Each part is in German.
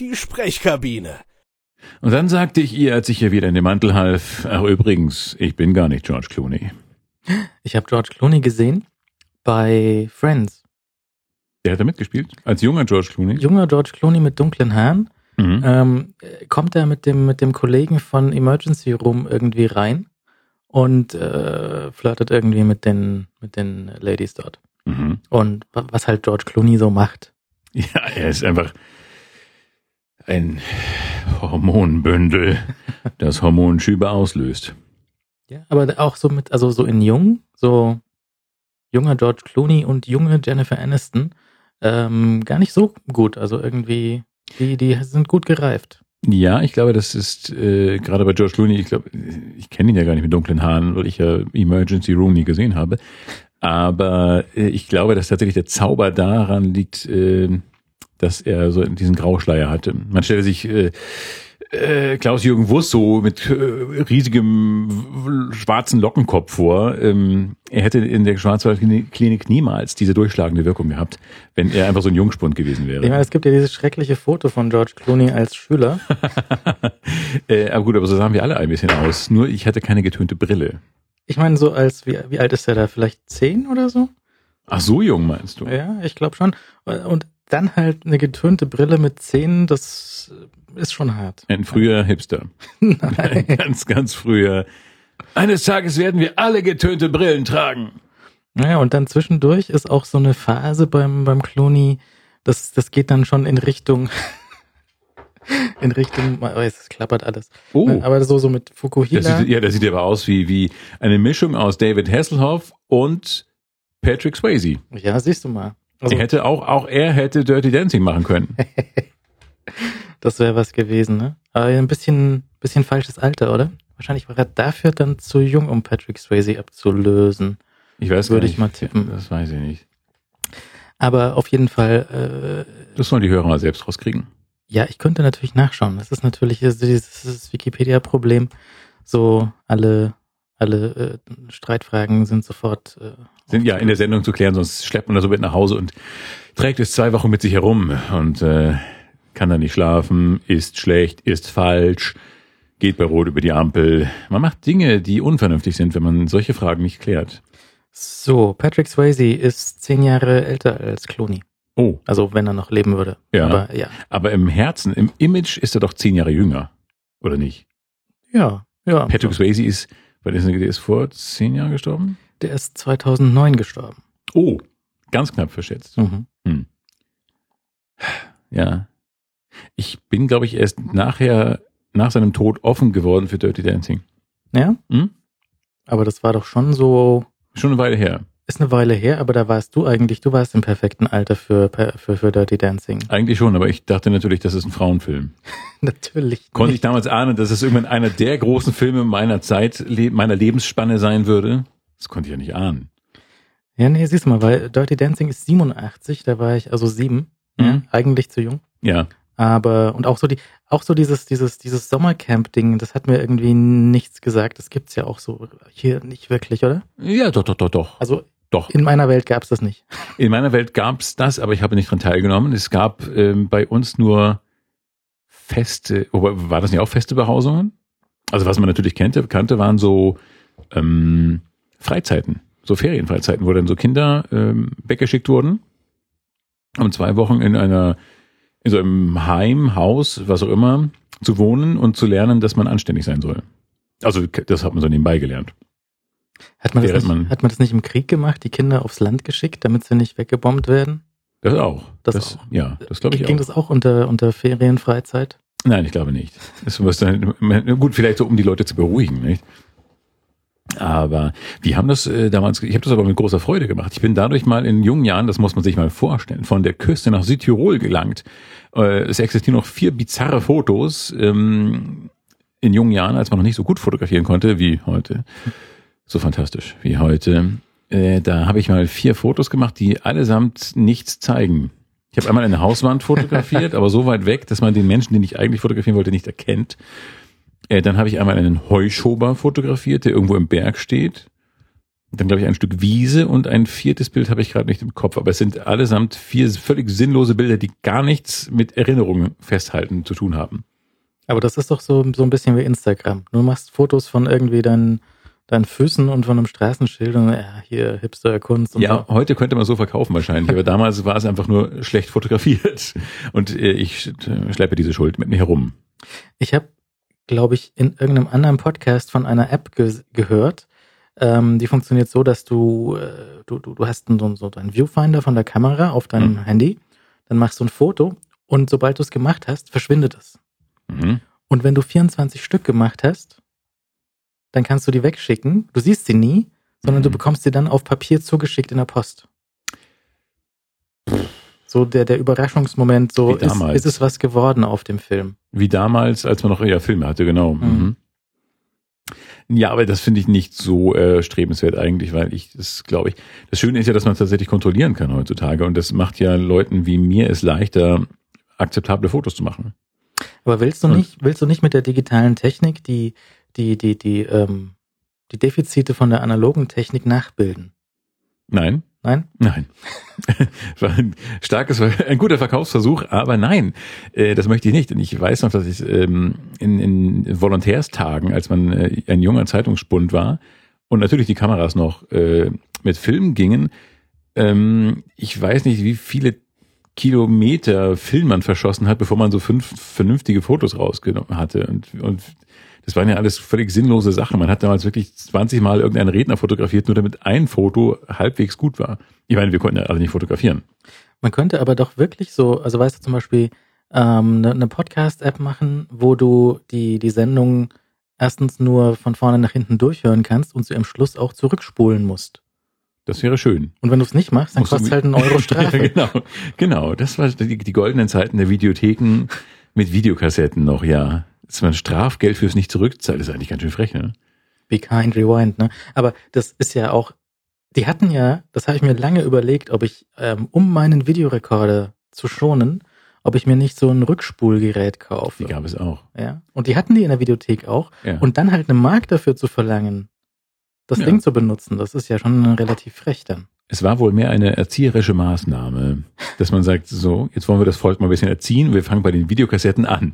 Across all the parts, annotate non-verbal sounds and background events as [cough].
die Sprechkabine. Und dann sagte ich ihr, als ich ihr wieder in den Mantel half, ach übrigens, ich bin gar nicht George Clooney. Ich habe George Clooney gesehen bei Friends. Der hat da mitgespielt? Als junger George Clooney? Junger George Clooney mit dunklen Haaren. Mhm. Ähm, kommt er mit dem, mit dem Kollegen von Emergency Room irgendwie rein und äh, flirtet irgendwie mit den, mit den Ladies dort. Mhm. Und wa- was halt George Clooney so macht. Ja, er ist einfach ein Hormonbündel, das Hormonschübe auslöst. Ja, aber auch so mit, also so in jung, so junger George Clooney und junge Jennifer Aniston, ähm, gar nicht so gut. Also irgendwie, die, die sind gut gereift. Ja, ich glaube, das ist äh, gerade bei George Clooney, ich glaube, ich kenne ihn ja gar nicht mit dunklen Haaren, weil ich ja Emergency Room nie gesehen habe. Aber äh, ich glaube, dass tatsächlich der Zauber daran liegt, äh, dass er so diesen Grauschleier hatte. Man stelle sich äh, äh, Klaus-Jürgen Wuss so mit äh, riesigem schwarzen Lockenkopf vor. Ähm, er hätte in der Schwarzwaldklinik niemals diese durchschlagende Wirkung gehabt, wenn er einfach so ein Jungspund gewesen wäre. Ich meine, es gibt ja dieses schreckliche Foto von George Clooney als Schüler. [laughs] äh, aber gut, aber so sahen wir alle ein bisschen aus. Nur ich hatte keine getönte Brille. Ich meine, so als, wie, wie alt ist er da? Vielleicht zehn oder so? Ach, so jung meinst du? Ja, ich glaube schon. Und dann halt eine getönte Brille mit Zähnen, das ist schon hart. Ein früher Hipster. [laughs] Nein. ganz, ganz früher. Eines Tages werden wir alle getönte Brillen tragen. Naja, und dann zwischendurch ist auch so eine Phase beim, beim Clooney, das, das geht dann schon in Richtung, [laughs] in Richtung, oh, jetzt klappert alles. Oh. Aber so, so mit Das Fukuhila. sieht, ja, das sieht aber aus wie, wie eine Mischung aus David Hasselhoff und Patrick Swayze. Ja, siehst du mal. Also, er hätte auch, auch er hätte Dirty Dancing machen können. [laughs] das wäre was gewesen, ne? Aber ein bisschen, bisschen falsches Alter, oder? Wahrscheinlich war er dafür dann zu jung, um Patrick Swayze abzulösen. Ich weiß Würde gar ich mal tippen. Das weiß ich nicht. Aber auf jeden Fall, äh, Das sollen die Hörer mal selbst rauskriegen. ja, ich könnte natürlich nachschauen. Das ist natürlich dieses Wikipedia-Problem. So alle, alle äh, Streitfragen sind sofort. Äh, Sind ja in der Sendung zu klären, sonst schleppt man das so mit nach Hause und trägt es zwei Wochen mit sich herum und äh, kann dann nicht schlafen, ist schlecht, ist falsch, geht bei Rot über die Ampel. Man macht Dinge, die unvernünftig sind, wenn man solche Fragen nicht klärt. So, Patrick Swayze ist zehn Jahre älter als Clooney. Oh, Also wenn er noch leben würde. Ja. Aber ja. aber im Herzen, im Image ist er doch zehn Jahre jünger, oder nicht? Ja, ja. Patrick Swayze ist, weil der ist vor zehn Jahren gestorben? Der ist 2009 gestorben. Oh, ganz knapp verschätzt. Mhm. Ja. Ich bin, glaube ich, erst nachher, nach seinem Tod offen geworden für Dirty Dancing. Ja? Hm? Aber das war doch schon so, Schon eine Weile her. Ist eine Weile her, aber da warst du eigentlich, du warst im perfekten Alter für, für, für Dirty Dancing. Eigentlich schon, aber ich dachte natürlich, das ist ein Frauenfilm. [laughs] Natürlich. Konnte ich nicht. damals ahnen, dass es irgendwann einer der großen Filme meiner Zeit, meiner Lebensspanne sein würde? Das konnte ich ja nicht ahnen. Ja, nee, siehst du mal, weil Dirty Dancing ist 87, da war ich also sieben. Ja, Mhm. eigentlich zu jung. Ja. Aber, und auch so die, auch so dieses, dieses, dieses Sommercamp-Ding, das hat mir irgendwie nichts gesagt. Das gibt's ja auch so hier nicht wirklich, oder? Ja, doch, doch, doch, doch. Also Doch. in meiner Welt gab's das nicht. In meiner Welt gab's das, aber ich habe nicht dran teilgenommen. Es gab ähm, bei uns nur feste, war das nicht auch feste Behausungen? Also was man natürlich kannte, kannte waren so ähm, Freizeiten, so Ferienfreizeiten, wo dann so Kinder ähm, weggeschickt wurden, um zwei Wochen in einer in so einem Heim, Haus, was auch immer, zu wohnen und zu lernen, dass man anständig sein soll. Also das hat man so nebenbei gelernt. Hat man, das nicht, man- hat man das nicht im Krieg gemacht, die Kinder aufs Land geschickt, damit sie nicht weggebombt werden? Das auch. Das auch. Ja, das glaube ich Ging auch. das auch unter, unter Ferienfreizeit? Nein, ich glaube nicht. Das muss dann, gut, vielleicht so, um die Leute zu beruhigen, nicht? Aber wir haben das äh, damals, ich habe das aber mit großer Freude gemacht. Ich bin dadurch mal in jungen Jahren, das muss man sich mal vorstellen, von der Küste nach Südtirol gelangt. Äh, es existieren noch vier bizarre Fotos ähm, in jungen Jahren, als man noch nicht so gut fotografieren konnte wie heute. So fantastisch wie heute. Äh, da habe ich mal vier Fotos gemacht, die allesamt nichts zeigen. Ich habe einmal eine Hauswand fotografiert, [laughs] aber so weit weg, dass man den Menschen, den ich eigentlich fotografieren wollte, nicht erkennt. Äh, dann habe ich einmal einen Heuschober fotografiert, der irgendwo im Berg steht. Dann glaube ich ein Stück Wiese und ein viertes Bild habe ich gerade nicht im Kopf, aber es sind allesamt vier völlig sinnlose Bilder, die gar nichts mit Erinnerungen festhalten zu tun haben. Aber das ist doch so, so ein bisschen wie Instagram. Du machst Fotos von irgendwie deinen, deinen Füßen und von einem Straßenschild und ja, hier Hipster-Kunst. und Ja, so. heute könnte man so verkaufen wahrscheinlich, aber damals war es einfach nur schlecht fotografiert und äh, ich schleppe diese Schuld mit mir herum. Ich habe, glaube ich, in irgendeinem anderen Podcast von einer App ge gehört. Ähm, die funktioniert so, dass du, äh, du, du, du hast so, so deinen Viewfinder von der Kamera auf deinem Mhm. Handy, dann machst du ein Foto und sobald du es gemacht hast, verschwindet es. Mhm. Und wenn du 24 Stück gemacht hast, dann kannst du die wegschicken. Du siehst sie nie, sondern du Mhm. bekommst sie dann auf Papier zugeschickt in der Post. So der, der Überraschungsmoment, so ist, ist es was geworden auf dem Film. Wie damals, als man noch eher Filme hatte, genau. Mhm. Mhm. Ja, aber das finde ich nicht so äh, strebenswert eigentlich, weil ich das glaube ich. Das Schöne ist ja, dass man es tatsächlich kontrollieren kann heutzutage und das macht ja Leuten wie mir es leichter, akzeptable Fotos zu machen. Aber willst du Und- nicht, willst du nicht mit der digitalen Technik die, die, die, die, ähm, die Defizite von der analogen Technik nachbilden? Nein, Nein? nein. [laughs] war ein starkes, ein guter Verkaufsversuch, aber nein, äh, das möchte ich nicht. Und ich weiß noch, dass ich ähm, in, in Volontärstagen, als man äh, ein junger Zeitungsspund war und natürlich die Kameras noch äh, mit Film gingen, ähm, ich weiß nicht, wie viele Kilometer Film man verschossen hat, bevor man so fünf vernünftige Fotos rausgenommen hatte. Und, und das waren ja alles völlig sinnlose Sachen. Man hat damals wirklich 20 Mal irgendeinen Redner fotografiert, nur damit ein Foto halbwegs gut war. Ich meine, wir konnten ja alle nicht fotografieren. Man könnte aber doch wirklich so, also weißt du zum Beispiel, ähm, eine, eine Podcast-App machen, wo du die, die Sendung erstens nur von vorne nach hinten durchhören kannst und sie am Schluss auch zurückspulen musst. Das wäre schön. Und wenn du es nicht machst, dann kostet mit- halt einen Euro [laughs] Strafe. ja, genau, genau. Das war die, die goldenen Zeiten der Videotheken mit Videokassetten noch, ja. Dass man Strafgeld fürs nicht zurückzahlt, ist eigentlich ganz schön frech, ne? Be kind, rewind, ne? Aber das ist ja auch, die hatten ja, das habe ich mir lange überlegt, ob ich, ähm, um meinen Videorekorder zu schonen, ob ich mir nicht so ein Rückspulgerät kaufe. Die gab es auch. Ja. Und die hatten die in der Videothek auch. Ja. Und dann halt eine Mark dafür zu verlangen, das Ja. Ding zu benutzen, das ist ja schon relativ frech dann. Es war wohl mehr eine erzieherische Maßnahme, dass man sagt, so, jetzt wollen wir das Volk mal ein bisschen erziehen, wir fangen bei den Videokassetten an.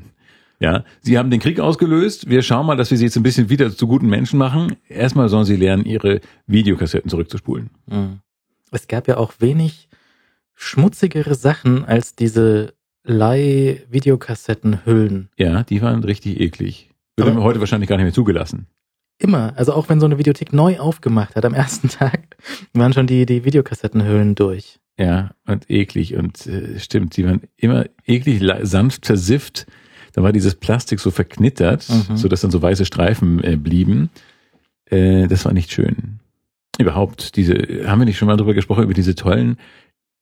Ja, sie haben den Krieg ausgelöst, wir schauen mal, dass wir sie jetzt ein bisschen wieder zu guten Menschen machen. Erstmal sollen sie lernen, ihre Videokassetten zurückzuspulen. Mhm. Es gab ja auch wenig schmutzigere Sachen als diese Leih-Videokassettenhüllen. Ja, die waren richtig eklig. Wird Aber- heute wahrscheinlich gar nicht mehr zugelassen. Immer. Also auch wenn so eine Videothek neu aufgemacht hat, am ersten [laughs] Tag waren schon die, die Videokassettenhüllen durch. Ja, und eklig. Und äh, stimmt, die waren immer eklig, sanft versifft. Da war dieses Plastik so verknittert, Mhm. so dass dann so weiße Streifen äh, blieben. Äh, das war nicht schön. Überhaupt, diese, haben wir nicht schon mal drüber gesprochen, über diese tollen,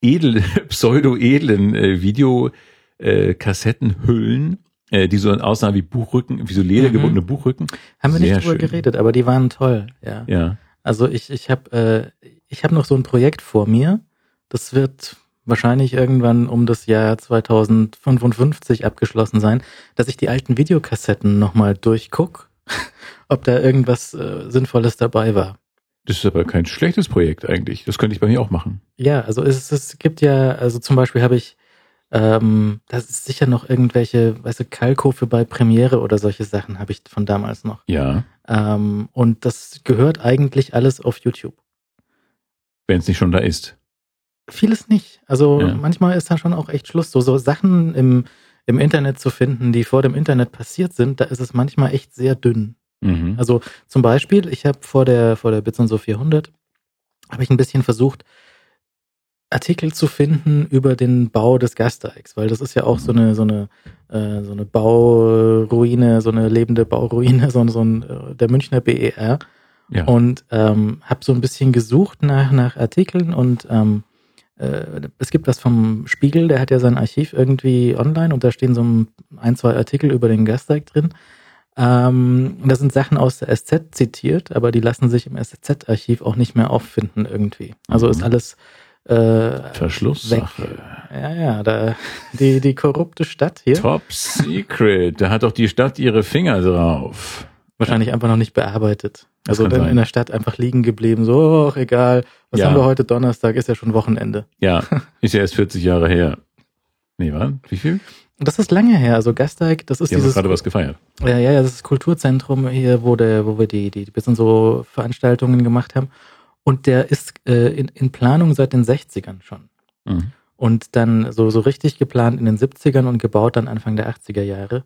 edel, [laughs] pseudo-edlen äh, Videokassettenhüllen, äh, die so aussahen wie Buchrücken, wie so ledergebundene Buchrücken. Haben wir Sehr nicht drüber schön. geredet, aber die waren toll, ja. Ja. Also ich, ich habe äh, ich hab noch so ein Projekt vor mir. Das wird wahrscheinlich irgendwann um das Jahr 2055 abgeschlossen sein, dass ich die alten Videokassetten nochmal durchguck, [laughs] ob da irgendwas äh, Sinnvolles dabei war. Das ist aber kein schlechtes Projekt eigentlich. Das könnte ich bei mir auch machen. Ja, also es, es gibt ja, also zum Beispiel habe ich, ähm, das ist sicher noch irgendwelche, weißt du, Kalkofe bei Premiere oder solche Sachen habe ich von damals noch. Ja. Ähm, und das gehört eigentlich alles auf YouTube. Wenn es nicht schon da ist. Vieles nicht. Also Ja. manchmal ist da schon auch echt Schluss. So, so Sachen im, im Internet zu finden, die vor dem Internet passiert sind, da ist es manchmal echt sehr dünn. Mhm. Also zum Beispiel, ich habe vor der, vor der Bits und so 400, habe ich ein bisschen versucht, Artikel zu finden über den Bau des Gasteigs, weil das ist ja auch so eine, so eine, äh, so eine Bauruine, so eine lebende Bauruine, [laughs] so, ein- so ein, äh, der Münchner BER ja. und ähm, habe so ein bisschen gesucht nach, nach Artikeln und ähm, äh, es gibt was vom Spiegel, der hat ja sein Archiv irgendwie online und da stehen so ein, zwei Artikel über den Gasteig drin. Ähm, da sind Sachen aus der SZ zitiert, aber die lassen sich im SZ-Archiv auch nicht mehr auffinden irgendwie. Also Mhm. ist alles äh, Verschlusssache. weg. Ja, ja, da, die, die korrupte Stadt hier. Top Secret. Da hat doch die Stadt ihre Finger drauf. Wahrscheinlich einfach noch nicht bearbeitet. Also dann sein. in der Stadt einfach liegen geblieben, so, ach, egal, was Ja. haben wir heute Donnerstag, ist ja schon Wochenende. Ja, [laughs] ist ja erst 40 Jahre her. Nee, was? Wie viel? Das ist lange her, also Gasteig, das ist Die dieses, gerade was gefeiert. ja, ja, ja, das ist das Kulturzentrum hier, wo der, wo wir die, die, die bisschen so Veranstaltungen gemacht haben. Und der ist äh, in, in Planung seit den 60ern schon. Mhm. Und dann so, so richtig geplant in den 70ern und gebaut dann Anfang der 80er Jahre.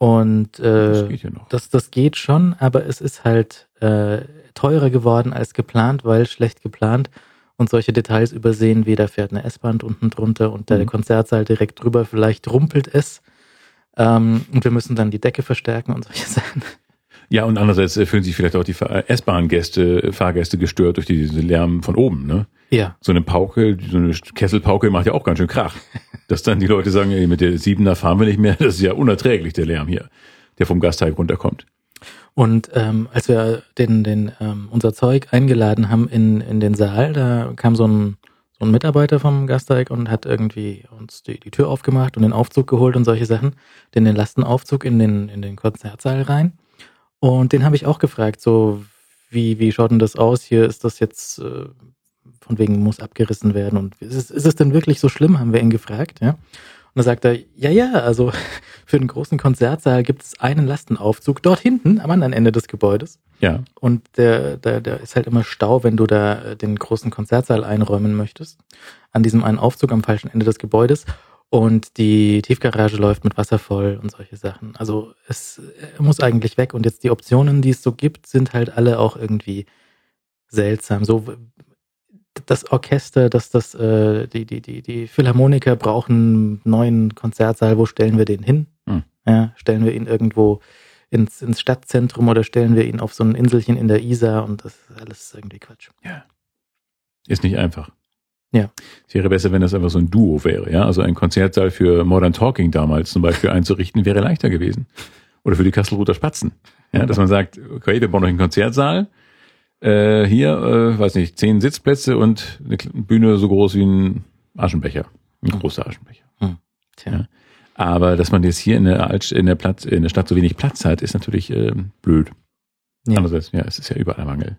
Und Das äh, geht ja noch. das, das geht schon, aber es ist halt äh, teurer geworden als geplant, weil schlecht geplant und solche Details übersehen, wie da fährt eine S-Bahn unten drunter und der Mhm. Konzertsaal direkt drüber, vielleicht rumpelt es. Ähm, und wir müssen dann die Decke verstärken und solche [laughs] Sachen. Ja, und andererseits äh, fühlen sich vielleicht auch die S-Bahn-Gäste, Fahrgäste gestört durch diese Lärm von oben, ne? Ja, So eine Pauke, so eine Kesselpauke macht ja auch ganz schön Krach. Dass dann die Leute sagen, ey, mit der Siebener fahren wir nicht mehr, das ist ja unerträglich, der Lärm hier, der vom Gasteig runterkommt. Und ähm, als wir den, den, ähm, unser Zeug eingeladen haben in, in den Saal, da kam so ein, so ein Mitarbeiter vom Gasteig und hat irgendwie uns die, die Tür aufgemacht und den Aufzug geholt und solche Sachen, den, den Lastenaufzug in den, in den Konzertsaal rein. Und den habe ich auch gefragt, so wie, wie schaut denn das aus? Hier ist das jetzt äh, von wegen muss abgerissen werden und ist es, ist es denn wirklich so schlimm, haben wir ihn gefragt, ja. Und da sagt er, ja, ja, also [laughs] für den großen Konzertsaal gibt es einen Lastenaufzug dort hinten am anderen Ende des Gebäudes. Ja, Und der, der, der ist halt immer Stau, wenn du da äh, den großen Konzertsaal einräumen möchtest. An diesem einen Aufzug am falschen Ende des Gebäudes. Und die Tiefgarage läuft mit Wasser voll und solche Sachen. Also es äh, muss eigentlich weg. Und jetzt die Optionen, die es so gibt, sind halt alle auch irgendwie seltsam. So das Orchester, das, das, äh, die, die, die, die Philharmoniker brauchen einen neuen Konzertsaal. Wo stellen wir den hin? Hm. Ja, stellen wir ihn irgendwo ins, ins Stadtzentrum oder stellen wir ihn auf so ein Inselchen in der Isar und das ist alles irgendwie Quatsch. ist nicht einfach. Ja. Es wäre besser, wenn das einfach so ein Duo wäre, ja. Also ein Konzertsaal für Modern Talking damals zum Beispiel einzurichten, wäre leichter gewesen. Oder für die Kastelruther Spatzen. Ja, dass man sagt, okay, wir bauen euch einen Konzertsaal. Äh, hier, äh, weiß nicht, zehn Sitzplätze und eine Bühne so groß wie ein Aschenbecher. Ein großer Aschenbecher. Tja. Ja. Aber dass man jetzt hier in der, Alt in der, Platz, in der Stadt so wenig Platz hat, ist natürlich ähm, blöd. Ja. Andererseits, ja, es ist ja überall Mangel.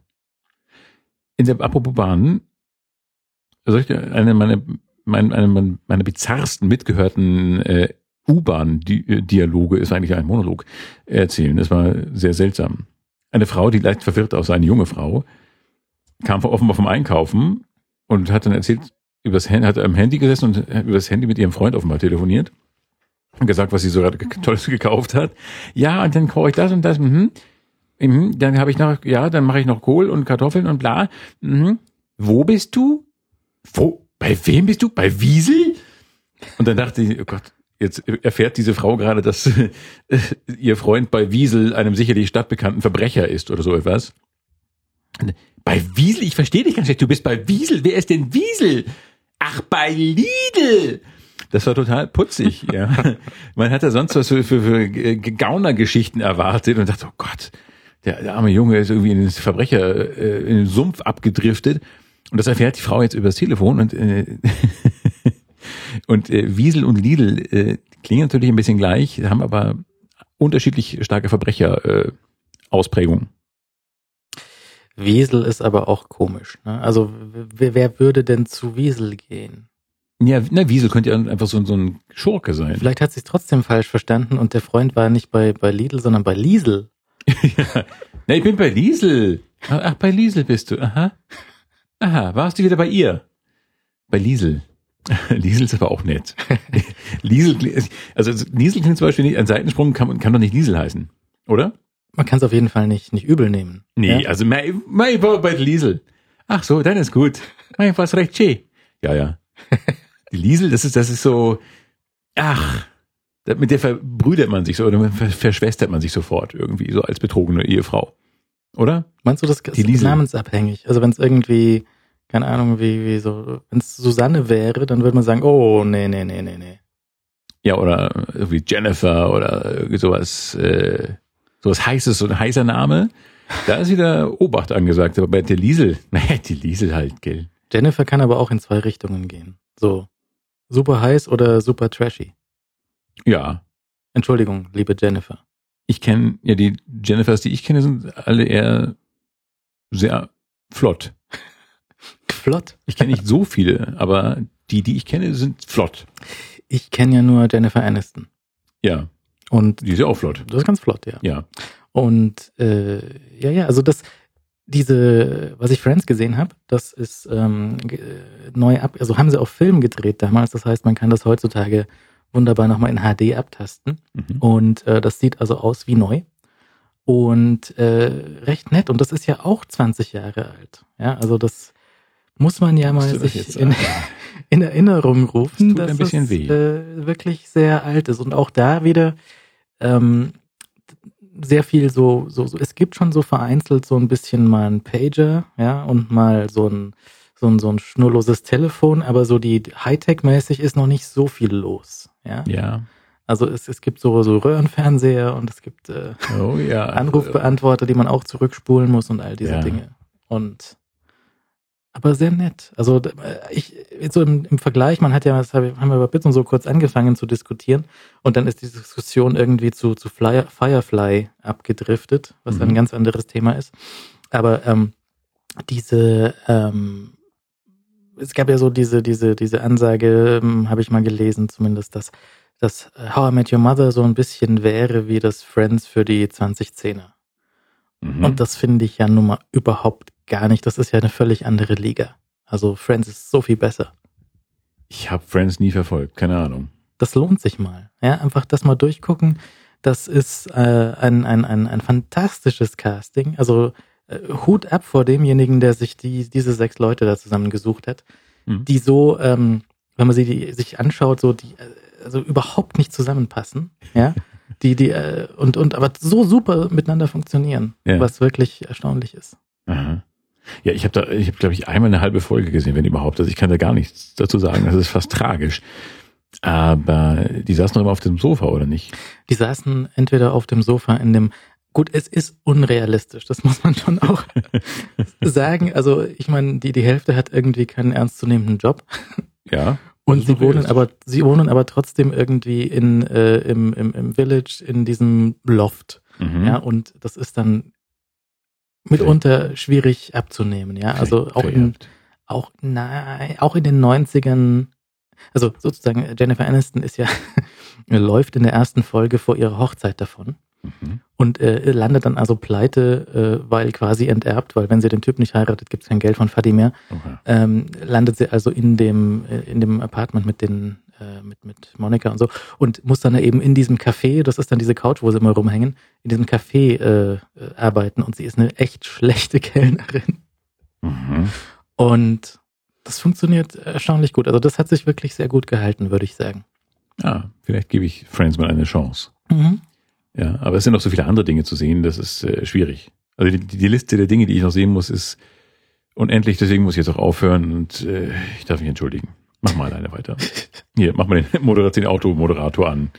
In der apropos Bahnen, soll ich dir eine meiner meine, eine meiner bizarrsten mitgehörten äh, U-Bahn-Dialoge, ist eigentlich ein Monolog, erzählen. Das war sehr seltsam. Eine Frau, die leicht verwirrt aussah, eine junge Frau, kam offenbar vom Einkaufen und hat dann erzählt, übers Handy, hat am Handy gesessen und über das Handy mit ihrem Freund offenbar telefoniert und gesagt, was sie so gerade ge- Tolles gekauft hat. Ja, und dann kaufe ich das und das. Mhm. Mhm. Dann habe ich noch, ja, dann mache ich noch Kohl und Kartoffeln und bla. Mhm. Wo bist du? Wo? Bei wem bist du? Bei Wiesel? Und dann dachte ich, oh Gott, jetzt erfährt diese Frau gerade, dass äh, ihr Freund bei Wiesel einem sicherlich stadtbekannten Verbrecher ist oder so etwas. Bei Wiesel? Ich verstehe dich ganz schlecht. Du bist bei Wiesel. Wer ist denn Wiesel? Ach, bei Lidl. Das war total putzig, [laughs] ja. Man hat da sonst was für, für, für Gaunergeschichten erwartet und dachte, oh Gott, der, der arme Junge ist irgendwie in den Verbrecher, äh, in den Sumpf abgedriftet. Und das erfährt die Frau jetzt übers Telefon und, äh, und äh, Wiesel und Lidl äh, klingen natürlich ein bisschen gleich, haben aber unterschiedlich starke Verbrecher äh. Wiesel ist aber auch komisch. Ne? Also wer, wer würde denn zu Wiesel gehen? Ja, na, Wiesel könnte ja einfach so, so ein Schurke sein. Vielleicht hat sie es trotzdem falsch verstanden und der Freund war nicht bei, bei Lidl, sondern bei Liesel. [laughs] ja. Na, ich bin bei Liesel. Ach, bei Liesel bist du. Aha. Aha, warst du wieder bei ihr? Bei Liesel. [laughs] Liesel ist aber auch nett. [laughs] Liesel, also Liesel klingt zum Beispiel nicht, ein Seitensprung kann, kann doch nicht Liesel heißen, oder? Man kann es auf jeden Fall nicht, nicht übel nehmen. Nee, Ja? also mein, mein bei Liesel. Ach so, dann ist gut. Mein war's recht schön. Ja, ja. Die Liesel, das ist, das ist so, ach, mit der verbrüdert man sich so, oder ver- verschwestert man sich sofort irgendwie, so als betrogene Ehefrau. Oder? Meinst du, das Die ist Liesel. namensabhängig? Also wenn es irgendwie, keine Ahnung, wie, wie so, wenn es Susanne wäre, dann würde man sagen, oh, nee, nee, nee, nee, nee. Ja, oder irgendwie Jennifer oder irgendwie sowas, äh, sowas heißes, so ein heißer Name. Da ist wieder Obacht angesagt, aber bei der Liesel, [laughs] naja, die Liesel halt, gell. Jennifer kann aber auch in zwei Richtungen gehen. So, super heiß oder super trashy. Ja, Entschuldigung, liebe Jennifer. ich kenne, ja, die Jennifers, die ich kenne, sind alle eher sehr flott. Flott. Ich kenne nicht so viele, aber die, die ich kenne, sind flott. Ich kenne ja nur Jennifer Aniston. Ja, Und die ist ja auch flott. das ist ganz flott, ja. Ja. Und äh, ja, ja, also das, diese, was ich Friends gesehen habe, das ist ähm, neu ab, also haben sie auf Film gedreht damals. Das heißt, man kann das heutzutage wunderbar nochmal in HD abtasten. Mhm. Und äh, das sieht also aus wie neu. Und äh, recht nett. Und das ist ja auch 20 Jahre alt. Ja, also das muss man ja mal sich in, [laughs] in Erinnerung rufen, Das dass es. Äh, wirklich sehr alt ist. Und auch da wieder ähm, sehr viel so, so, so, es gibt schon so vereinzelt so ein bisschen mal ein Pager, ja, und mal so ein, so ein, so ein schnurloses Telefon, aber so die Hightech-mäßig ist noch nicht so viel los, ja. Ja. Also es, es gibt so, so Röhrenfernseher und es gibt äh, Oh ja. Anrufbeantworter, die man auch zurückspulen muss und all diese Ja. Dinge. Und aber sehr nett. Also d- ich so im, im Vergleich, man hat ja, das haben wir bei Bits und so kurz angefangen zu diskutieren und dann ist die Diskussion irgendwie zu, zu Flyer, Firefly abgedriftet, was Mhm. ein ganz anderes Thema ist. Aber ähm, diese ähm, es gab ja so diese, diese, diese Ansage, ähm, habe ich mal gelesen, zumindest, dass, dass äh, How I Met Your Mother so ein bisschen wäre wie das Friends für die 2010er. Mhm. Und das finde ich ja nun mal überhaupt gar nicht. Das ist ja eine völlig andere Liga. Also Friends ist so viel besser. ich habe Friends nie verfolgt, keine Ahnung. Das lohnt sich mal. Ja, einfach das mal durchgucken. Das ist äh, ein, ein, ein, ein fantastisches Casting. Also äh, Hut ab vor demjenigen, der sich die, diese sechs Leute da zusammengesucht hat, Mhm. die so, ähm, wenn man sie die, sich anschaut, so die äh, also überhaupt nicht zusammenpassen. Ja, [laughs] die, die äh, und, und aber so super miteinander funktionieren, Ja. was wirklich erstaunlich ist. Aha. Ja, ich habe da, ich habe glaube ich einmal eine halbe Folge gesehen, wenn überhaupt. Also ich kann da gar nichts dazu sagen. Das ist fast tragisch. Aber die saßen doch immer auf dem Sofa, oder nicht? Die saßen entweder auf dem Sofa in dem Gut, es ist unrealistisch, das muss man schon auch [laughs] sagen. Also, ich meine, die, die Hälfte hat irgendwie keinen ernstzunehmenden Job. Ja. Und sie wohnen aber, sie wohnen aber trotzdem irgendwie in, äh, im, im, im Village, in diesem Loft. Mhm. Ja, und das ist dann mitunter schwierig abzunehmen, ja. Also auch in, auch, nein, auch in den 90ern, also sozusagen Jennifer Aniston ist ja, [laughs] läuft in der ersten Folge vor ihrer Hochzeit davon Mhm. und äh, landet dann also pleite, äh, weil quasi enterbt, weil wenn sie den Typ nicht heiratet, gibt es kein Geld von Fadi mehr. Oha. Ähm, landet sie also in dem, äh, in dem Apartment mit den, äh, mit, mit Monika und so und muss dann eben in diesem Café, das ist dann diese Couch, wo sie immer rumhängen, in diesem Café äh, arbeiten und sie ist eine echt schlechte [laughs] Kellnerin. Mhm. Und das funktioniert erstaunlich gut. Also das hat sich wirklich sehr gut gehalten, würde ich sagen. Ja, vielleicht gebe ich Friends mal eine Chance. Mhm. Ja, aber es sind noch so viele andere Dinge zu sehen, das ist äh, schwierig. Also die, die Liste der Dinge, die ich noch sehen muss, ist unendlich, deswegen muss ich jetzt auch aufhören und äh, ich darf mich entschuldigen. Mach mal alleine weiter. Hier, mach mal den [laughs] Moderation, den Automoderator an.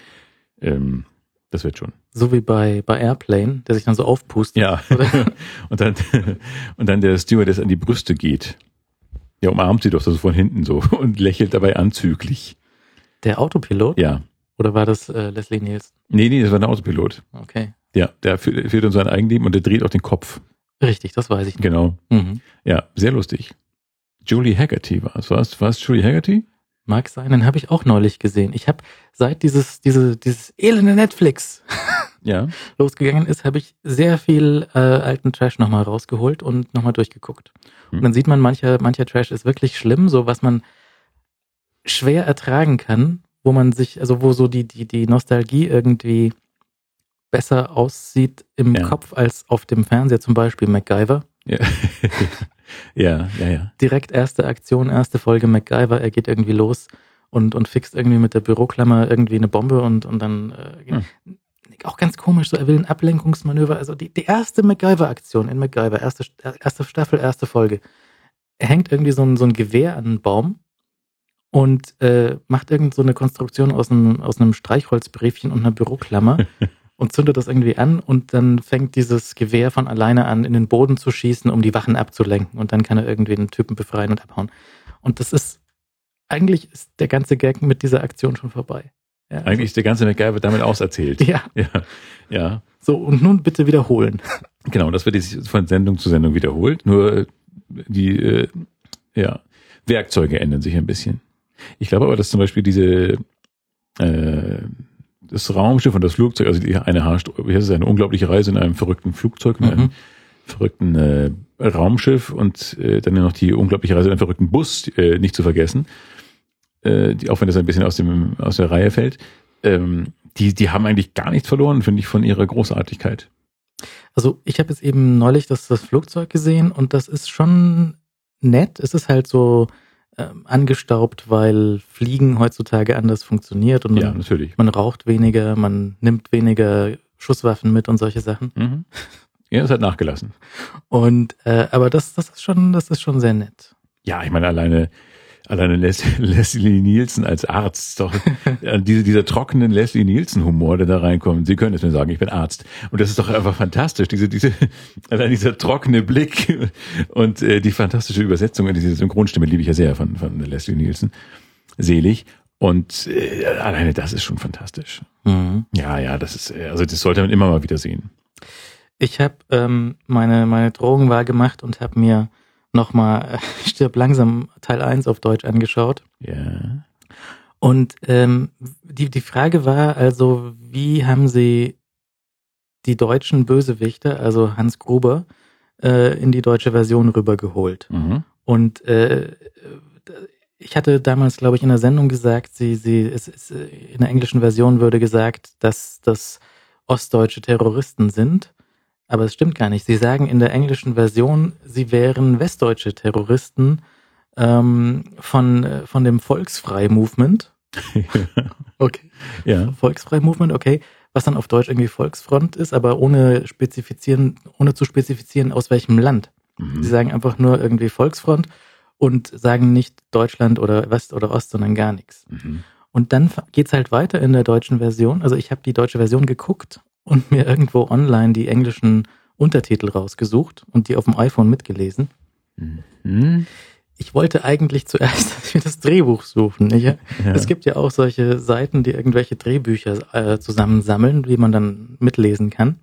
Ähm, das wird schon. So wie bei, bei Airplane, der sich dann so aufpustet. Ja. [laughs] Und dann, [laughs] und dann der Stewardess an die Brüste geht. Ja, umarmt sie doch so von hinten so und lächelt dabei anzüglich. Der Autopilot? Ja. Oder war das äh, Leslie Nielsen? Nee, nee, das war ein Autopilot. Okay. Ja, der führt, führt in sein Eigenleben und der dreht auch den Kopf. Richtig, das weiß ich nicht. Genau. Mhm. Ja, sehr lustig. Julie Haggerty war es. War es, war es Julie Haggerty? Mag sein, den habe ich auch neulich gesehen. Ich habe seit dieses, diese, dieses elende Netflix [laughs] Ja. losgegangen ist, habe ich sehr viel äh, alten Trash nochmal rausgeholt und nochmal durchgeguckt. Hm. Und dann sieht man, mancher, mancher Trash ist wirklich schlimm, so was man schwer ertragen kann, wo man sich, also wo so die, die, die Nostalgie irgendwie besser aussieht im Ja. Kopf als auf dem Fernseher, zum Beispiel MacGyver. Ja. [laughs] ja, ja, ja. Direkt erste Aktion, erste Folge MacGyver, er geht irgendwie los und, und fixt irgendwie mit der Büroklammer irgendwie eine Bombe und, und dann äh, Hm. auch ganz komisch, so er will ein Ablenkungsmanöver. Also die, die erste MacGyver-Aktion in MacGyver, erste, erste Staffel, erste Folge. Er hängt irgendwie so ein, so ein Gewehr an einen Baum und äh, macht irgend so eine Konstruktion aus einem, aus einem Streichholzbriefchen und einer Büroklammer [laughs] und zündet das irgendwie an und dann fängt dieses Gewehr von alleine an, in den Boden zu schießen, um die Wachen abzulenken und dann kann er irgendwie den Typen befreien und abhauen. Und das ist, eigentlich ist der ganze Gag mit dieser Aktion schon vorbei. Ja, also- Eigentlich ist der ganze MacGyver damit auserzählt. [laughs] Ja, Ja, ja. so und nun bitte wiederholen. [laughs] Genau, das wird jetzt von Sendung zu Sendung wiederholt, nur äh, die äh, ja, Werkzeuge ändern sich ein bisschen. Ich glaube aber, dass zum Beispiel diese äh, das Raumschiff und das Flugzeug, also die eine eine unglaubliche Reise in einem verrückten Flugzeug, in einem Mhm. verrückten äh, Raumschiff und äh, dann noch die unglaubliche Reise in einem verrückten Bus, äh, nicht zu vergessen, äh, die, auch wenn das ein bisschen aus dem aus der Reihe fällt, ähm, die die haben eigentlich gar nichts verloren, finde ich, von ihrer Großartigkeit. Also ich habe jetzt eben neulich das, das Flugzeug gesehen und das ist schon nett. Es ist halt so ähm, angestaubt, weil Fliegen heutzutage anders funktioniert und man, Ja, natürlich. man raucht weniger, man nimmt weniger Schusswaffen mit und solche Sachen. Mhm. Ja, es hat nachgelassen. Und äh, aber das, das ist schon, das ist schon sehr nett. Ja, ich meine, alleine, alleine Les [laughs] Leslie Nielsen als Arzt, doch, [laughs] äh, diese, dieser trockene Leslie Nielsen-Humor, der da reinkommt. Sie können es mir sagen, ich bin Arzt. Und das ist doch einfach fantastisch. Diese, diese, [laughs] allein dieser trockene Blick und äh, die fantastische Übersetzung in diese Synchronstimme liebe ich ja sehr von, von Leslie Nielsen. Selig. Und äh, alleine das ist schon fantastisch. Mhm. Ja, ja, das ist, äh, also das sollte man immer mal wieder sehen. Ich habe ähm, meine, meine Drogen wahr gemacht und habe mir nochmal äh, [laughs] Stirb langsam Teil 1 auf Deutsch angeschaut. Ja. Und ähm, die, die Frage war also, wie haben sie die deutschen Bösewichte, also Hans Gruber, äh, in die deutsche Version rübergeholt? Mhm. Und äh, ich hatte damals, glaube ich, in der Sendung gesagt, sie, sie, es, es, in der englischen Version würde gesagt, dass das ostdeutsche Terroristen sind. Aber es stimmt gar nicht. Sie sagen in der englischen Version, sie wären westdeutsche Terroristen ähm, von, äh, von dem Volksfrei-Movement. [laughs] Okay. ja. Volksfrei-Movement, okay. Was dann auf Deutsch irgendwie Volksfront ist, aber ohne spezifizieren, ohne zu spezifizieren, aus welchem Land. Sie Mhm. sagen einfach nur irgendwie Volksfront und sagen nicht Deutschland oder West oder Ost, sondern gar nichts. Mhm. Und dann geht's halt weiter in der deutschen Version. Also ich habe die deutsche Version geguckt und mir irgendwo online die englischen Untertitel rausgesucht und die auf dem iPhone mitgelesen. Mhm. Ich wollte eigentlich zuerst [laughs] mir das Drehbuch suchen. Ich, Ja. Es gibt ja auch solche Seiten, die irgendwelche Drehbücher äh, zusammensammeln, die man dann mitlesen kann.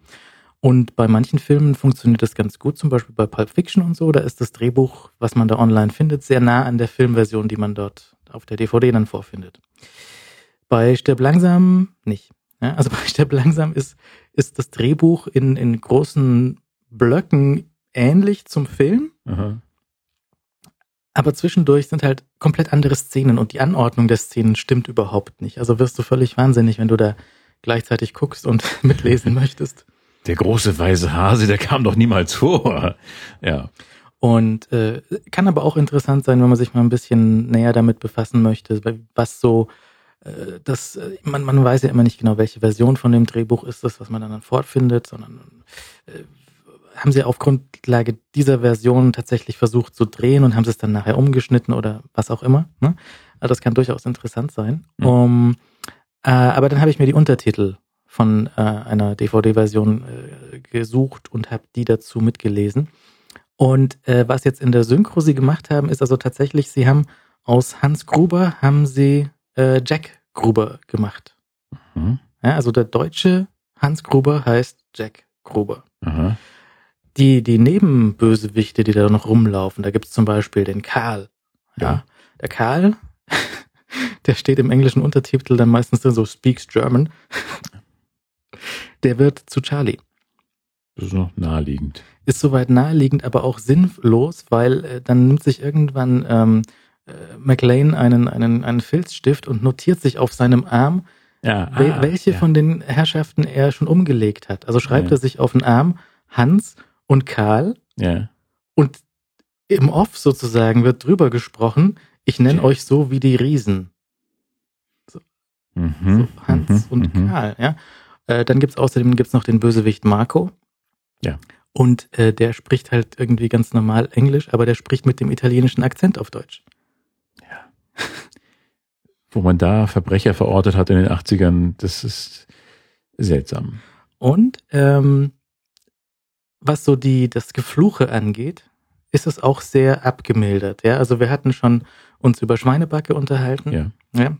Und bei manchen Filmen funktioniert das ganz gut, zum Beispiel bei Pulp Fiction und so. Da ist das Drehbuch, was man da online findet, sehr nah an der Filmversion, die man dort auf der DVD dann vorfindet. Bei Stirb langsam nicht. Ja, also [laughs] bei Stirb langsam ist, ist das Drehbuch in, in großen Blöcken ähnlich zum Film, Aha. aber zwischendurch sind halt komplett andere Szenen und die Anordnung der Szenen stimmt überhaupt nicht. Also wirst du völlig wahnsinnig, wenn du da gleichzeitig guckst und [laughs] mitlesen möchtest. Der große weiße Hase, der kam doch niemals vor. Ja. Und äh, kann aber auch interessant sein, wenn man sich mal ein bisschen näher damit befassen möchte, was so äh, das, äh, man, man weiß ja immer nicht genau, welche Version von dem Drehbuch ist das, was man dann fortfindet, sondern äh, haben sie auf Grundlage dieser Version tatsächlich versucht zu drehen und haben sie es dann nachher umgeschnitten oder was auch immer. Ne? Also das kann durchaus interessant sein. Mhm. Um, äh, aber dann habe ich mir die Untertitel von äh, einer DVD-Version äh, gesucht und habe die dazu mitgelesen. Und äh, was jetzt in der Synchro sie gemacht haben, ist also tatsächlich, sie haben aus Hans Gruber haben sie äh, Jack Gruber gemacht. Mhm. Ja, also der deutsche Hans Gruber heißt Jack Gruber. Aha. Die, die Nebenbösewichte, die da noch rumlaufen, da gibt's zum Beispiel den Karl. Ja. Ja. Der Karl, [laughs] der steht im englischen Untertitel dann meistens drin so Speaks German. Der wird zu Charlie. Das ist noch naheliegend. ist soweit naheliegend, aber auch sinnlos, weil äh, dann nimmt sich irgendwann ähm, äh, McLean einen, einen, einen Filzstift und notiert sich auf seinem Arm, Ja. wel ah, welche ja. von den Herrschaften er schon umgelegt hat. Also schreibt Ja. er sich auf den Arm Hans und Karl Ja. und im Off sozusagen wird drüber gesprochen, ich nenne euch so wie die Riesen. Mhm. So Hans mhm, und mhm. Karl, ja. Äh, dann gibt's außerdem gibt's noch den Bösewicht Marco. Ja. Und äh, der spricht halt irgendwie ganz normal Englisch, aber der spricht mit dem italienischen Akzent auf Deutsch. [laughs] Wo man da Verbrecher verortet hat in den 80ern, das ist seltsam. Und ähm, was so die das Gefluche angeht, ist es auch sehr abgemildert. Ja, also wir hatten schon uns über Schweinebacke unterhalten. Ja. Ja,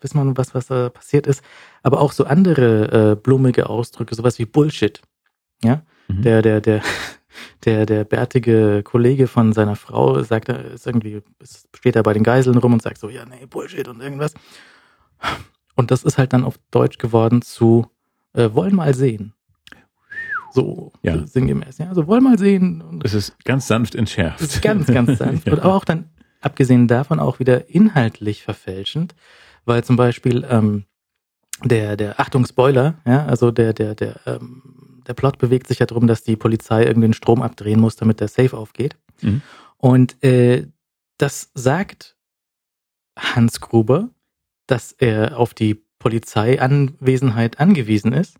wissen wir, was, was da passiert ist. Aber auch so andere äh, blumige Ausdrücke, sowas wie Bullshit. Ja. Mhm. Der, der, der, der, der bärtige Kollege von seiner Frau sagt, ist irgendwie, steht da bei den Geiseln rum und sagt so, ja, nee, Bullshit und irgendwas. Und das ist halt dann auf Deutsch geworden zu, äh, wollen mal sehen. So, Ja. sinngemäß, ja, also wollen mal sehen. Und Das ist ganz sanft entschärft. das ist ganz, ganz sanft. [laughs] Ja. Und aber auch dann, abgesehen davon, auch wieder inhaltlich verfälschend, weil zum Beispiel ähm, der, der, Achtung, Spoiler, ja, also der, der, der, ähm, der Plot bewegt sich ja darum, dass die Polizei irgendwie den Strom abdrehen muss, damit der Safe aufgeht. Mhm. Und äh, das sagt Hans Gruber, dass er auf die Polizeianwesenheit angewiesen ist.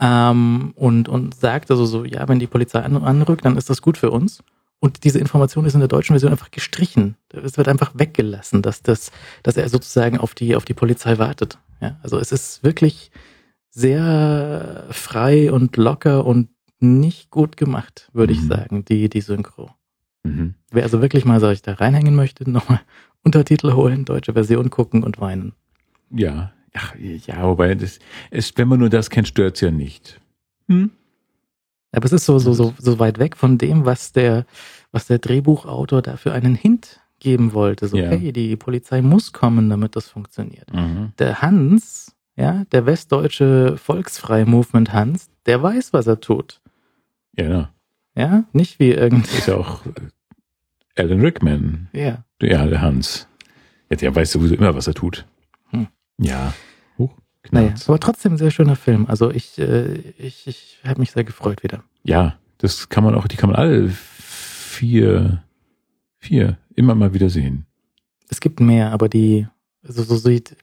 Ähm, und, und sagt also so, ja, wenn die Polizei an, anrückt, dann ist das gut für uns. Und diese Information ist in der deutschen Version einfach gestrichen. Es wird einfach weggelassen, dass das, dass er sozusagen auf die, auf die Polizei wartet. Ja, also es ist wirklich sehr frei und locker und nicht gut gemacht, würde ich Mhm. sagen, die, die Synchro. Mhm. Wer also wirklich mal sich da reinhängen möchte, [laughs] nochmal Untertitel holen, deutsche Version gucken und weinen. Ja. Ach, ja, wobei das ist, wenn man nur das kennt, stört's ja nicht. Hm? Aber es ist so, so, so, so weit weg von dem, was der, was der Drehbuchautor da für einen Hint geben wollte. So, Ja. hey, die Polizei muss kommen, damit das funktioniert. Mhm. Der Hans, ja, der westdeutsche Volksfrei-Movement Hans, der weiß, was er tut. Ja, ja. Ja, nicht wie irgend, Ist ja auch äh, Alan Rickman. ja. Ja, der Hans. Ja, der weiß sowieso immer, was er tut. Hm. Ja. Huch, Naja, aber trotzdem ein sehr schöner Film. Also ich, äh, ich, ich habe mich sehr gefreut wieder. Ja, das kann man auch, die kann man alle vier, vier immer mal wieder sehen. Es gibt mehr, aber die, so, so sieht,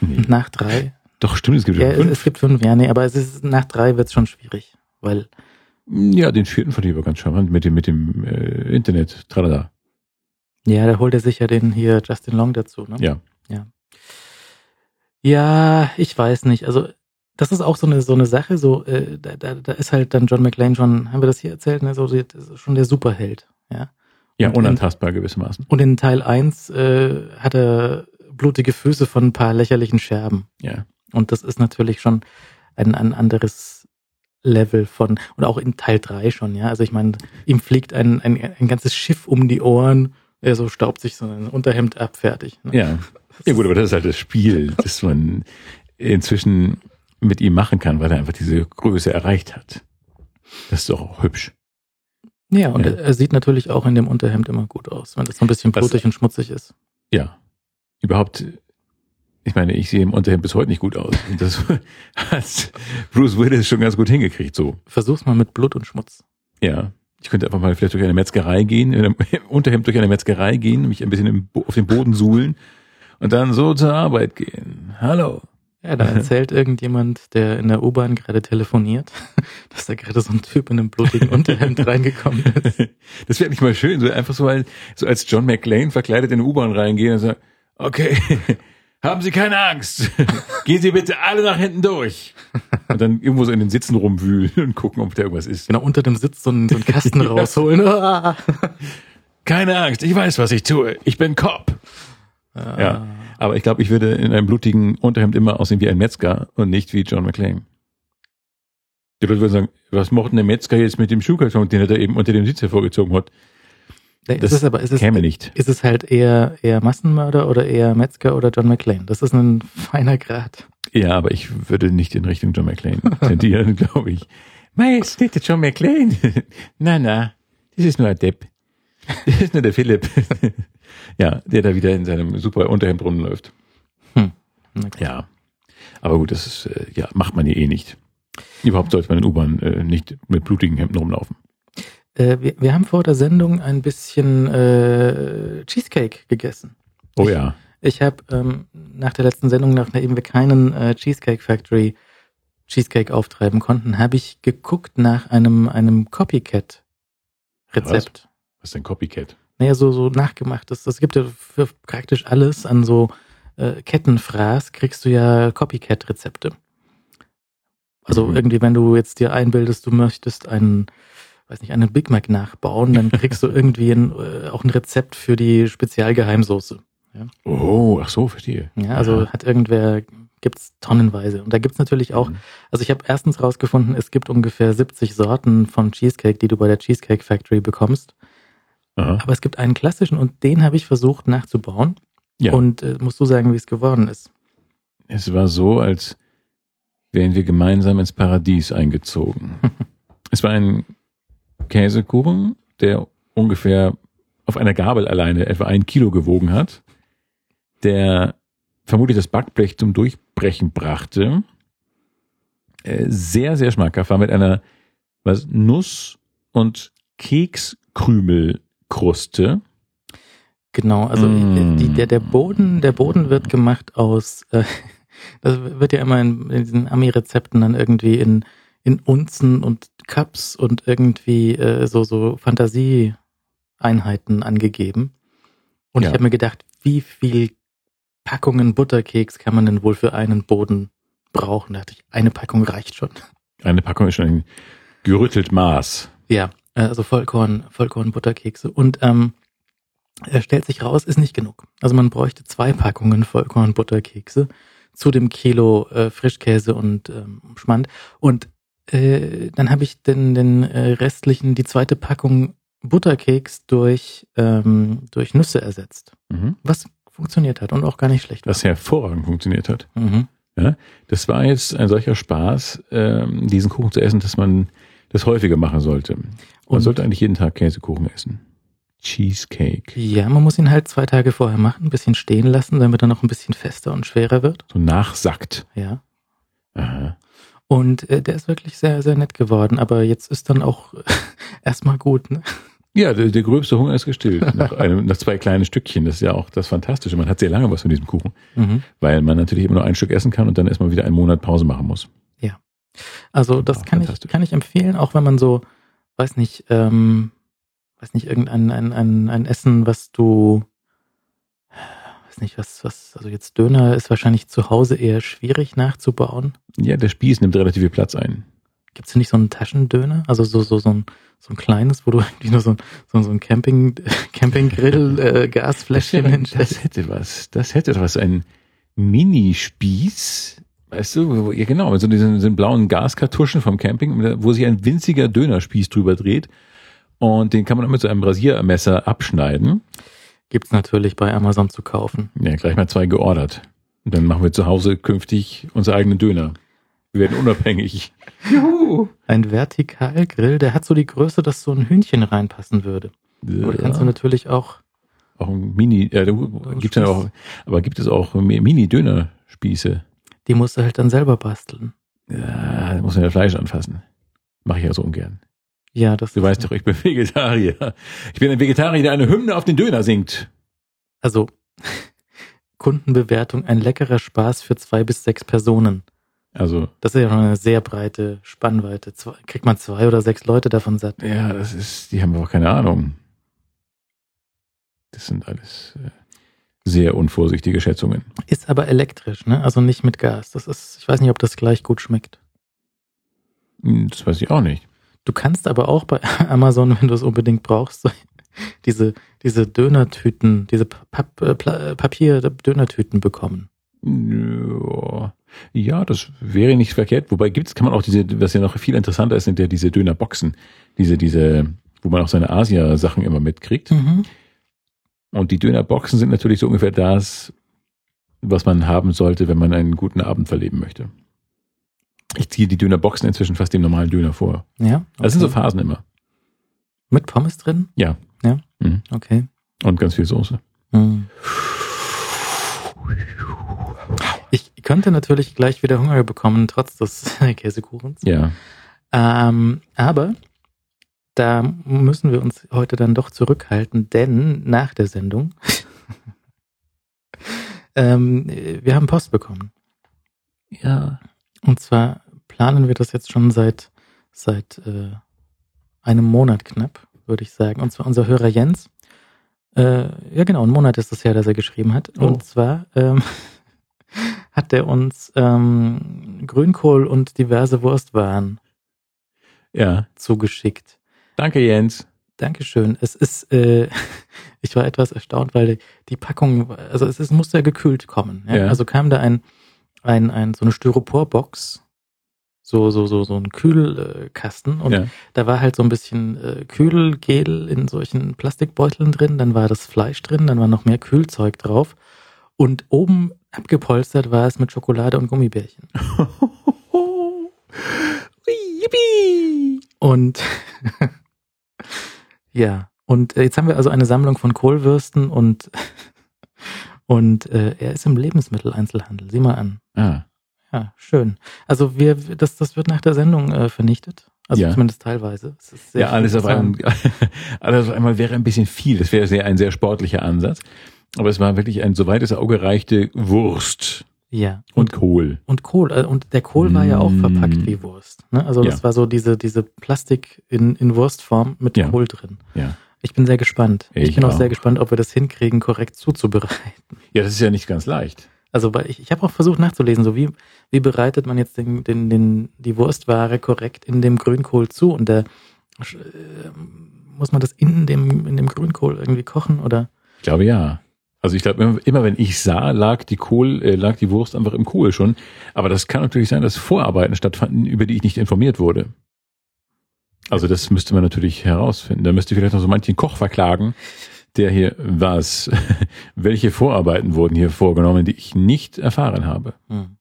Nee. nach drei, Doch, stimmt, es gibt ja, es, fünf. es gibt fünf, ja, nee, aber es ist, nach drei wird's schon schwierig, weil, Ja, den vierten fand ich aber ganz charmant mit dem, mit dem äh, Internet. Tralala. ja, da holt er sich ja den hier Justin Long dazu, ne? Ja. Ja. Ja, ich weiß nicht. Also das ist auch so eine so eine Sache. So äh, da, da, da ist halt dann John McClane schon, haben wir das hier erzählt, ne? So schon der Superheld. Ja. Ja, unantastbar gewissermaßen. Und in Teil 1 äh, hat er blutige Füße von ein paar lächerlichen Scherben. Ja. Und das ist natürlich schon ein, ein anderes Level von, und auch in Teil 3 schon, ja. Also ich meine, ihm fliegt ein, ein, ein ganzes Schiff um die Ohren, er so staubt sich so ein Unterhemd ab, fertig. Ne? Ja. Ja gut, aber das ist halt das Spiel, das man inzwischen mit ihm machen kann, weil er einfach diese Größe erreicht hat. Das ist doch auch hübsch. Ja, und Ja. Er, sieht natürlich auch in dem Unterhemd immer gut aus, wenn das so ein bisschen Was- blutig und schmutzig ist. Ja. Überhaupt, ich meine, ich sehe im Unterhemd bis heute nicht gut aus. Und das [laughs] hat Bruce Willis schon ganz gut hingekriegt, so. Versuch's mal mit Blut und Schmutz. Ja. Ich könnte einfach mal vielleicht durch eine Metzgerei gehen, in einem [laughs] im Unterhemd durch eine Metzgerei gehen, mich ein bisschen im, auf den Boden suhlen und dann so zur Arbeit gehen. Hallo. Ja, da erzählt [laughs] irgendjemand, der in der U-Bahn gerade telefoniert, dass da gerade so ein Typ in einem blutigen Unterhemd reingekommen ist. Das wäre nicht mal schön, so einfach so, als- so als John McClane verkleidet in eine U-Bahn reingehen und sagen, okay, [laughs] haben Sie keine Angst. [laughs] Gehen Sie bitte alle nach hinten durch. Und dann irgendwo so in den Sitzen rumwühlen und gucken, ob da irgendwas ist. Genau, unter dem Sitz so einen, so einen Kasten [laughs] rausholen. Ah. Keine Angst, ich weiß, was ich tue. Ich bin Cop. Ja. Aber ich glaube, ich würde in einem blutigen Unterhemd immer aussehen wie ein Metzger und nicht wie John McClane. Die Leute würden sagen, was macht denn der Metzger jetzt mit dem Schuhkarton, den er da eben unter dem Sitz hervorgezogen hat? Das ist es aber, ist es, Käme nicht. ist es halt eher, eher Massenmörder oder eher Metzger oder John McClane? Das ist ein [laughs] feiner Grad. Ja, aber ich würde nicht in Richtung John McClane [laughs] tendieren, glaube ich. Majestät, der John McClane. [laughs] na, na, das ist nur ein Depp. Das ist nur der Philipp. ja, der da wieder in seinem super Unterhemd rumläuft. Hm. Ja. Aber gut, das ist, äh, ja, macht man ja eh nicht. Überhaupt sollte man in U-Bahn äh, nicht mit blutigen Hemden rumlaufen. Äh, wir, wir haben vor der Sendung ein bisschen äh, Cheesecake gegessen. Oh ja. Ich habe ähm, nach der letzten Sendung, nachdem wir keinen äh, Cheesecake Factory Cheesecake auftreiben konnten, habe ich geguckt nach einem, einem Copycat-Rezept. Was ist denn Copycat? Naja, so, so nachgemachtes. Das gibt ja für praktisch alles an so äh, Kettenfraß, kriegst du ja Copycat-Rezepte. Also Mhm. irgendwie, wenn du jetzt dir einbildest, du möchtest einen, weiß nicht, einen Big Mac nachbauen, dann kriegst du [laughs] irgendwie ein, äh, auch ein Rezept für die Spezialgeheimsoße. Oh, ach so, verstehe. Ja, also Aha. hat irgendwer Gibt's tonnenweise. Und da gibt's natürlich auch, Mhm. also ich habe erstens rausgefunden, es gibt ungefähr 70 Sorten von Cheesecake, die du bei der Cheesecake Factory bekommst. Aha. Aber es gibt einen klassischen und den habe ich versucht nachzubauen. Ja. Und äh, musst du sagen, wie es geworden ist. Es war so, als wären wir gemeinsam ins Paradies eingezogen. [laughs] es war ein Käsekuchen, der ungefähr auf einer Gabel alleine etwa ein Kilo gewogen hat, der vermutlich das Backblech zum Durchbrechen brachte, äh, sehr, sehr schmackhaft war mit einer was, Nuss- und Kekskrümelkruste. Genau, also Mm. die, der, der Boden, der Boden wird gemacht aus, äh, [laughs] das wird ja immer in, in diesen Ami-Rezepten dann irgendwie in, in Unzen und Cups und irgendwie äh, so, so Fantasieeinheiten angegeben. Und Ja. ich habe mir gedacht, wie viel Packungen Butterkeks kann man denn wohl für einen Boden brauchen? Da dachte ich, eine Packung reicht schon. Eine Packung ist schon ein gerüttelt Maß. Ja, äh, also Vollkorn, Vollkorn Butterkekse. Und ähm, er stellt sich raus, ist nicht genug. Also man bräuchte zwei Packungen Vollkorn Butterkekse zu dem Kilo äh, Frischkäse und ähm, Schmand. Und äh, dann habe ich den, den äh, restlichen, die zweite Packung Butterkeks durch, ähm, durch Nüsse ersetzt. Mhm. Was funktioniert hat und auch gar nicht schlecht war. Was hervorragend funktioniert hat. Mhm. Das war jetzt ein solcher Spaß, ähm, diesen Kuchen zu essen, dass man das häufiger machen sollte. Man Und- sollte eigentlich jeden Tag Käsekuchen essen. Cheesecake. Ja, man muss ihn halt zwei Tage vorher machen, ein bisschen stehen lassen, damit er noch ein bisschen fester und schwerer wird. So nachsackt. Ja. Aha. Und äh, der ist wirklich sehr, sehr nett geworden. Aber jetzt ist dann auch [laughs] erstmal gut. Ne? Ja, der, der gröbste Hunger ist gestillt. Nach, einem, nach zwei kleinen Stückchen. Das ist ja auch das Fantastische. Man hat sehr lange was von diesem Kuchen, Mhm. weil man natürlich immer nur ein Stück essen kann und dann erstmal wieder einen Monat Pause machen muss. Also das kann ich, kann ich empfehlen, auch wenn man so, weiß nicht, ähm, weiß nicht, irgendein ein, ein, ein Essen, was du, weiß nicht, was, was, also jetzt Döner ist wahrscheinlich zu Hause eher schwierig nachzubauen. Ja, der Spieß nimmt relativ viel Platz ein. Gibt es nicht so einen Taschendöner? Also so, so, so ein, so ein kleines, wo du [laughs] irgendwie nur so ein, so, ein- so ein Camping, [laughs] Campinggrill, äh, hinstellst. das hätte was. Das hätte was. Ein Minispieß. Weißt du, ja genau, mit so diesen, diesen blauen Gaskartuschen vom Camping, wo sich ein winziger Dönerspieß drüber dreht. Und den kann man dann mit so einem Rasiermesser abschneiden. Gibt's natürlich bei Amazon zu kaufen. Ja, gleich mal zwei geordert. Und dann machen wir zu Hause künftig unsere eigenen Döner. Wir werden unabhängig. [laughs] Juhu! Ein Vertikalgrill, der hat so die Größe, dass so ein Hühnchen reinpassen würde. Aber da kannst du natürlich auch, auch ein Mini, ja, da gibt's ja auch, aber gibt es auch Mini-Dönerspieße? die musst du halt dann selber basteln. Ja, da muss man ja Fleisch anfassen. Mache ich ja so ungern. Ja, das Du weißt doch, ich bin Vegetarier. Ich bin ein Vegetarier, der eine Hymne auf den Döner singt. Also Kundenbewertung, ein leckerer Spaß für zwei bis sechs Personen. Also, Das ist ja eine sehr breite Spannweite. Zwei, kriegt man zwei oder sechs Leute davon satt. ja, das ist, die haben auch keine Ahnung. Das sind alles äh, sehr unvorsichtige Schätzungen. Ist aber elektrisch, ne? Also nicht mit Gas. Das ist, ich weiß nicht, ob das gleich gut schmeckt. Hm, Das weiß ich auch nicht. Du kannst aber auch bei [laughs] Amazon, wenn du es unbedingt brauchst, [laughs] diese, diese Dönertüten, diese Pap äh, Pla- Papier-Dönertüten bekommen. Ja, ja, das wäre nicht verkehrt. Wobei gibt's, kann man auch diese, was ja noch viel interessanter ist, sind ja diese Dönerboxen. Diese, diese, wo man auch seine Asia-Sachen immer mitkriegt. Mhm. Und die Dönerboxen sind natürlich so ungefähr das, was man haben sollte, wenn man einen guten Abend verleben möchte. Ich ziehe die Dönerboxen inzwischen fast dem normalen Döner vor. Ja. Das sind so okay. Phasen immer. Mit Pommes drin? Ja. Ja. Mhm. Okay. Und ganz viel Soße. Hm. Ich könnte natürlich gleich wieder Hunger bekommen, trotz des [laughs] Käsekuchens. Ja. Ähm, aber da müssen wir uns heute dann doch zurückhalten, denn nach der Sendung [laughs] ähm, wir haben Post bekommen. Ja. Und zwar planen wir das jetzt schon seit seit äh, einem Monat knapp, würde ich sagen. Und zwar unser Hörer Jens. Äh, ja genau, ein Monat ist es her, dass er geschrieben hat. Oh. Und zwar ähm, [laughs] hat er uns ähm, Grünkohl und diverse Wurstwaren Ja. zugeschickt. Danke, Jens. Dankeschön. Es ist, äh, [laughs] ich war etwas erstaunt, weil die Packung, also es, es musste ja gekühlt kommen. Ja? Ja. Also kam da ein, ein, ein, so eine Styroporbox, so, so, so, so ein Kühlkasten. Und Ja. da war halt so ein bisschen äh, Kühlgel in solchen Plastikbeuteln drin, dann war das Fleisch drin, dann war noch mehr Kühlzeug drauf. Und oben abgepolstert war es mit Schokolade und Gummibärchen. [laughs] Yippie! Und [laughs] ja, und äh, jetzt haben wir also eine Sammlung von Kohlwürsten und [laughs] und äh, er ist im Lebensmitteleinzelhandel. Sieh mal an. Ah, Ja, schön. Also wir, das, das wird nach der Sendung äh, vernichtet. Also Ja. zumindest teilweise. Es ja, alles auf, einem, [laughs] alles auf einmal wäre ein bisschen viel. Das wäre sehr, ein sehr sportlicher Ansatz. Aber es war wirklich ein, soweit das Auge reichte, Wurst Ja. und Kohl. Und Kohl, äh, und der Kohl war ja auch Mm. verpackt wie Wurst. Ne? Also das Ja. war so diese, diese Plastik in, in Wurstform mit Ja. Kohl drin. Ja. Ich bin sehr gespannt. Ich, Ich bin auch auch. sehr gespannt, ob wir das hinkriegen, korrekt zuzubereiten. Ja, das ist ja nicht ganz leicht. Also ich, ich habe auch versucht nachzulesen, so wie, wie bereitet man jetzt den, den, den, die Wurstware korrekt in dem Grünkohl zu und da äh, muss man das in dem, in dem Grünkohl irgendwie kochen oder? Ich glaube ja. Also ich glaube, immer, immer wenn ich sah, lag die Kohl, äh, lag die Wurst einfach im Kohl schon. Aber das kann natürlich sein, dass Vorarbeiten stattfanden, über die ich nicht informiert wurde. Also das müsste man natürlich herausfinden. Da müsste vielleicht noch so manchen Koch verklagen, der hier was, [laughs] welche Vorarbeiten wurden hier vorgenommen, die ich nicht erfahren habe. Hm.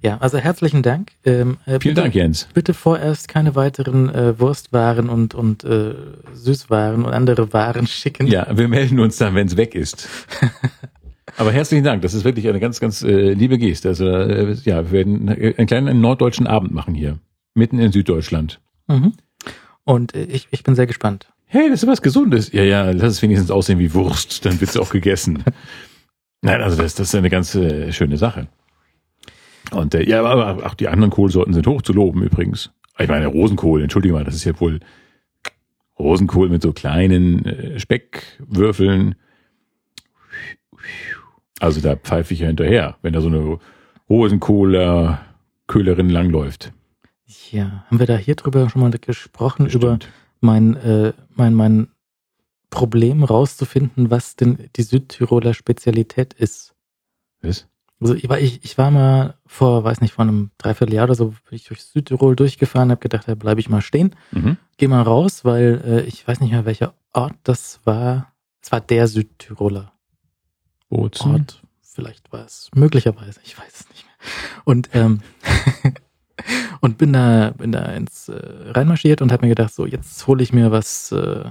Ja, also herzlichen Dank. Ähm, äh, Vielen bitte, Dank, Jens. Bitte vorerst keine weiteren äh, Wurstwaren und, und äh, Süßwaren und andere Waren [laughs] schicken. Ja, wir melden uns dann, wenn es weg ist. [laughs] Aber herzlichen Dank, das ist wirklich eine ganz, ganz äh, liebe Geste. Also äh, ja, wir werden einen kleinen norddeutschen Abend machen hier, mitten in Süddeutschland. Mhm. Und äh, ich, ich bin sehr gespannt. Hey, das ist was Gesundes. Ja, ja, lass es wenigstens aussehen wie Wurst, dann wird's auch gegessen. [laughs] Nein, also das, das ist eine ganz äh, schöne Sache. Und äh, ja, aber auch die anderen Kohlsorten sind hoch zu loben übrigens. Ich meine, Rosenkohl, entschuldige mal, das ist ja wohl Rosenkohl mit so kleinen äh, Speckwürfeln. Also da pfeife ich ja hinterher, wenn da so eine Rosenkohler Köhlerin langläuft. Ja, haben wir da hier drüber schon mal gesprochen, über Bestimmt. Mein, äh, mein, mein Problem rauszufinden, was denn die Südtiroler Spezialität ist. Was? Also ich war, ich, ich war mal vor, weiß nicht, vor einem Dreivierteljahr oder so, bin ich durch Südtirol durchgefahren, habe gedacht, da bleibe ich mal stehen, Mhm. geh mal raus, weil äh, ich weiß nicht mehr, welcher Ort das war. Es war der Südtiroler Bozen. Ort. Vielleicht war es möglicherweise, ich weiß es nicht mehr. Und ähm, [laughs] und bin da bin da ins äh, reinmarschiert und habe mir gedacht, so jetzt hole ich mir was äh,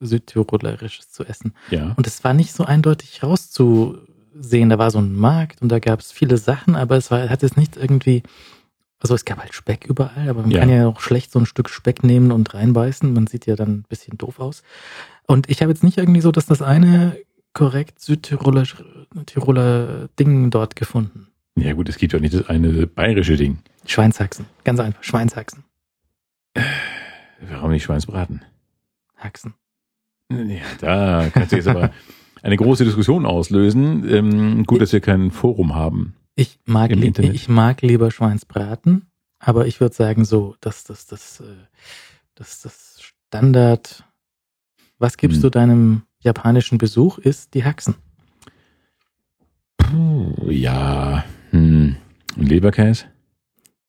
südtirolerisches zu essen. Ja. Und es war nicht so eindeutig rauszusehen. Da war so ein Markt und da gab es viele Sachen, aber es war hat jetzt nicht irgendwie also es gab halt Speck überall, aber man Ja. kann ja auch schlecht so ein Stück Speck nehmen und reinbeißen. Man sieht ja dann ein bisschen doof aus. Und ich habe jetzt nicht irgendwie so, dass das eine korrekt Südtiroler Tiroler Ding dort gefunden. Ja gut, es gibt ja nicht das eine bayerische Ding. Schweinshaxen. Ganz einfach. Schweinshaxen. Warum nicht Schweinsbraten? Haxen. Ja, da kannst du jetzt aber eine große Diskussion auslösen. Ähm, gut, dass wir kein Forum haben. Ich mag, Im Internet. ich mag lieber Schweinsbraten, aber ich würde sagen so, dass das, das, äh, das, das Standard, was gibst Hm. du deinem japanischen Besuch, ist die Haxen. Puh, ja, hm. Und Leberkäse?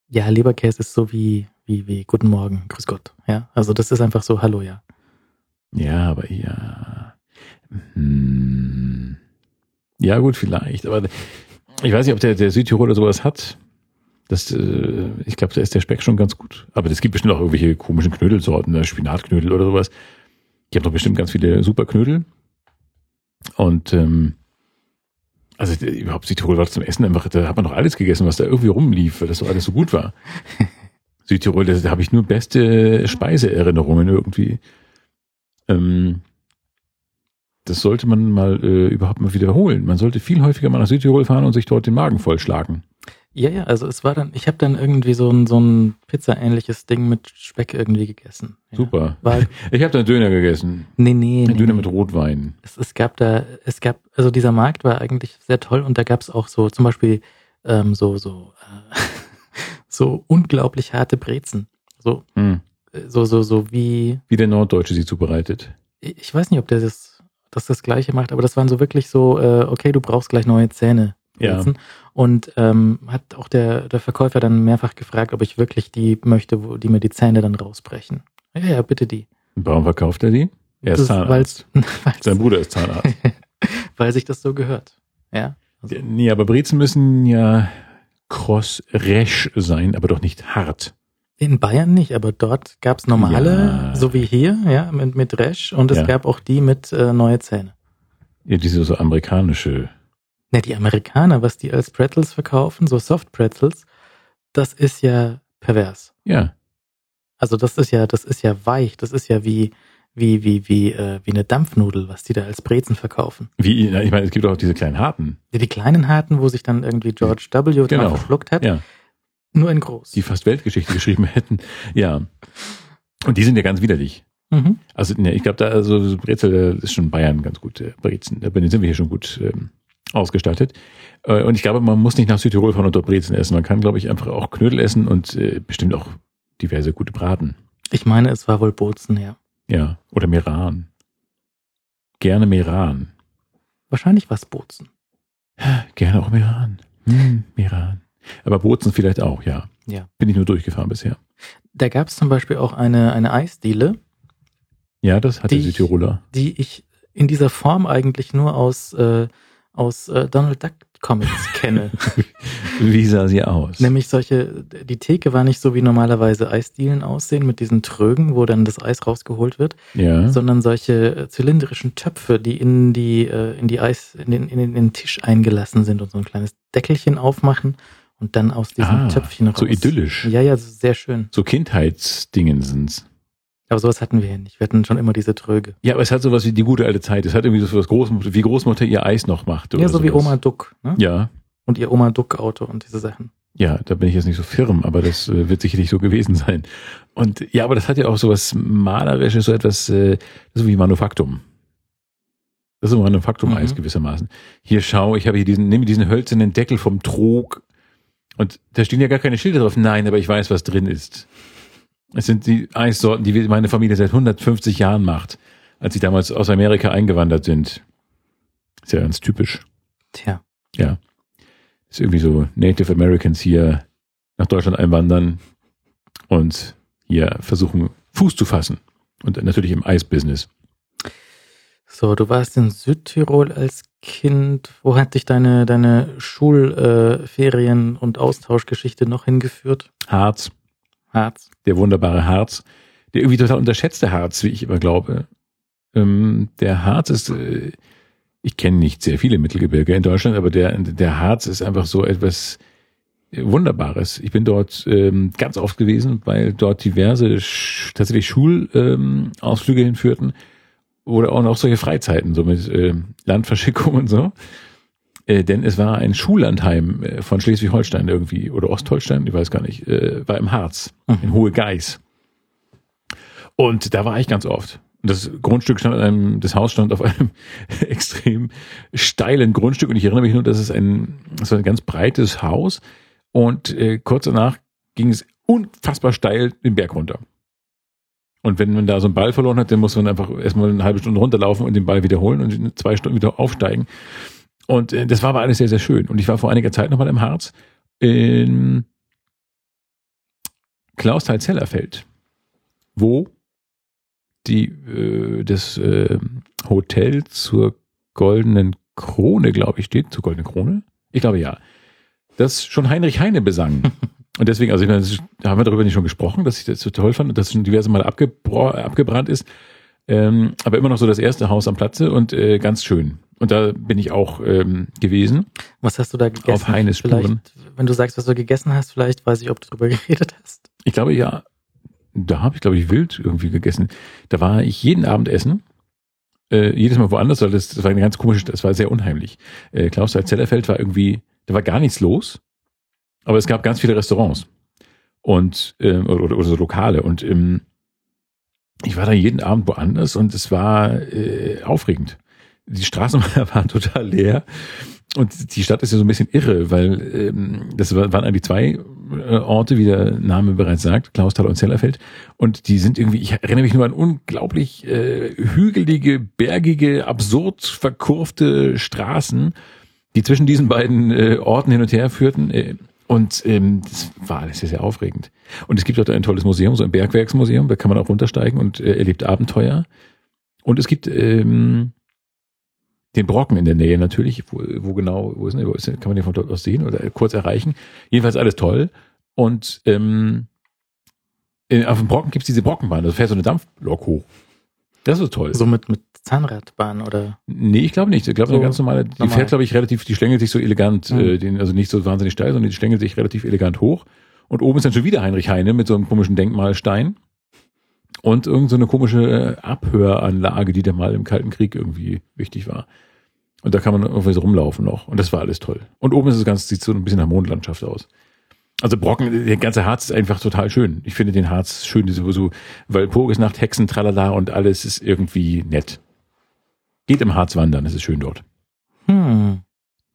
Ja, Leberkäse ist so wie, wie, wie Guten Morgen, Grüß Gott. Ja, also das ist einfach so Hallo, ja. Ja, aber ja. Hm. Ja, gut, vielleicht. Aber ich weiß nicht, ob der, der Südtiroler sowas hat. Das, äh, ich glaube, da ist der Speck schon ganz gut. Aber es gibt bestimmt auch irgendwelche komischen Knödelsorten, ne? Spinatknödel oder sowas. Die haben doch bestimmt ganz viele super Knödel. Und ähm, also überhaupt Südtirol war zum Essen einfach, da hat man doch alles gegessen, was da irgendwie rumlief, weil das so alles so gut war. [laughs] Südtirol, da, da habe ich nur beste Speiseerinnerungen irgendwie. Ähm, das sollte man mal äh, überhaupt mal wiederholen. Man sollte viel häufiger mal nach Südtirol fahren und sich dort den Magen vollschlagen. Ja, ja, also es war dann, ich habe dann irgendwie so ein, so ein Pizza-ähnliches Ding mit Speck irgendwie gegessen. Ja. Super. War, [laughs] Ich habe da einen Döner gegessen. nee, nee, Ein nee, Döner nee. mit Rotwein. Es, es gab da, es gab, also dieser Markt war eigentlich sehr toll und da gab es auch so, zum Beispiel ähm, so, so, äh, [laughs] so unglaublich harte Brezen. So, Hm. äh, so, so, so wie, Wie der Norddeutsche sie zubereitet. ich weiß nicht, ob der das, das das Gleiche macht, aber das waren so wirklich so, äh, okay, du brauchst gleich neue Zähne Brezen. Und ähm, hat auch der, der Verkäufer dann mehrfach gefragt, ob ich wirklich die möchte, wo die mir die Zähne dann rausbrechen. Ja, ja, bitte die. Warum verkauft er die? Er ist Das- Zahnarzt. weil's- [laughs] weil's- Sein Bruder ist Zahnarzt. [laughs] weil sich das so gehört. Ja. Also, nee, aber Brezen müssen ja cross-resch sein, aber doch nicht hart. in Bayern nicht, aber dort gab's normale, Ja. so wie hier, ja, mit, mit Resch und es Ja. gab auch die mit äh, neue Zähne. Ja, diese so amerikanische. Ne, die Amerikaner, was die als Pretzels verkaufen, so Soft Pretzels, das ist ja pervers. Ja. Also das ist ja, das ist ja weich, das ist ja wie wie wie wie äh, wie eine Dampfnudel, was die da als Brezen verkaufen. Wie, na, ich meine, es gibt auch diese kleinen harten. Die, die kleinen harten, wo sich dann irgendwie George W. Genau. verschluckt hat, Ja. nur in groß. Die fast Weltgeschichte geschrieben [laughs] hätten. Ja. Und die sind ja ganz widerlich. Mhm. Also, ne, ich glaube, da, also so Brezel, da ist schon Bayern ganz gut, äh, Brezen. Da sind wir hier schon gut ähm, ausgestattet. Äh, und ich glaube, man muss nicht nach Südtirol fahren und dort Brezen essen. Man kann, glaube ich, einfach auch Knödel essen und äh, bestimmt auch diverse gute Braten. Ich meine, es war wohl Bozen, ja. Ja. Oder Meran. Gerne Meran. Wahrscheinlich war es Bozen. Gerne auch Meran. Hm, Meran. Aber Bozen vielleicht auch, ja. Ja. Bin ich nur durchgefahren bisher. Da gab es zum Beispiel auch eine, eine Eisdiele, Ja, das hat der Die- Südtiroler. die ich in dieser Form eigentlich nur aus, äh, aus äh, Donald Duck Comics [laughs] kenne. Wie sah sie aus? Nämlich solche, die Theke war nicht so wie normalerweise Eisdielen aussehen mit diesen Trögen, wo dann das Eis rausgeholt wird, ja. sondern solche äh, zylindrischen Töpfe, die in die, äh, in die Eis, in den, in den, Tisch eingelassen sind und so ein kleines Deckelchen aufmachen und dann aus diesem Ah, Töpfchen raus. so idyllisch. Ja, ja, sehr schön. So Kindheitsdingen sind's. Aber sowas hatten wir ja nicht. Wir hatten schon immer diese Tröge. Ja, aber es hat sowas wie die gute alte Zeit. Es hat irgendwie so was Großmutter, wie Großmutter ihr Eis noch macht. Oder Ja, so wie sowas. Oma Duck, ne? Ja, Und ihr Oma Duck Auto und diese Sachen. ja, da bin ich jetzt nicht so firm, aber das äh, wird sicherlich so gewesen sein. Und ja, aber das hat ja auch sowas Malerisches, so etwas, äh, so wie Manufaktum. Das ist ein Manufaktum-Eis Mhm. gewissermaßen. Hier schau, ich habe hier diesen, nehme diesen hölzernen Deckel vom Trog und da stehen ja gar keine Schilder drauf. Nein, aber ich weiß, was drin ist. Es sind die Eissorten, die meine Familie seit 150 Jahren macht, als sie damals aus Amerika eingewandert sind. Ist ja ganz typisch. Tja. Ja. Ist irgendwie so Native Americans hier nach Deutschland einwandern und hier versuchen, Fuß zu fassen. Und natürlich im Eisbusiness. So, du warst in Südtirol als Kind. Wo hat dich deine, deine Schulferien- äh, und Austauschgeschichte noch hingeführt? Harz, Harz. der wunderbare Harz, der irgendwie total unterschätzte Harz, wie ich immer glaube. Ähm, der Harz ist, äh, ich kenne nicht sehr viele Mittelgebirge in Deutschland, aber der, der Harz ist einfach so etwas äh, Wunderbares. Ich bin dort ähm, ganz oft gewesen, weil dort diverse sch tatsächlich Schulausflüge ähm, hinführten oder auch noch solche Freizeiten, so mit ähm, Landverschickung und so. Äh, denn es war ein Schullandheim äh, von Schleswig-Holstein irgendwie oder Ostholstein, ich weiß gar nicht, äh, war im Harz, in Hohe Geiß. Und da war ich ganz oft. Das Grundstück stand an einem, das Haus stand auf [laughs] einem extrem steilen Grundstück und ich erinnere mich nur, dass es ein, es war ein ganz breites Haus und äh, kurz danach ging es unfassbar steil den Berg runter. Und wenn man da so einen Ball verloren hat, dann muss man einfach erstmal eine halbe Stunde runterlaufen und den Ball wiederholen und in zwei Stunden wieder aufsteigen. Und äh, das war aber alles sehr, sehr schön. Und ich war vor einiger Zeit nochmal im Harz in Klausthal-Zellerfeld, wo die, äh, das äh, Hotel zur Goldenen Krone, glaube ich, steht. Zur Goldenen Krone? Ich glaube ja. Das schon Heinrich Heine besang. [laughs] Und deswegen, also ich meine, das- da haben wir darüber nicht schon gesprochen, dass ich das so toll fand und dass es schon diverse Mal abgebra abgebrannt ist. Ähm, aber immer noch so das erste Haus am Platze und äh, ganz schön. Und da bin ich auch ähm, gewesen. Was hast du da gegessen? Auf Heines Spuren. Wenn du sagst, was du gegessen hast, vielleicht weiß ich, ob du drüber [laughs] geredet hast. Ich glaube ja, da habe ich, glaube ich, wild irgendwie gegessen. Da war ich jeden Abend essen. Äh, jedes Mal woanders, weil das, das war eine ganz komische, das war sehr unheimlich. Äh, Klaus Zellerfeld war irgendwie, da war gar nichts los, aber es gab ganz viele Restaurants und äh, oder, oder, oder so Lokale und ähm, ich war da jeden Abend woanders und es war äh, aufregend. Die Straßen [laughs] waren total leer und die Stadt ist ja so ein bisschen irre, weil ähm, das war- waren eigentlich zwei äh, Orte, wie der Name bereits sagt, Klausthal und Zellerfeld. Und die sind irgendwie, ich erinnere mich nur an unglaublich äh, hügelige, bergige, absurd verkurvte Straßen, die zwischen diesen beiden äh, Orten hin und her führten. Äh, und ähm, das war alles sehr, sehr aufregend. Und es gibt dort ein tolles Museum, so ein Bergwerksmuseum, da kann man auch runtersteigen und äh, erlebt Abenteuer. Und es gibt ähm, den Brocken in der Nähe natürlich, wo, wo genau, wo ist, denn, wo ist denn, kann man den von dort aus sehen oder kurz erreichen. Jedenfalls alles toll. Und ähm, in, auf dem Brocken gibt's diese Brockenbahn, da fährt so eine Dampflok hoch. Das ist toll. So mit, mit Zahnradbahn oder? Nee, ich glaube nicht. Ich glaube, So eine ganz normale, die normal. fährt, glaube ich, relativ, die schlängelt sich so elegant, Mhm. äh, den, also nicht so wahnsinnig steil, sondern die schlängelt sich relativ elegant hoch. Und oben ist dann schon wieder Heinrich Heine mit so einem komischen Denkmalstein. Und irgend so eine komische äh, Abhöranlage, die da mal im Kalten Krieg irgendwie wichtig war. Und da kann man irgendwie so rumlaufen noch. Und das war alles toll. Und oben ist es ganz, sieht so ein bisschen nach Mondlandschaft aus. Also Brocken, der ganze Harz ist einfach total schön. Ich finde den Harz schön, diese so, weil Nacht, Hexen, Tralala und alles ist irgendwie nett. Geht im Harz wandern, es ist schön dort. Hm.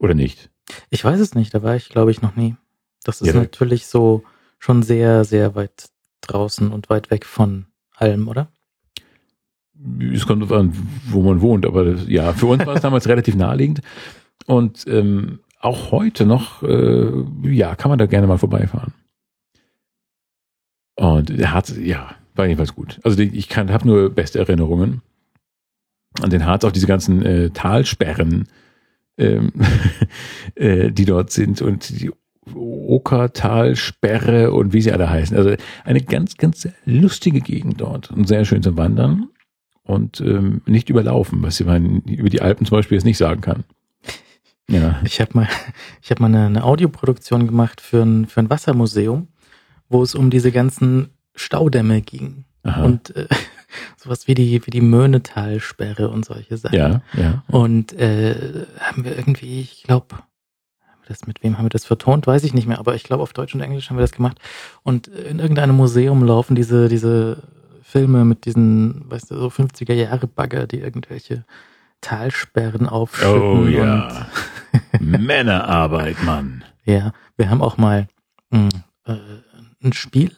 Oder nicht? Ich weiß es nicht, da war ich, glaube ich, noch nie. Das ist Ja, natürlich so schon sehr, sehr weit draußen und weit weg von allem, oder? Es kommt drauf an, wo man wohnt, aber das, ja, für uns war es damals [laughs] relativ naheliegend. Und ähm, auch heute noch, äh, ja, kann man da gerne mal vorbeifahren. Und der Harz, ja, war jedenfalls gut. Also die, ich kann, habe nur beste Erinnerungen an den Harz, auch diese ganzen äh, Talsperren, ähm, [laughs] äh, die dort sind und die Okertalsperre und wie sie alle heißen. Also eine ganz, ganz lustige Gegend dort und sehr schön zum Wandern und ähm, nicht überlaufen, was man über die Alpen zum Beispiel jetzt nicht sagen kann. [laughs] Ja. Ich habe mal, ich habe mal eine, eine Audioproduktion gemacht für ein, für ein Wassermuseum, wo es um diese ganzen Staudämme ging. Aha. Und äh, [laughs] sowas wie die, wie die Möhnetalsperre und solche Sachen. ja, ja. Und äh, haben wir irgendwie, ich glaube, das mit wem haben wir das vertont, weiß ich nicht mehr, aber ich glaube auf Deutsch und Englisch haben wir das gemacht. Und in irgendeinem Museum laufen diese, diese Filme mit diesen, weißt du, so 50er Jahre Bagger, die irgendwelche Talsperren aufschütten. Oh ja. [laughs] [laughs] Männerarbeit, Mann. ja, wir haben auch mal mh, äh, ein Spiel,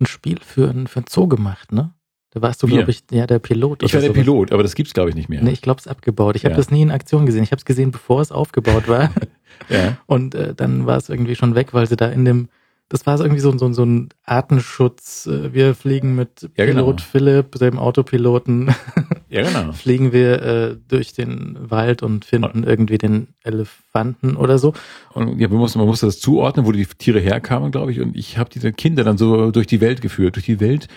ein Spiel für ein, für ein Zoo gemacht, ne? Da warst du, glaube ich, ja, der Pilot. Ich war der sowas. Pilot, aber das gibt's glaube ich nicht mehr. Nee, ich glaube, es ist abgebaut. Ich habe Ja. das nie in Aktion gesehen. Ich habe es gesehen, bevor es aufgebaut war. [laughs] Ja. Und äh, dann war es irgendwie schon weg, weil sie da in dem, das war so irgendwie so, so, so ein Artenschutz. Äh, Wir fliegen mit Ja, genau. Pilot Philipp, dem Autopiloten, ja, genau. [laughs] fliegen wir äh, durch den Wald und finden irgendwie den Elefanten oder so. Und ja, man musste, man musste das zuordnen, wo die Tiere herkamen, glaube ich. Und ich habe diese Kinder dann so durch die Welt geführt, durch die Welt,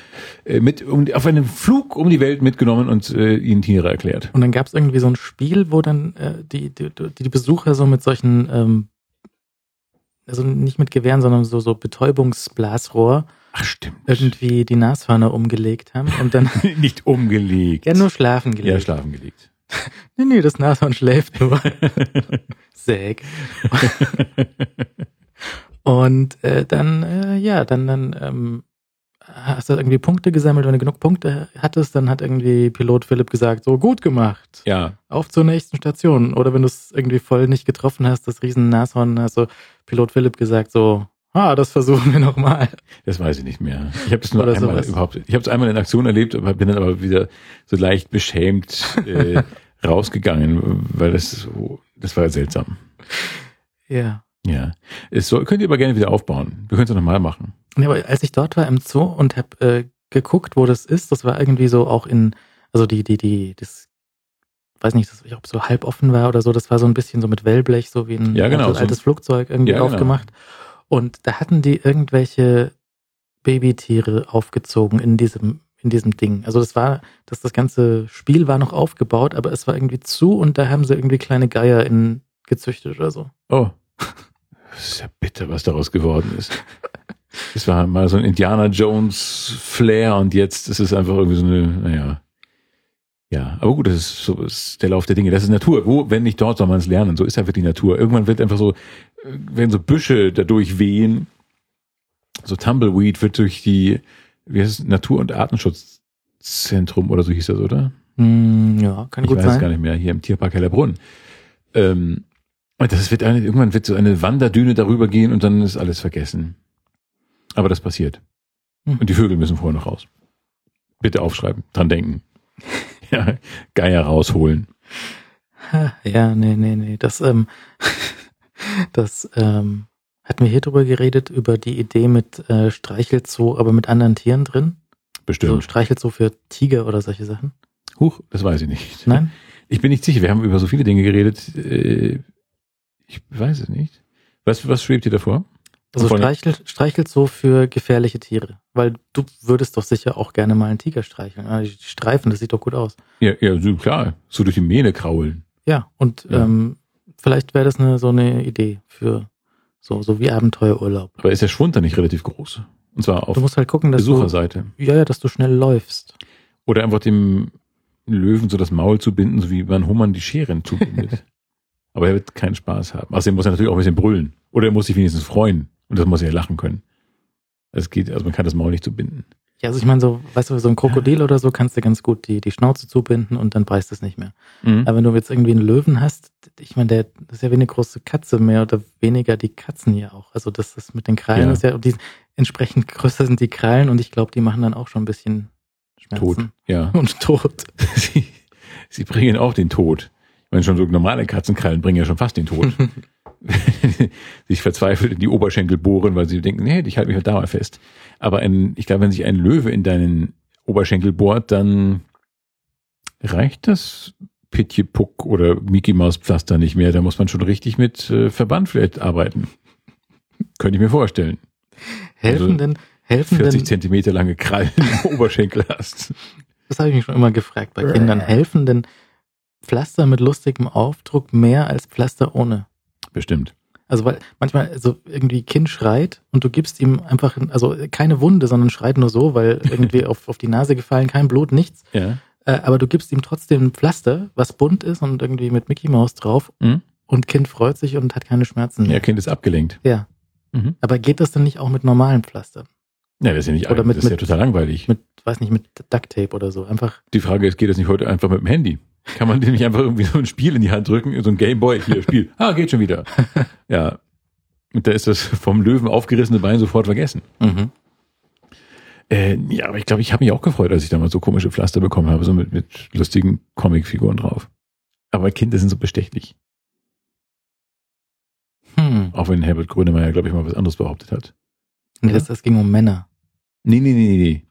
äh, mit um, auf einen Flug um die Welt mitgenommen und äh, ihnen Tiere erklärt. Und dann gab es irgendwie so ein Spiel, wo dann äh, die, die, die Besucher so mit solchen, ähm, also nicht mit Gewehren, sondern so, so Betäubungsblasrohr Ach, stimmt. irgendwie die Nashörner umgelegt haben und dann [laughs] Nicht umgelegt. ja nur schlafen gelegt. Ja, schlafen gelegt. [laughs] Nee, nee, das Nashorn schläft nur. [laughs] Säg. Und äh, dann, äh, ja, dann, dann ähm, hast du irgendwie Punkte gesammelt. Wenn du genug Punkte hattest, dann hat irgendwie Pilot Philipp gesagt, so gut gemacht. ja, Auf zur nächsten Station. Oder wenn du es irgendwie voll nicht getroffen hast, das riesen Nashorn, hast so Pilot Philipp gesagt, so, ah, das versuchen wir nochmal. das weiß ich nicht mehr. Ich habe das nur Oder einmal sowas. überhaupt. Ich habe es einmal in Aktion erlebt, aber bin dann aber wieder so leicht beschämt äh, [laughs] rausgegangen, weil das das war seltsam. Ja. Ja, es soll, könnt ihr aber gerne wieder aufbauen. Wir können es nochmal machen. Ja, aber als ich dort war im Zoo und hab äh, geguckt, wo das ist, das war irgendwie so auch in, also die, die, die, das, weiß nicht, das, ob so halb offen war oder so, das war so ein bisschen so mit Wellblech, so wie ein Ja, genau, altes, so- altes Flugzeug irgendwie Ja, genau. Und da hatten die irgendwelche Babytiere aufgezogen in diesem, in diesem Ding. Also das war, das, das ganze Spiel war noch aufgebaut, aber es war irgendwie zu und da haben sie irgendwie kleine Geier in gezüchtet oder so. Oh, [laughs] das ist ja bitter, was daraus geworden ist. [laughs] Es war mal so ein Indiana Jones Flair und jetzt ist es einfach irgendwie so eine, naja. Ja, aber gut, das ist so ist der Lauf der Dinge. Das ist Natur. Wo, wenn nicht dort, soll man es lernen. So ist einfach die Natur. Irgendwann wird einfach so, äh, wenn so Büsche dadurch wehen, so Tumbleweed wird durch die, wie heißt es, Natur- und Artenschutzzentrum oder so hieß das, oder? Hm, ja, kann ich gut weiß es sein. gar nicht mehr, hier im Tierpark Hellerbrunn. Ähm, und das wird eine, irgendwann wird so eine Wanderdüne darüber gehen und dann ist alles vergessen. Aber das passiert. Hm. Und die Vögel müssen vorher noch raus. Bitte aufschreiben, dran denken. [laughs] ja, Geier rausholen. Ja, nee, nee, nee. Das, ähm, [laughs] das, ähm, hatten wir hier drüber geredet, über die Idee mit äh, Streichelzoo, aber mit anderen Tieren drin? Bestimmt. So Streichelzoo für Tiger oder solche Sachen? Huch, das weiß ich nicht. Nein? Ich bin nicht sicher. Wir haben über so viele Dinge geredet. Äh, Ich weiß es nicht. Was, was schwebt dir davor? Also Von- Streichel, Streichelzoo für gefährliche Tiere. Weil du würdest doch sicher auch gerne mal einen Tiger streicheln. Ah, Die Streifen, das sieht doch gut aus. Ja, ja, so, klar. So durch die Mähne kraulen. Ja, und Ja. Ähm, vielleicht wäre das eine, so eine Idee für so, so wie Abenteuerurlaub. Aber ist der Schwund da nicht relativ groß? Und zwar auf Du musst halt gucken, dass du, Besucherseite. ja, ja, dass du schnell läufst. Oder einfach dem Löwen so das Maul zu binden, so wie man Hummern die Scheren zubindet. [laughs] Aber er wird keinen Spaß haben. Außerdem muss er natürlich auch ein bisschen brüllen. Oder er muss sich wenigstens freuen. Und das muss ja lachen können. Es geht, also man kann das Maul nicht zubinden. Ja, also ich meine, so, weißt du, so ein Krokodil oder so kannst du ganz gut die, die Schnauze zubinden und dann beißt es nicht mehr. Mhm. Aber wenn du jetzt irgendwie einen Löwen hast, ich meine, der das ist ja wie eine große Katze, mehr oder weniger die Katzen ja auch. Also das ist mit den Krallen Ja. ist ja, die, entsprechend größer sind die Krallen und ich glaube, die machen dann auch schon ein bisschen Schmerzen. Tot. Ja. [laughs] Und tot. [laughs] sie, sie bringen auch den Tod. Ich meine, schon so normale Katzenkrallen bringen ja schon fast den Tod. [laughs] [laughs] sich verzweifelt in die Oberschenkel bohren, weil sie denken, nee, ich halte mich halt da mal fest. Aber ein, ich glaube, wenn sich ein Löwe in deinen Oberschenkel bohrt, dann reicht das Pitjepuck oder Mickey Maus Pflaster nicht mehr. Da muss man schon richtig mit äh, Verband vielleicht arbeiten. Könnte ich mir vorstellen. Helfen Also denn, helfen 40 denn, Zentimeter lange Krallen im [laughs] Oberschenkel hast. das habe ich mich schon immer gefragt bei Kindern, helfen denn Pflaster mit lustigem Aufdruck mehr als Pflaster ohne? Bestimmt. Also weil manchmal also irgendwie Kind schreit und du gibst ihm einfach, also keine Wunde, sondern schreit nur so, weil [laughs] irgendwie auf, auf die Nase gefallen, kein Blut, nichts. Ja. Äh, aber du gibst ihm trotzdem ein Pflaster, was bunt ist und irgendwie mit Mickey Maus drauf Mhm. und Kind freut sich und hat keine Schmerzen Ja, mehr. Kind ist abgelenkt. Ja. Mhm. Aber geht das denn nicht auch mit normalen Pflastern? Ja, das ist ja nicht, Oder mit- das ist ja mit- total langweilig. Mit, weiß nicht, mit Ducktape oder so. Einfach. Die Frage ist, geht das nicht heute einfach mit dem Handy? Kann man dem nicht einfach irgendwie so ein Spiel in die Hand drücken, so ein Gameboy, hier, [laughs] Spiel. Ah, geht schon wieder. [laughs] Ja. Und da ist das vom Löwen aufgerissene Bein sofort vergessen. Mhm. Äh, ja, aber ich glaube, ich habe mich auch gefreut, als ich damals so komische Pflaster bekommen habe, so mit, mit lustigen Comicfiguren drauf. Aber Kinder sind so bestechlich. Hm. Auch wenn Herbert Grönemeyer, glaube ich, mal was anderes behauptet hat. Nee, das, das ging um Männer. Nee, nee, nee, nee, nee.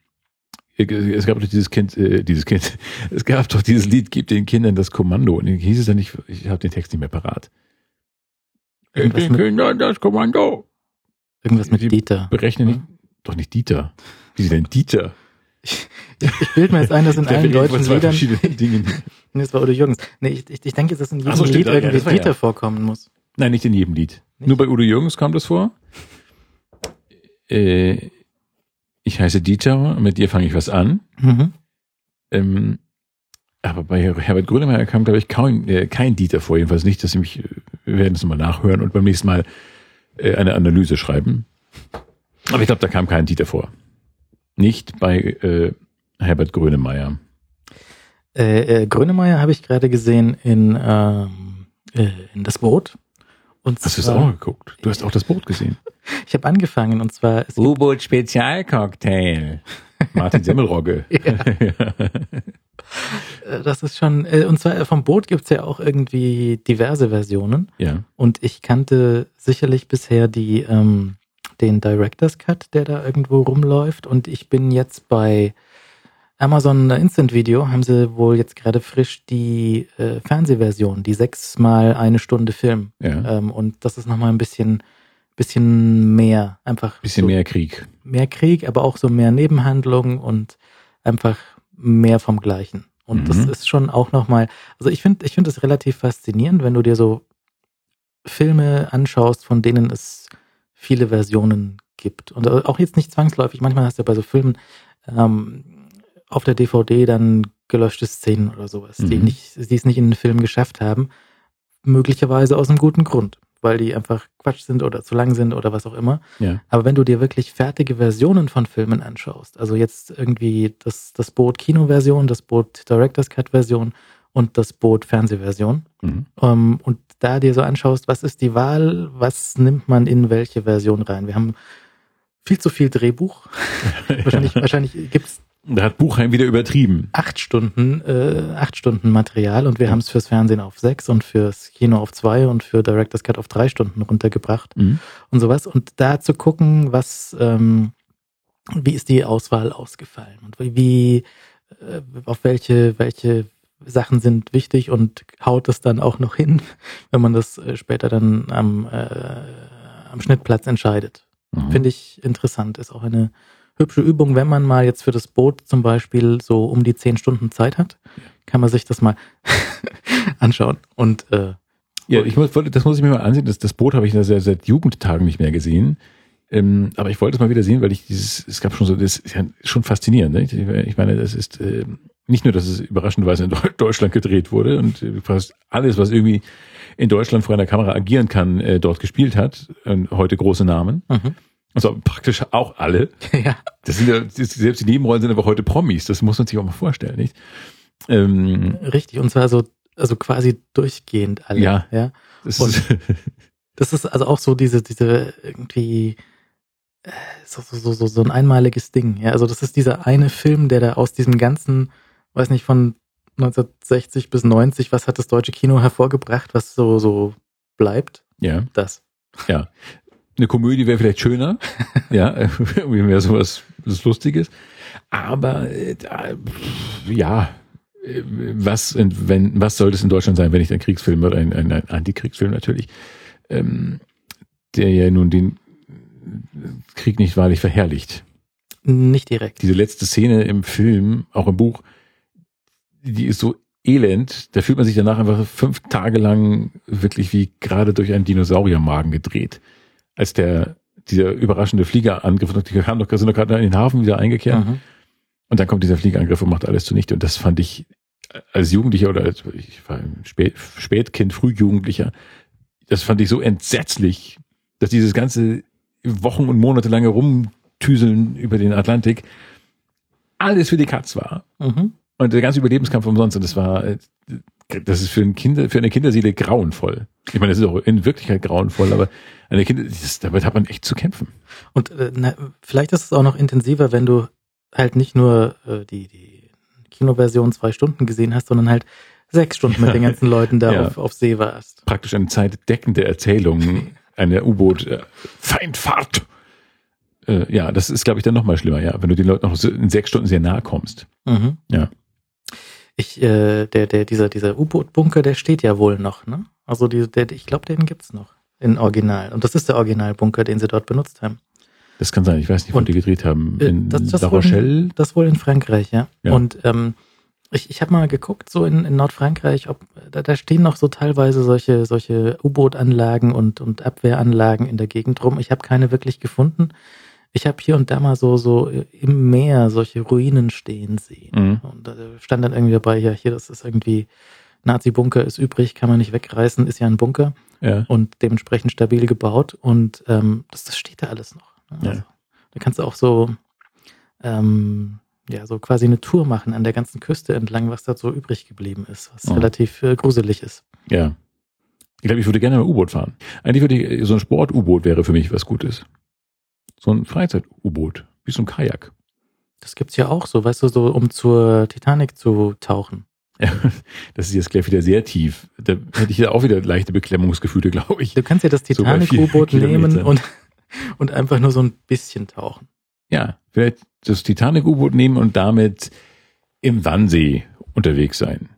Es gab doch dieses Kind, äh, dieses Kind, [laughs] es gab doch dieses Lied, gib den Kindern das Kommando. Und hieß es ja nicht, ich habe den Text nicht mehr parat. Gib Irgendwas den mit- Kindern das Kommando. Irgendwas mit Die- Dieter. Berechne nicht, doch nicht Dieter. Wie denn Dieter? Ich bilde mir jetzt ein, dass in [laughs] allen deutschen Liedern. [laughs] Dinge. Nee, das war Udo Jürgens. Nee, ich, ich, ich denke jetzt, dass in jedem so, Lied ja, ja, irgendwie ja- Dieter vorkommen muss. Nein, nicht in jedem Lied. Nicht? Nur bei Udo Jürgens kommt das vor. Äh, ich heiße Dieter, mit dir fange ich was an. Mhm. Ähm, aber bei Herbert Grönemeyer kam, glaube ich, kaum, äh, kein Dieter vor. Jedenfalls nicht, dass sie mich, äh, wir werden es nochmal nachhören und beim nächsten Mal äh, eine Analyse schreiben. Aber ich glaube, da kam kein Dieter vor. Nicht bei äh, Herbert Grönemeyer. Äh, äh, Grönemeyer habe ich gerade gesehen in, ähm, äh, in das Boot. Und Hast du es auch geguckt? Du hast auch das Boot gesehen. Ich habe angefangen und zwar es gibt, U-Boot Spezialcocktail. [laughs] Martin Semmelrogge. äh, das ist schon äh, und zwar äh, vom Boot gibt's ja auch irgendwie diverse Versionen ja. und ich kannte sicherlich bisher die ähm, den Director's Cut, der da irgendwo rumläuft und ich bin jetzt bei Amazon Instant Video haben sie wohl jetzt gerade frisch die äh, Fernsehversion, die sechsmal eine Stunde Film Ja. ähm, und das ist nochmal ein bisschen bisschen mehr einfach Bisschen so mehr Krieg. mehr Krieg, aber auch so mehr Nebenhandlungen und einfach mehr vom Gleichen. Und das Mhm. ist schon auch nochmal, also ich finde, ich finde es relativ faszinierend, wenn du dir so Filme anschaust, von denen es viele Versionen gibt. Und auch jetzt nicht zwangsläufig, manchmal hast du ja bei so Filmen ähm, auf der DVD dann gelöschte Szenen oder sowas, die Mhm. nicht, die es nicht in den Film geschafft haben. Möglicherweise aus einem guten Grund, weil die einfach Quatsch sind oder zu lang sind oder was auch immer. Ja. Aber wenn du dir wirklich fertige Versionen von Filmen anschaust, also jetzt irgendwie das, das Boot Kinoversion, das Boot Director's Cut Version und das Boot Fernsehversion, Mhm. ähm, und da dir so anschaust, was ist die Wahl, was nimmt man in welche Version rein? Wir haben viel zu viel Drehbuch. [laughs] wahrscheinlich wahrscheinlich gibt's Da hat Buchheim wieder übertrieben. acht Stunden, äh, acht Stunden Material und wir haben es fürs Fernsehen auf sechs und fürs Kino auf zwei und für Director's Cut auf drei Stunden runtergebracht Mhm. und sowas. Und da zu gucken, was, ähm, wie ist die Auswahl ausgefallen und wie, äh, auf welche, welche Sachen sind wichtig und haut es dann auch noch hin, [laughs] wenn man das äh, später dann am, äh, am Schnittplatz entscheidet. Mhm. Finde ich interessant. Ist auch eine hübsche Übung, wenn man mal jetzt für das Boot zum Beispiel so um die zehn Stunden Zeit hat, kann man sich das mal [laughs] anschauen. Und äh, Ja, ich muss, das muss ich mir mal ansehen. Das, das Boot habe ich seit, seit Jugendtagen nicht mehr gesehen. Ähm, aber ich wollte es mal wieder sehen, weil ich dieses, es gab schon so, das ist ja schon faszinierend. Ne? Ich, meine, das ist äh, nicht nur, dass es überraschenderweise in Deu- Deutschland gedreht wurde und äh, fast alles, was irgendwie in Deutschland vor einer Kamera agieren kann, äh, dort gespielt hat. Und heute große Namen. mhm. Also praktisch auch alle. [laughs] ja, Das sind ja, selbst die Nebenrollen sind aber heute Promis. Das muss man sich auch mal vorstellen, nicht? Ähm, richtig. Und zwar so, also quasi durchgehend alle. Ja. ja. das Und- ist, [laughs] Das ist also auch so diese, diese irgendwie äh, so, so, so, so, ein einmaliges Ding. Ja, also das ist dieser eine Film, der da aus diesem ganzen, weiß nicht, von 1960 bis 90, was hat das deutsche Kino hervorgebracht, was so, so bleibt? ja. Das. Eine Komödie wäre vielleicht schöner, [laughs] ja, [laughs] irgendwie mehr sowas was Lustiges. Aber äh, ja, äh, was, wenn, was soll das in Deutschland sein, wenn nicht ein Kriegsfilm oder ein, ein, ein Antikriegsfilm natürlich, ähm, der ja nun den Krieg nicht wahrlich verherrlicht. Nicht direkt. Diese letzte Szene im Film, auch im Buch, die ist so elend, da fühlt man sich danach einfach fünf Tage lang wirklich wie gerade durch einen Dinosauriermagen gedreht. Als der, dieser überraschende Fliegerangriff, die kamen doch, sind doch gerade in den Hafen wieder eingekehrt Mhm. und dann kommt dieser Fliegerangriff und macht alles zunichte. Und das fand ich als Jugendlicher oder als, ich war Spät, Spätkind, Frühjugendlicher, das fand ich so entsetzlich, dass dieses ganze Wochen- und monatelange Rumtüseln über den Atlantik alles für die Katz war. Mhm. Und der ganze Überlebenskampf umsonst. Und das war, äh, das ist für, ein Kinder, für eine Kinderseele grauenvoll. Ich meine, das ist auch in Wirklichkeit grauenvoll, aber eine Kinder, das, damit hat man echt zu kämpfen. Und äh, na, vielleicht ist es auch noch intensiver, wenn du halt nicht nur äh, die, die Kinoversion zwei Stunden gesehen hast, sondern halt sechs Stunden mit den ganzen Leuten da Ja. auf, auf See warst. Praktisch eine zeitdeckende Erzählung einer U-Boot, äh, Feindfahrt. Äh, ja, das ist, glaube ich, dann noch mal schlimmer, ja, wenn du den Leuten noch in sechs Stunden sehr nahe kommst. Mhm. Ja. Ich, äh, der, der, dieser, dieser U-Boot-Bunker, der steht ja wohl noch, ne? Also die, der, ich glaube, den gibt's noch in Original. Und das ist der Originalbunker, den sie dort benutzt haben. Das kann sein. Ich weiß nicht, wo Und, die gedreht haben. Äh, In das, das, La wohl Rochelle. in, das wohl in Frankreich, ja. Ja. Und ähm, ich, ich habe mal geguckt, so in, in Nordfrankreich, ob da, da stehen noch so teilweise solche, solche U-Boot-Anlagen und, und Abwehranlagen in der Gegend rum. Ich habe keine wirklich gefunden. Ich habe hier und da mal so, so im Meer solche Ruinen stehen sehen. Mhm. Und da stand dann irgendwie dabei, ja, hier, das ist irgendwie, Nazi-Bunker ist übrig, kann man nicht wegreißen, ist ja ein Bunker Ja. und dementsprechend stabil gebaut und ähm, das, das steht da alles noch. ne? Ja. Also, da kannst du auch so, ähm, ja, so quasi eine Tour machen an der ganzen Küste entlang, was da so übrig geblieben ist, was Oh. relativ äh, gruselig ist. Ja. Ich glaube, ich würde gerne mal U-Boot fahren. Eigentlich würde ich, so ein Sport-U-Boot wäre für mich was Gutes. So ein Freizeit-U-Boot. Wie so ein Kajak. Das gibt's ja auch so, weißt du, so um zur Titanic zu tauchen. Ja, [laughs] das ist jetzt gleich wieder sehr tief. Da hätte ich ja auch wieder leichte Beklemmungsgefühle, glaube ich. Du kannst ja das So Titanic-U-Boot nehmen und, und einfach nur so ein bisschen tauchen. Ja, vielleicht das Titanic-U-Boot nehmen und damit im Wannsee unterwegs sein.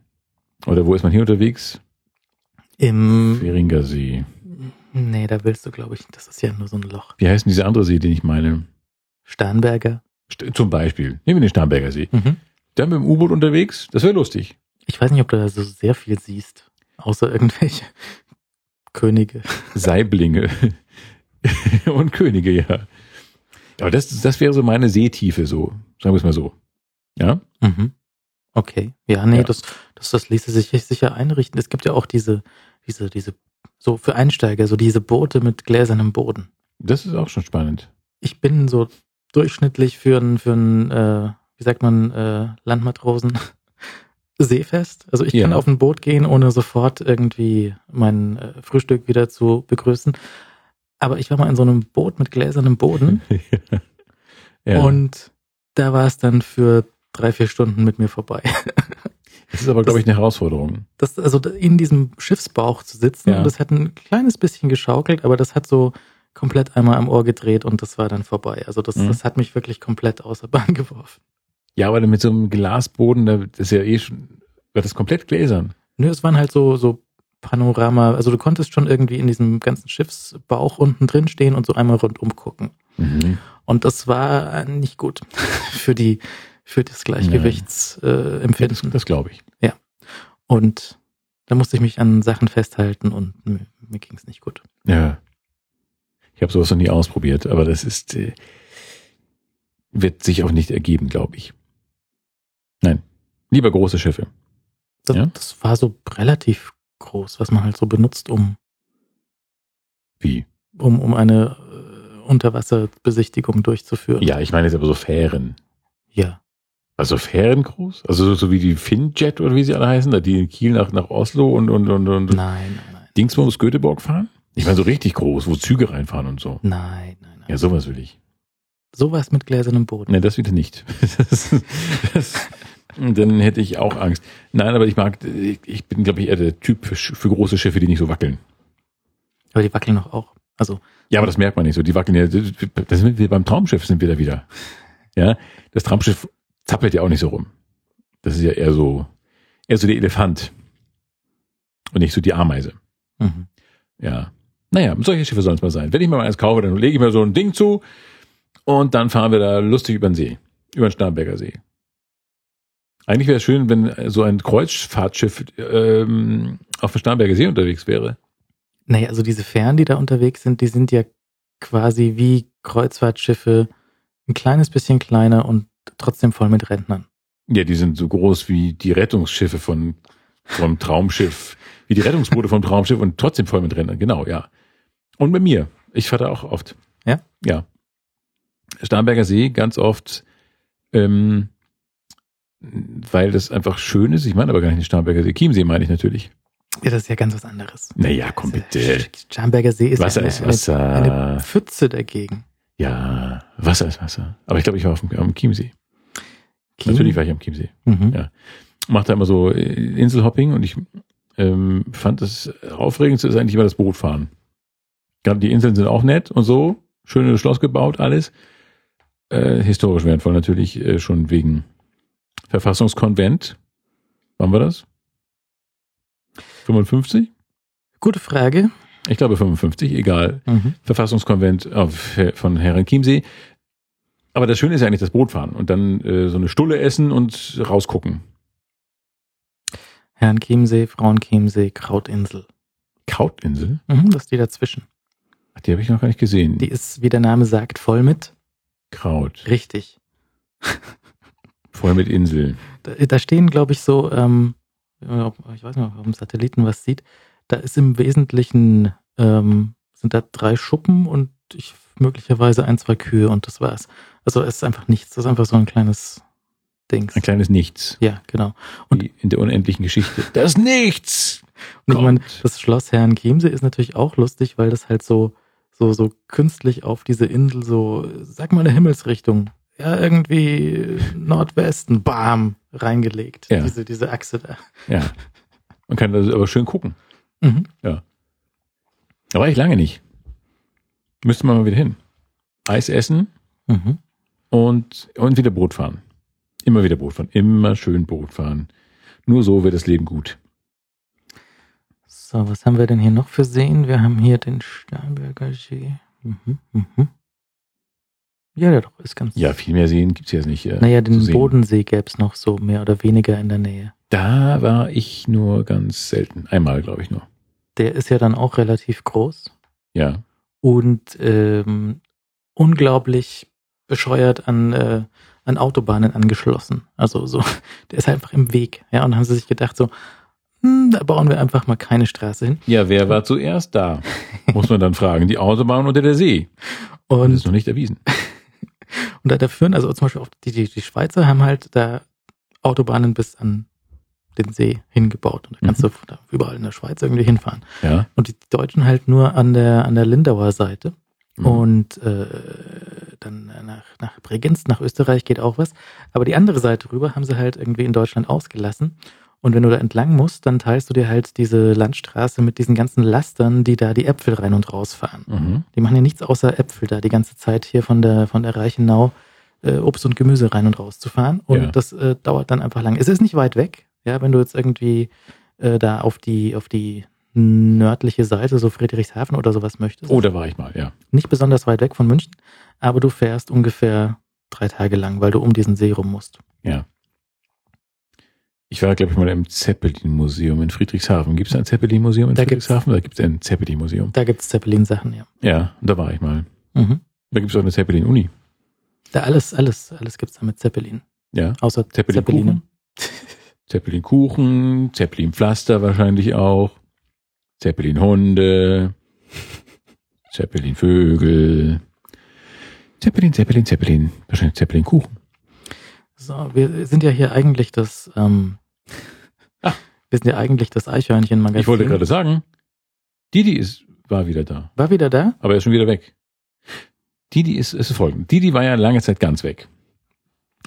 Oder wo ist man hier unterwegs? Im, Feringer See. Nee, da willst du, glaube ich, das ist ja nur so ein Loch. Wie heißt denn dieser andere See, den ich meine? Starnberger. St- Zum Beispiel. Nehmen wir den Starnberger See. Mhm. Dann mit dem U-Boot unterwegs, das wäre lustig. Ich weiß nicht, ob du da so sehr viel siehst, außer irgendwelche [laughs] Könige. Saiblinge [laughs] und Könige, ja. Aber das, das wäre so meine Seetiefe, so. Sagen wir es mal so. Ja? Mhm. Okay. Ja, nee, Ja. Das, das, das ließe sich sicher einrichten. Es gibt ja auch diese, diese, diese, so für Einsteiger, so diese Boote mit gläsernem Boden. Das ist auch schon spannend. Ich bin so durchschnittlich für ein, für ein, äh, wie sagt man, äh, Landmatrosen [laughs] seefest. Also ich kann Ja. auf ein Boot gehen, ohne sofort irgendwie mein äh, Frühstück wieder zu begrüßen. Aber ich war mal in so einem Boot mit gläsernem Boden [laughs] ja. Und da war es dann für drei, vier Stunden mit mir vorbei. [laughs] Das ist aber, glaube ich, eine Herausforderung. Das, also in diesem Schiffsbauch zu sitzen, Ja. das hat ein kleines bisschen geschaukelt, aber das hat so komplett einmal am Ohr gedreht und das war dann vorbei. Also das, Mhm. das hat mich wirklich komplett außer Bahn [laughs] geworfen. Ja, aber mit so einem Glasboden, da ist ja eh schon, wird das komplett gläsern. Nö, es waren halt so, so Panorama, also du konntest schon irgendwie in diesem ganzen Schiffsbauch unten drin stehen und so einmal rundum gucken. Mhm. Und das war nicht gut [laughs] für die, für das Gleichgewichtsempfinden. Äh, Ja, das, das glaube ich. und da musste ich mich an Sachen festhalten und mir, mir ging es nicht gut. Ja. Ich habe sowas noch nie ausprobiert, aber das ist, äh, wird sich auch nicht ergeben, glaube ich. Nein. Lieber große Schiffe. Das, Ja? das war so relativ groß, was man halt so benutzt, um, Wie? um, um eine äh, Unterwasserbesichtigung durchzuführen. Ja, ich meine jetzt aber so Fähren. Ja. Also Fähren groß? Also so, so wie die Finnjet oder wie sie alle heißen, da die in Kiel nach, nach Oslo und, und, und, und Nein, nein, nein. Dingsbums Göteborg fahren? Ich meine so richtig groß, wo Züge reinfahren und so. Nein, nein, nein. Ja, sowas will ich. Sowas mit gläsernem Boden. Ne, das wieder nicht. Das, [laughs] das, dann hätte ich auch Angst. Nein, aber ich mag, ich bin, glaube ich, eher der Typ für, für große Schiffe, die nicht so wackeln. Aber die wackeln doch auch. Also, Ja, aber das merkt man nicht so. Die wackeln ja, das sind wir beim Traumschiff sind wir da wieder. Ja, das Traumschiff zappelt ja auch nicht so rum. Das ist ja eher so, eher so der Elefant. Und nicht so die Ameise. mhm. Ja. Naja, solche Schiffe sollen es mal sein. Wenn ich mir mal eins kaufe, dann lege ich mir so ein Ding zu und dann fahren wir da lustig über den See. Über den Starnberger See. Eigentlich wäre es schön, wenn so ein Kreuzfahrtschiff ähm, auf dem Starnberger See unterwegs wäre. Naja, also diese Fähren, die da unterwegs sind, die sind ja quasi wie Kreuzfahrtschiffe ein kleines bisschen kleiner und trotzdem voll mit Rentnern. Ja, die sind so groß wie die Rettungsschiffe von, vom Traumschiff, wie die Rettungsboote vom Traumschiff und trotzdem voll mit Rennern. Genau, ja. Und bei mir. Ich fahre da auch oft. Ja? Ja. Starnberger See ganz oft, ähm, weil das einfach schön ist. Ich meine aber gar nicht den Starnberger See. Chiemsee meine ich natürlich. Ja, das ist ja ganz was anderes. Naja, komm bitte. Starnberger See ist Wasser eine, ist Wasser. Eine, eine Pfütze dagegen. Ja, Wasser ist Wasser. Aber ich glaube, ich war auf dem, am Chiemsee. Chiem- Natürlich war ich am Chiemsee. Mhm. Ja. Mache da immer so äh, Inselhopping und ich ähm, fand das aufregendste ist eigentlich immer das Bootfahren. Gerade die Inseln sind auch nett und so. Schönes Schloss gebaut, alles. Äh, historisch wertvoll natürlich äh, schon wegen Verfassungskonvent. Wann war das? 55? Gute Frage. Ich glaube 55, egal. Mhm. Verfassungskonvent auf, von Herren Chiemsee. Aber das Schöne ist ja eigentlich das Bootfahren und dann äh, so eine Stulle essen und rausgucken. Herrn Chiemsee, Frauen Chiemsee, Krautinsel. Krautinsel? Mhm, das ist die dazwischen. Ach, die habe ich noch gar nicht gesehen. Die ist, wie der Name sagt, voll mit. Kraut. Richtig. [laughs] Voll mit Insel. Da, da stehen, glaube ich, so, ähm, ich weiß nicht, ob man Satelliten was sieht. Da ist im Wesentlichen, ähm, sind da drei Schuppen und ich, möglicherweise ein, zwei Kühe und das war's. Also es ist einfach nichts. Das ist einfach so ein kleines Dings. Ein kleines Nichts. Ja, genau. Wie in der unendlichen Geschichte. Das Nichts! Und ich meine, das Schloss Herrn Chiemsee ist natürlich auch lustig, weil das halt so, so, so künstlich auf diese Insel so, sag mal eine Himmelsrichtung. Ja, irgendwie Nordwesten, bam, reingelegt. Ja. Diese, diese Achse da. Ja. Man kann das aber schön gucken. Mhm. Da war ich lange nicht. Müsste man mal wieder hin. Eis essen Mhm. und, und wieder Boot fahren. Immer wieder Boot fahren. Immer schön Boot fahren. Nur so wird das Leben gut. So, was haben wir denn hier noch für Seen? Wir haben hier den Starnberger See. Mhm, mhm. Ja, der doch ist ganz. Ja, viel mehr sehen gibt's jetzt nicht. äh, Naja, den. Bodensee gäb's noch so mehr oder weniger in der Nähe. Da war ich nur ganz selten. Einmal, glaube ich, nur. Der ist ja dann auch relativ groß Ja. und ähm, unglaublich bescheuert an, äh, an Autobahnen angeschlossen. Also so, [laughs] der ist einfach im Weg. Ja, und dann haben sie sich gedacht so, hm, da bauen wir einfach mal keine Straße hin. Ja, wer war zuerst da? [laughs] Muss man dann fragen. Die Autobahn oder der See? Das Und ist noch nicht erwiesen. [laughs] Und da, da führen, also zum Beispiel auch die, die, die Schweizer haben halt da Autobahnen bis an den See hingebaut. Und da kannst Mhm. du überall in der Schweiz irgendwie hinfahren. Ja. Und die Deutschen halt nur an der, an der Lindauer Seite. Mhm. Und äh, dann nach, nach Bregenz, nach Österreich geht auch was. Aber die andere Seite rüber haben sie halt irgendwie in Deutschland ausgelassen. Und wenn du da entlang musst, dann teilst du dir halt diese Landstraße mit diesen ganzen Lastern, die da die Äpfel rein und raus fahren. Mhm. Die machen ja nichts außer Äpfel da die ganze Zeit hier von der, von der Reichenau äh, Obst und Gemüse rein und raus zu fahren. Und Ja. das äh, dauert dann einfach lang. Es ist nicht weit weg, ja, wenn du jetzt irgendwie äh, da auf die, auf die nördliche Seite, so Friedrichshafen oder sowas möchtest. Oh, da war ich mal, ja. Nicht besonders weit weg von München, aber du fährst ungefähr drei Tage lang, weil du um diesen See rum musst. Ja. Ich war, glaube ich, mal im Zeppelin-Museum in Friedrichshafen. Gibt es ein Zeppelin-Museum in Da gibt's- Friedrichshafen? Da gibt es ein Zeppelin-Museum. Da gibt's Zeppelin-Sachen, ja. Ja, da war ich mal. Mhm. Da gibt es auch eine Zeppelin-Uni. Da alles, alles, alles gibt's da mit Zeppelin. Ja. Außer Zeppelin-Kuchen. Zeppelin-Kuchen, Zeppelin-Pflaster wahrscheinlich auch. Zeppelin-Hunde. Zeppelin-Vögel. Zeppelin, Zeppelin, Zeppelin. Wahrscheinlich Zeppelin-Kuchen. So, wir sind ja hier eigentlich das, ähm, Ah. wir sind ja eigentlich das Eichhörnchen-Magazin. Ich wollte gerade sagen, Didi ist, war wieder da. War wieder da? Aber er ist schon wieder weg. Didi ist, ist folgend. Didi war ja lange Zeit ganz weg.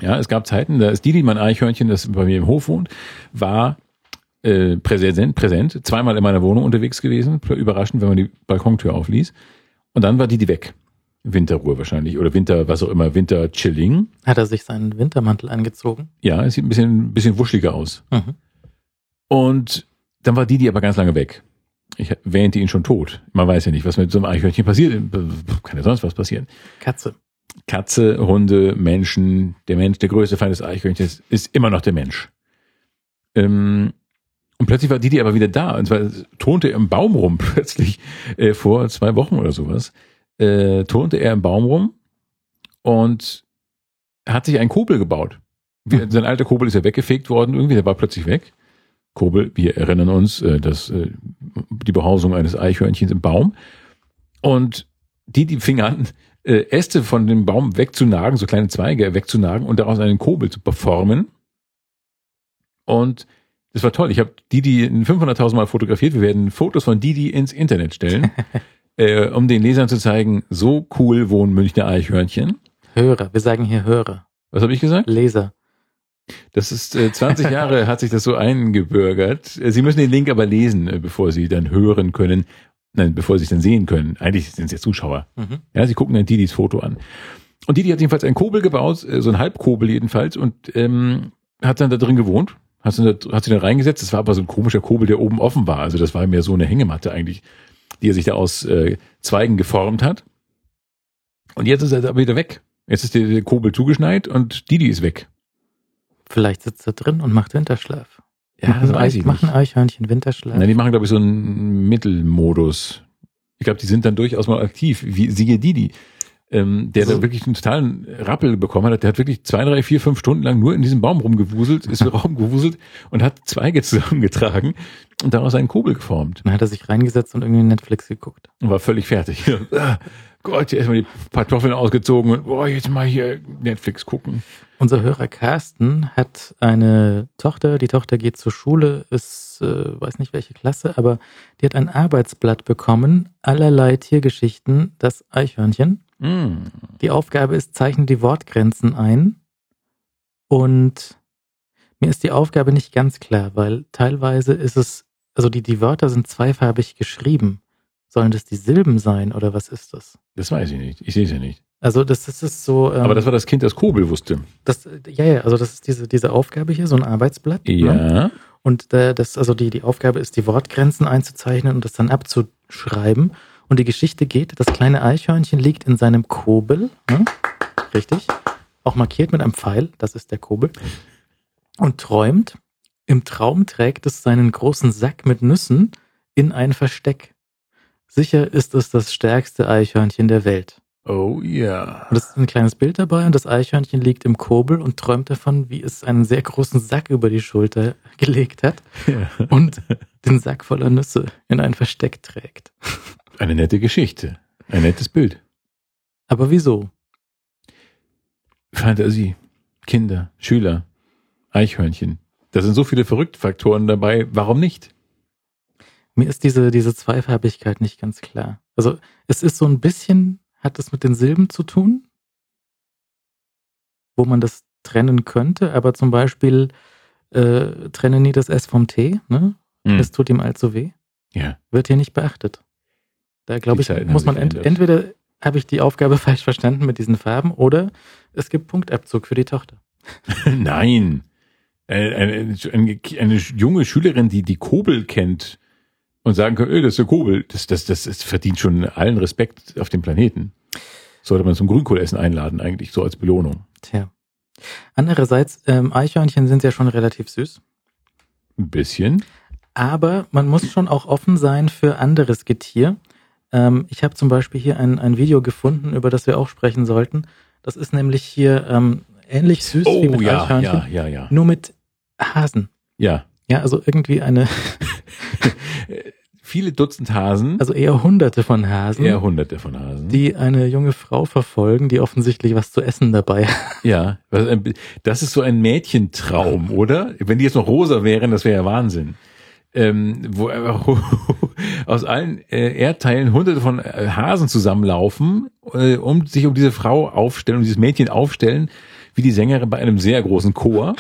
Ja, es gab Zeiten, da ist Didi, mein Eichhörnchen, das bei mir im Hof wohnt, war äh, präsent, präsent, zweimal in meiner Wohnung unterwegs gewesen, überraschend, wenn man die Balkontür aufließ. Und dann war Didi weg. Winterruhe wahrscheinlich oder Winter, was auch immer, Winter-Chilling. Hat er sich seinen Wintermantel angezogen? Ja, es sieht ein bisschen, ein bisschen wuscheliger aus. Mhm. Und dann war Didi aber ganz lange weg. Ich wähnte ihn schon tot. Man weiß ja nicht, was mit so einem Eichhörnchen passiert. Kann ja sonst was passieren. Katze. Katze, Hunde, Menschen, der Mensch, der größte Feind des Eichhörnchens ist immer noch der Mensch. Ähm, und plötzlich war Didi aber wieder da. Und zwar turnte er im Baum rum [laughs] plötzlich äh, vor zwei Wochen oder sowas. Äh, turnte er im Baum rum und hat sich einen Kobel gebaut. Wie, [laughs] sein alter Kobel ist ja weggefegt worden irgendwie, der war plötzlich weg. Kobel, wir erinnern uns, äh, dass äh, die Behausung eines Eichhörnchens im Baum. Und Didi fing an, äh, Äste von dem Baum wegzunagen, so kleine Zweige wegzunagen und daraus einen Kobel zu performen. Und das war toll. Ich habe Didi 500.000 Mal fotografiert. Wir werden Fotos von Didi ins Internet stellen, [laughs] äh, um den Lesern zu zeigen, so cool wohnen Münchner Eichhörnchen. Hörer. Wir sagen hier Hörer. Was habe ich gesagt? Leser. Das ist äh, 20 Jahre hat sich das so eingebürgert. Äh, Sie müssen den Link aber lesen, äh, bevor Sie dann hören können. Nein, bevor Sie es dann sehen können. Eigentlich sind es ja Zuschauer. Mhm. Ja, sie gucken dann Didis Foto an. Und Didi hat jedenfalls einen Kobel gebaut, äh, so ein Halbkobel jedenfalls, und ähm, hat dann da drin gewohnt. Hat, dann da, hat sich dann reingesetzt. Das war aber so ein komischer Kobel, der oben offen war. Also das war mehr so eine Hängematte eigentlich, die er sich da aus äh, Zweigen geformt hat. Und jetzt ist er aber wieder weg. Jetzt ist der, der Kobel zugeschneit und Didi ist weg. Vielleicht sitzt er drin und macht Winterschlaf. Ja, das machen, weiß ich Eich- machen Eichhörnchen Winterschlaf. Na, die machen, glaube ich, so einen Mittelmodus. Ich glaube, die sind dann durchaus mal aktiv, wie siehe Didi. Ähm, der Also- da wirklich einen totalen Rappel bekommen hat. Der hat wirklich zwei, drei, vier, fünf Stunden lang nur in diesem Baum rumgewuselt, ist [laughs] rumgewuselt und hat Zweige zusammengetragen und daraus einen Kobel geformt. Dann hat er sich reingesetzt und irgendwie Netflix geguckt. Und war völlig fertig. [laughs] Gott, erstmal die Kartoffeln ausgezogen und boah, jetzt mal hier Netflix gucken. Unser Hörer Carsten hat eine Tochter, die Tochter geht zur Schule, ist, äh, weiß nicht welche Klasse, aber die hat ein Arbeitsblatt bekommen, allerlei Tiergeschichten, das Eichhörnchen. Mm. Die Aufgabe ist, zeichne die Wortgrenzen ein. Und mir ist die Aufgabe nicht ganz klar, weil teilweise ist es, also die, die Wörter sind zweifarbig geschrieben. Sollen das die Silben sein oder was ist das? Das weiß ich nicht. Ich sehe es ja nicht. Also das, das ist so. Ähm, Aber das war das Kind, das Kobel wusste. das, ja, ja, also das ist diese, diese Aufgabe hier, so ein Arbeitsblatt. Ne? Ja. Und äh, das, also die, die Aufgabe ist, die Wortgrenzen einzuzeichnen und das dann abzuschreiben. Und die Geschichte geht, das kleine Eichhörnchen liegt in seinem Kobel, ne? richtig, auch markiert mit einem Pfeil, das ist der Kobel, und träumt. Im Traum trägt es seinen großen Sack mit Nüssen in ein Versteck. Sicher ist es das stärkste Eichhörnchen der Welt. Oh ja. Und es ist ein kleines Bild dabei und das Eichhörnchen liegt im Kobel und träumt davon, wie es einen sehr großen Sack über die Schulter [laughs] gelegt hat ja. und den Sack voller Nüsse in ein Versteck trägt. Eine nette Geschichte. Ein nettes Bild. Aber wieso? Fantasie. Kinder, Schüler, Eichhörnchen. Da sind so viele Verrücktfaktoren dabei. Warum nicht? Mir ist diese, diese Zweifarbigkeit nicht ganz klar. Also es ist so ein bisschen, hat es mit den Silben zu tun, wo man das trennen könnte, aber zum Beispiel äh, trenne nie das S vom T, ne? Hm. Das tut ihm allzu weh. Ja. Wird hier nicht beachtet. Da glaube ich, muss man ent geändert. entweder habe ich die Aufgabe [laughs] falsch verstanden mit diesen Farben oder es gibt Punktabzug für die Tochter. [laughs] Nein. Eine, eine, eine, eine junge Schülerin, die die Kobel kennt und sagen kann, öh, das ist der Kobel, das, das, das, das verdient schon allen Respekt auf dem Planeten. Sollte man zum Grünkohlessen einladen, eigentlich, so als Belohnung. Tja. Andererseits, ähm, Eichhörnchen sind ja schon relativ süß. Ein bisschen. Aber man muss schon auch offen sein für anderes Getier. Ähm, ich habe zum Beispiel hier ein, ein Video gefunden, über das wir auch sprechen sollten. Das ist nämlich hier ähm, ähnlich süß wie mit Oh ja, Eichhörnchen, ja, ja, ja. nur mit Hasen. Ja. Ja, also irgendwie eine, [laughs] [laughs] Viele Dutzend Hasen, also eher hunderte von Hasen, eher hunderte von Hasen. die eine junge Frau verfolgen, die offensichtlich was zu essen dabei hat. ja, ein- das ist so ein Mädchentraum, oder? Wenn die jetzt noch rosa wären, das wäre ja Wahnsinn. Ähm, wo einfach [laughs] aus allen äh, Erdteilen hunderte von äh, Hasen zusammenlaufen, äh, um sich um diese Frau aufstellen, um dieses Mädchen aufstellen, wie die Sängerin bei einem sehr großen Chor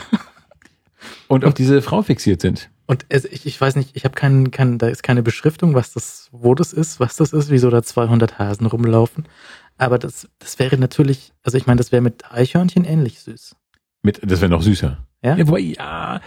[laughs] und auf diese Frau fixiert sind. Und es, ich, ich weiß nicht, ich habe keinen, keinen, da ist keine Beschriftung, was das, wo das ist, was das ist, wieso da 200 Hasen rumlaufen. Aber das, das wäre natürlich, also ich meine, das wäre mit Eichhörnchen ähnlich süß. Mit, das wäre noch süßer. Ja? Ja, wobei, ja,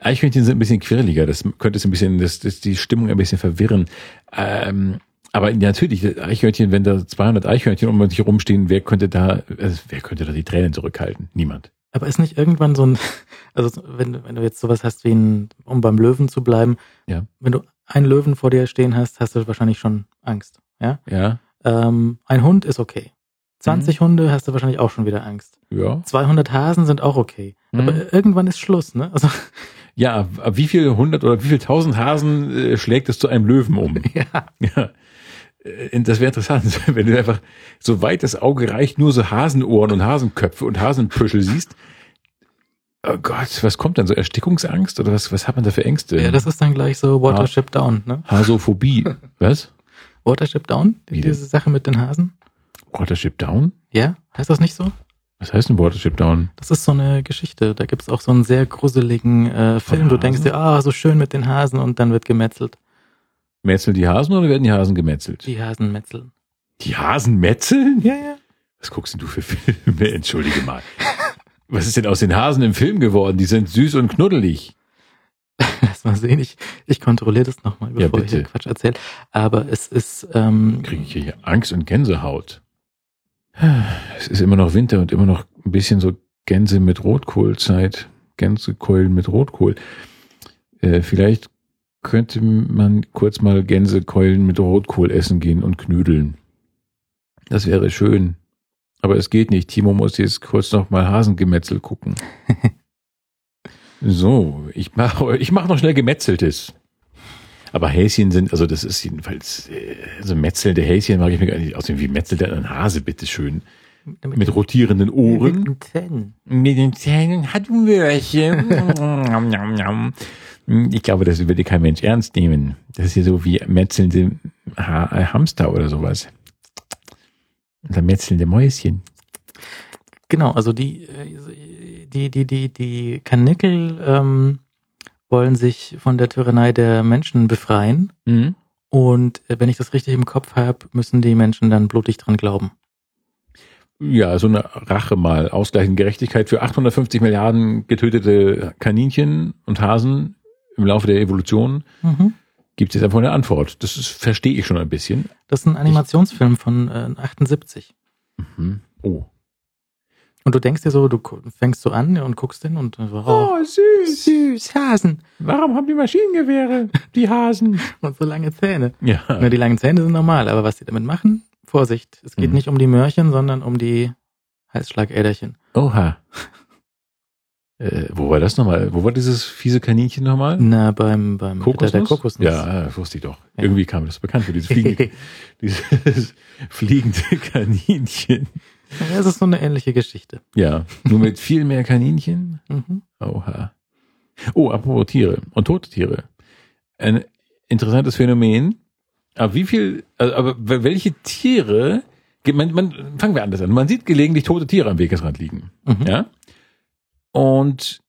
Eichhörnchen sind ein bisschen quirliger. Das könnte es ein bisschen, das, das die Stimmung ein bisschen verwirren. Ähm, aber natürlich, Eichhörnchen, wenn da 200 Eichhörnchen um sich rumstehen, wer könnte da, also wer könnte da die Tränen zurückhalten? Niemand. Aber ist nicht irgendwann so ein, [laughs] also wenn, du- wenn du jetzt sowas hast wie ein, um beim Löwen zu bleiben, Ja. wenn du einen Löwen vor dir stehen hast, hast du wahrscheinlich schon Angst. Ja? Ja, Ähm, ein Hund ist okay. 20 Hunde hast du wahrscheinlich auch schon wieder Angst. ja. 200 Hasen sind auch okay. Mhm. Aber irgendwann ist Schluss, ne? Also, [laughs] Ja, ab wie viel hundert oder wie viel tausend Hasen äh, schlägt es zu einem Löwen um? [laughs] ja. Ja. Äh, Das wäre interessant, [laughs] wenn du einfach so weit das Auge reicht, nur so Hasenohren und Hasenköpfe und Hasenpüschel siehst. Oh Gott, was kommt dann? So Erstickungsangst oder was, was hat man da für Ängste? Ja, das ist dann gleich so Watership Down, ne? Hasophobie. [laughs] was? Watership Down? Wie Diese Sache mit den Hasen? Watership Down? Ja? Heißt das nicht so? Was heißt denn Watership Down? Das ist so eine Geschichte. Da gibt's auch so einen sehr gruseligen äh, Film. Du denkst dir, ah, so schön mit den Hasen und dann wird gemetzelt. Metzeln die Hasen oder werden die Hasen gemetzelt? Die Hasen metzeln. Die Hasen metzeln? Ja, ja. Was guckst denn du für Filme? [laughs] Entschuldige mal. Was ist denn aus den Hasen im Film geworden? Die sind süß und knuddelig. Lass mal sehen. Ich, ich kontrolliere das nochmal, Ja, bevor ich hier. Quatsch erzähle. Aber es ist, ähm, Kriege ich hier Angst und Gänsehaut. Es ist immer noch Winter und immer noch ein bisschen so Gänse mit Rotkohlzeit. Gänsekeulen mit Rotkohl. Äh, vielleicht könnte man kurz mal Gänsekeulen mit Rotkohl essen gehen und knüdeln. Das wäre schön. Aber es geht nicht. Timo muss jetzt kurz noch mal Hasengemetzel gucken. [laughs] so, ich mache ich mach noch schnell Gemetzeltes. Aber Häschen sind, also das ist jedenfalls, äh, also metzelnde Häschen mag ich mir gar nicht aussehen. Wie metzelt denn ein Hase, bitteschön? Mit rotierenden Ohren. den Zähnen. Mit den Zähnen hat ein [laughs] [laughs] Nom. ich glaube, das würde kein Mensch ernst nehmen. Das ist ja so wie metzelnde ha äh, Hamster oder sowas. Oder metzelnde Mäuschen. Genau, also die, die, die, die, die Kanickel ähm, wollen sich von der Tyrannei der Menschen befreien. Mhm. Und äh, wenn ich das richtig im Kopf habe, müssen die Menschen dann blutig dran glauben. Ja, so eine Rache mal. Ausgleichende Gerechtigkeit für 850 Milliarden getötete Kaninchen und Hasen im Laufe der Evolution. Mhm. Gibt es jetzt einfach eine Antwort. Das ist, verstehe ich schon ein bisschen. Das ist ein Animationsfilm von äh, 78. Mhm. Oh. Und du denkst dir so, du fängst so an und guckst hin und so, oh, süß. süß, Hasen. Warum haben die Maschinengewehre? Die Hasen. [laughs] Und so lange Zähne. Ja. Na, die langen Zähne sind normal, aber was die damit machen, Vorsicht. Es geht Mhm. nicht um die Möhrchen, sondern um die Halsschlagäderchen. Oha. Äh, wo war das nochmal? Wo war dieses fiese Kaninchen nochmal? Na, beim, beim Ritter der Kokosnuss. Ja, das wusste ich doch. Ja. Irgendwie kam mir das bekannt für dieses fliegende, [laughs] dieses fliegende Kaninchen. Ja, es ist so eine ähnliche Geschichte. Ja, nur mit viel mehr Kaninchen. Mhm. Oha. Oh, apropos Tiere und tote Tiere. Ein interessantes Phänomen. Aber wie viel, also, aber welche Tiere man, man, fangen wir anders an. Man sieht gelegentlich tote Tiere am Wegesrand liegen. Mhm. Ja? Und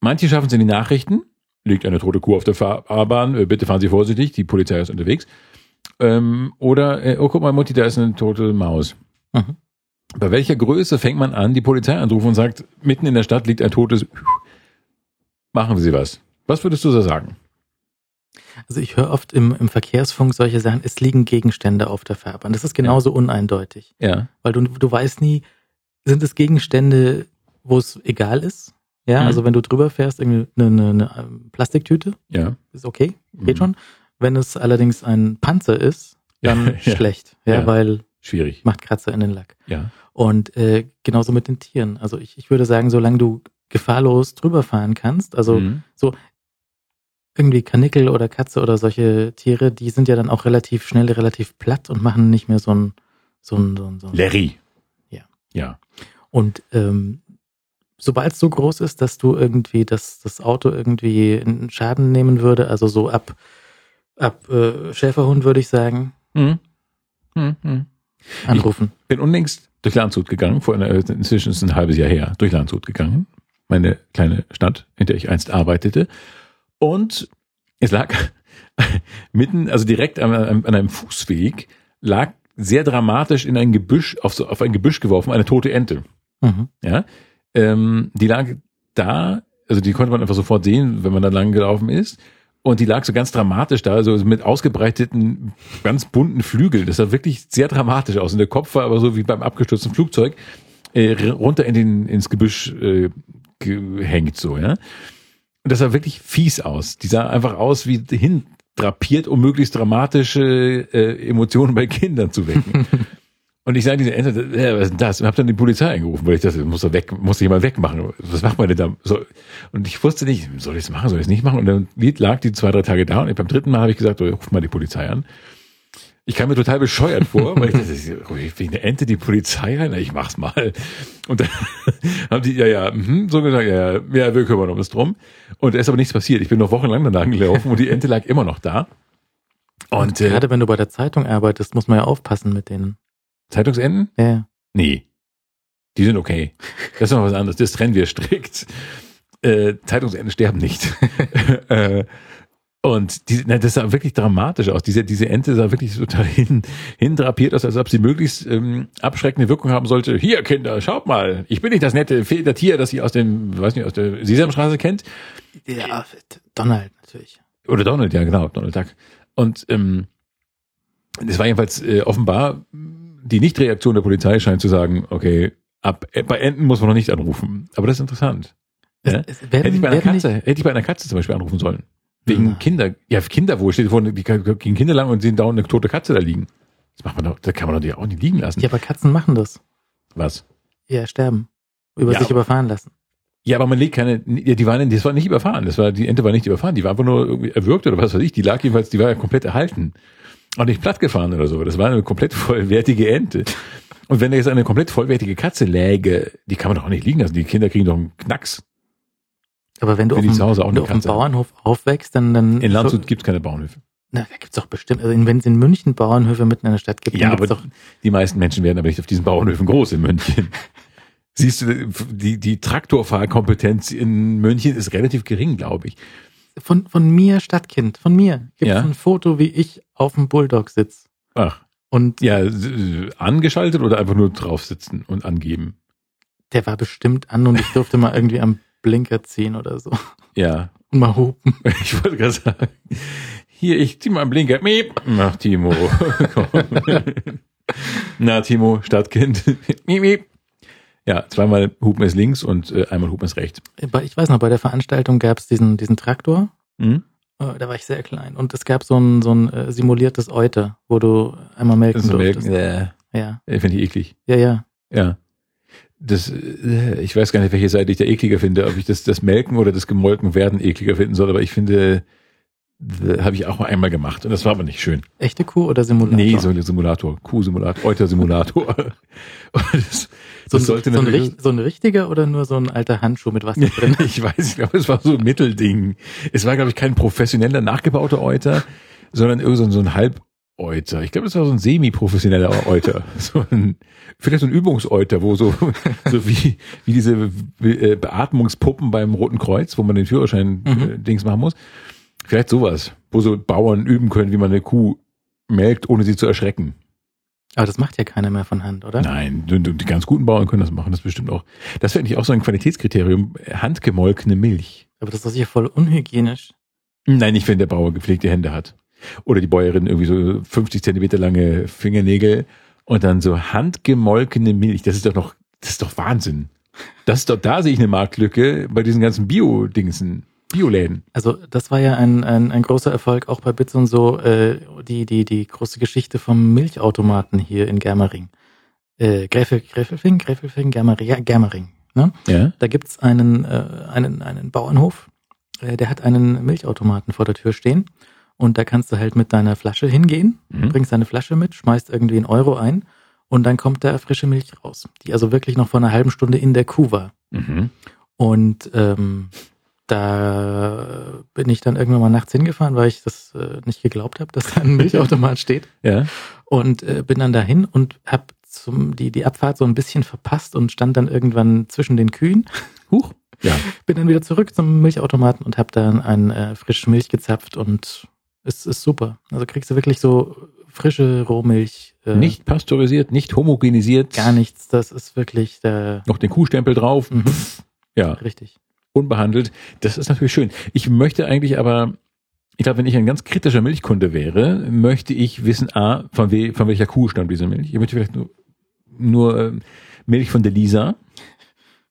manche schaffen es in die Nachrichten. Liegt eine tote Kuh auf der Fahrbahn, äh, bitte fahren Sie vorsichtig, die Polizei ist unterwegs. Ähm, oder, äh, oh, guck mal, Mutti, da ist eine tote Maus. Mhm. Bei welcher Größe fängt man an, die Polizei anzurufen und sagt, mitten in der Stadt liegt ein totes, machen Sie was. Was würdest du so sagen? Also ich höre oft im, im Verkehrsfunk solche Sachen, es liegen Gegenstände auf der Fahrbahn. Das ist genauso uneindeutig, Ja. weil du, du weißt nie, sind es Gegenstände, wo es egal ist? Ja, Mhm. also wenn du drüber fährst, irgendwie eine, eine, eine ähm, Plastiktüte, Ja. ist okay, geht Mhm. schon. Wenn es allerdings ein Panzer ist, dann [laughs] Ja. schlecht, ja, Ja. weil Schwierig. macht Kratzer in den Lack. Ja. Und äh, genauso mit den Tieren. Also ich, ich würde sagen, solange du gefahrlos drüber fahren kannst, also Mhm. irgendwie Kanickel oder Katze oder solche Tiere, die sind ja dann auch relativ schnell, relativ platt und machen nicht mehr so ein, so ein, so ein, so ein Larry. Ja. Ja. Und ähm, sobald es so groß ist, dass du irgendwie das, das Auto irgendwie einen Schaden nehmen würde, also so ab, ab äh, Schäferhund würde ich sagen, Mhm. Mhm. Mhm. anrufen. bin unlängst durch Landshut gegangen, vor einer, inzwischen ist es ein halbes Jahr her, durch Landshut gegangen, meine kleine Stadt, in der ich einst arbeitete. Und es lag [laughs] mitten, also direkt an, an, an einem Fußweg, lag sehr dramatisch in ein Gebüsch, auf, so, auf ein Gebüsch geworfen, eine tote Ente. Mhm. Ja, ähm, die lag da, also die konnte man einfach sofort sehen, wenn man da lang gelaufen ist. Und die lag so ganz dramatisch da, also mit ausgebreiteten, ganz bunten Flügeln. Das sah wirklich sehr dramatisch aus. Und der Kopf war aber so wie beim abgestürzten Flugzeug äh, runter in den, ins Gebüsch äh, gehängt, so, ja. Und das sah wirklich fies aus. Die sah einfach aus wie hindrapiert, um möglichst dramatische äh, Emotionen bei Kindern zu wecken. [laughs] Und ich sage diese Ente, äh, was ist denn das? Und habe dann die Polizei angerufen, weil ich dachte, muss er weg, muss jemand wegmachen. Was macht man denn da? So, und ich wusste nicht, soll ich es machen, soll ich es nicht machen? Und dann lag die zwei, drei Tage da und beim dritten Mal habe ich gesagt, oh, ruf mal die Polizei an. Ich kam mir total bescheuert vor, [laughs] weil ich dachte, oh, wegen der Ente die Polizei rein? Ich mach's mal. Und dann [laughs] haben die, ja, ja, mhm, so gesagt, ja, ja, ja, wir kümmern uns drum. Und da ist aber nichts passiert. Ich bin noch wochenlang danach gelaufen und die Ente lag immer noch da. Und äh, Gerade wenn du bei der Zeitung arbeitest, muss man ja aufpassen mit denen. Zeitungsenden? Ja. Nee. Die sind okay. Das ist noch was anderes. Das trennen wir strikt. Äh, Zeitungsenden sterben nicht. [laughs] [laughs] äh, und die, na, das sah wirklich dramatisch aus. Diese, diese Ente sah wirklich total hin, hindrapiert aus, als ob sie möglichst ähm, abschreckende Wirkung haben sollte. Hier, Kinder, schaut mal. Ich bin nicht das nette Federtier, das ihr aus dem, weiß nicht, aus der Sesamstraße kennt. Ja, Donald natürlich. Oder Donald, ja, genau, Donald Duck. Und ähm, es war jedenfalls äh, offenbar, die Nichtreaktion der Polizei scheint zu sagen, okay, ab, äh, bei Enten muss man noch nicht anrufen. Aber das ist interessant. Ja? Es, es werden, Hätte ich bei einer Katze, hätte ich bei einer Katze zum Beispiel anrufen sollen. Wegen Nein. Kinder, ja, Kinderwohl steht vor, die gehen Kinder lang und sehen dauernd eine tote Katze da liegen. Das macht man doch, da kann man doch die auch nicht liegen lassen. Nicht, ja, aber Katzen machen das. Was? Ja, sterben. Über Ja, sich aber- überfahren lassen. Ja, aber man legt keine, ja, die waren, das war nicht überfahren. Das war, die Ente war nicht überfahren. Die war einfach nur irgendwie erwürgt oder was weiß ich. Die lag jedenfalls, die war ja komplett erhalten. Auch nicht plattgefahren oder so. Das war eine komplett vollwertige Ente. Und wenn da jetzt eine komplett vollwertige Katze läge, die kann man doch auch nicht liegen lassen. Die Kinder kriegen doch einen Knacks. Aber wenn du Wenn auf dem, wenn du auf dem. Bauernhof aufwächst, dann, dann In Landshut gibt's keine Bauernhöfe. Na, da gibt's doch bestimmt, also wenn es in München Bauernhöfe mitten in der Stadt gibt, Ja, aber doch, die meisten Menschen werden aber nicht auf diesen Bauernhöfen groß in München. Siehst du, die, die Traktorfahrkompetenz in München ist relativ gering, glaube ich. Von, von mir Stadtkind, von mir gibt's Ja. ein Foto, wie ich auf dem Bulldog sitz. Ach, Und ja, angeschaltet oder einfach nur drauf sitzen und angeben? der war bestimmt an und ich durfte mal irgendwie am Blinker ziehen oder so. Ja, Und mal hupen. [laughs] ich wollte gerade sagen, hier, ich zieh mal einen Blinker. Miep. Ach, Timo. [laughs] [laughs] Na, Timo, Stadtkind. Miep, miep. Ja, zweimal Hupen ist links und äh, einmal Hupen ist rechts. Ich weiß noch, bei der Veranstaltung gab's diesen, diesen Traktor. Hm? Äh, Da war ich sehr klein. Und es gab so ein, so ein äh, simuliertes Euter, wo du einmal melken Das ist so durftest. melken. Äh, Ja, Finde ich eklig. ja, ja. Ja. Das, äh, ich weiß gar nicht, welche Seite ich da ekliger finde, ob ich das, das Melken oder das Gemolken werden ekliger finden soll, aber ich finde, habe ich auch mal einmal gemacht und das war aber nicht schön. Echte Kuh oder Simulator? Nee, so ein Simulator, Kuh-Simulator, Euter-Simulator. [laughs] Das, so, das ein, sollte so, ein, richt- so ein richtiger oder nur so ein alter Handschuh mit Wasser drin? [laughs] ich weiß, ich glaube, es war so ein Mittelding. Es war, glaube ich, kein professioneller, nachgebauter Euter, sondern irgend so ein- so ein halb Euter. Ich glaube, das war so ein semi-professioneller Euter. [laughs] So ein, vielleicht so ein Übungseuter, wo so, [laughs] so wie, wie diese äh, Beatmungspuppen beim Roten Kreuz, wo man den Führerschein Mhm. äh, Dings machen muss. Vielleicht sowas, wo so Bauern üben können, wie man eine Kuh melkt, ohne sie zu erschrecken. Aber das macht ja keiner mehr von Hand, oder? Nein, die, ganz guten Bauern können das machen, das bestimmt auch. Das wäre eigentlich auch so ein Qualitätskriterium, handgemolkene Milch. Aber das ist sicher voll unhygienisch. Nein, nicht wenn der Bauer gepflegte Hände hat. Oder die Bäuerin irgendwie so 50 Zentimeter lange Fingernägel und dann so handgemolkene Milch. Das ist doch noch, das ist doch Wahnsinn. Das ist doch, da sehe ich eine Marktlücke bei diesen ganzen Bio-Dingsen, Bioläden. Also das war ja ein, ein, ein großer Erfolg auch bei Bits und so, äh, die, die, die große Geschichte vom Milchautomaten hier in Germering. Äh, Gräfel, Gräfelfing, Gräfelfing, Germering, ja, Germering. Ne? Ja. Da gibt's einen, äh, einen, einen Bauernhof, äh, der hat einen Milchautomaten vor der Tür stehen. Und da kannst du halt mit deiner Flasche hingehen, Mhm. bringst deine Flasche mit, schmeißt irgendwie einen Euro ein und dann kommt da frische Milch raus, die also wirklich noch vor einer halben Stunde in der Kuh war. Mhm. Und ähm, da bin ich dann irgendwann mal nachts hingefahren, weil ich das äh, nicht geglaubt habe, dass da ein Milchautomat steht. Ja. Und äh, bin dann dahin und habe zum die die Abfahrt so ein bisschen verpasst und stand dann irgendwann zwischen den Kühen. Huch. Ja. Bin dann wieder zurück zum Milchautomaten und habe dann ein äh, frische Milch gezapft und es ist super. Also kriegst du wirklich so frische Rohmilch. Äh, Nicht pasteurisiert, nicht homogenisiert. gar nichts. Das ist wirklich der Noch den Kuhstempel drauf. Mhm. Ja. richtig. Unbehandelt. Das ist natürlich schön. Ich möchte eigentlich aber, ich glaube, wenn ich ein ganz kritischer Milchkunde wäre, möchte ich wissen, A, von, we, von welcher Kuh stammt diese Milch. Ich möchte vielleicht nur, nur ähm, Milch von der Lisa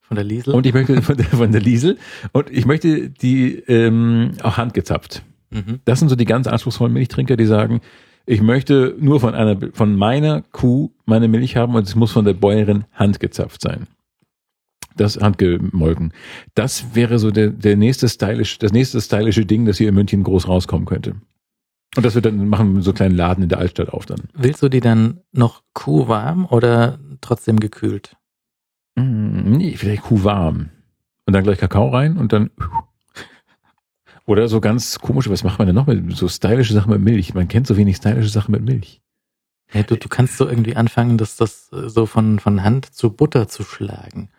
Von der Liesel. und ich möchte von der, von der Liesel und ich möchte die ähm, auch handgezapft. mhm. Das sind so die ganz anspruchsvollen Milchtrinker, die sagen, ich möchte nur von einer, von meiner Kuh meine Milch haben und es muss von der Bäuerin handgezapft sein. Das handgemolken. Das wäre so der, der nächste stylisch, das nächste stylische Ding, das hier in München groß rauskommen könnte. Und das wird dann machen so einen kleinen Laden in der Altstadt auf dann. Willst du die dann noch kuhwarm oder trotzdem gekühlt? Mm, Nee, vielleicht Kuh warm. Und dann gleich Kakao rein und dann. [laughs] Oder so ganz komisch, was macht man denn noch mit so stylische Sachen mit Milch? Man kennt so wenig stylische Sachen mit Milch. Ja, du, du kannst so irgendwie anfangen, dass das so von, von Hand zu Butter zu schlagen.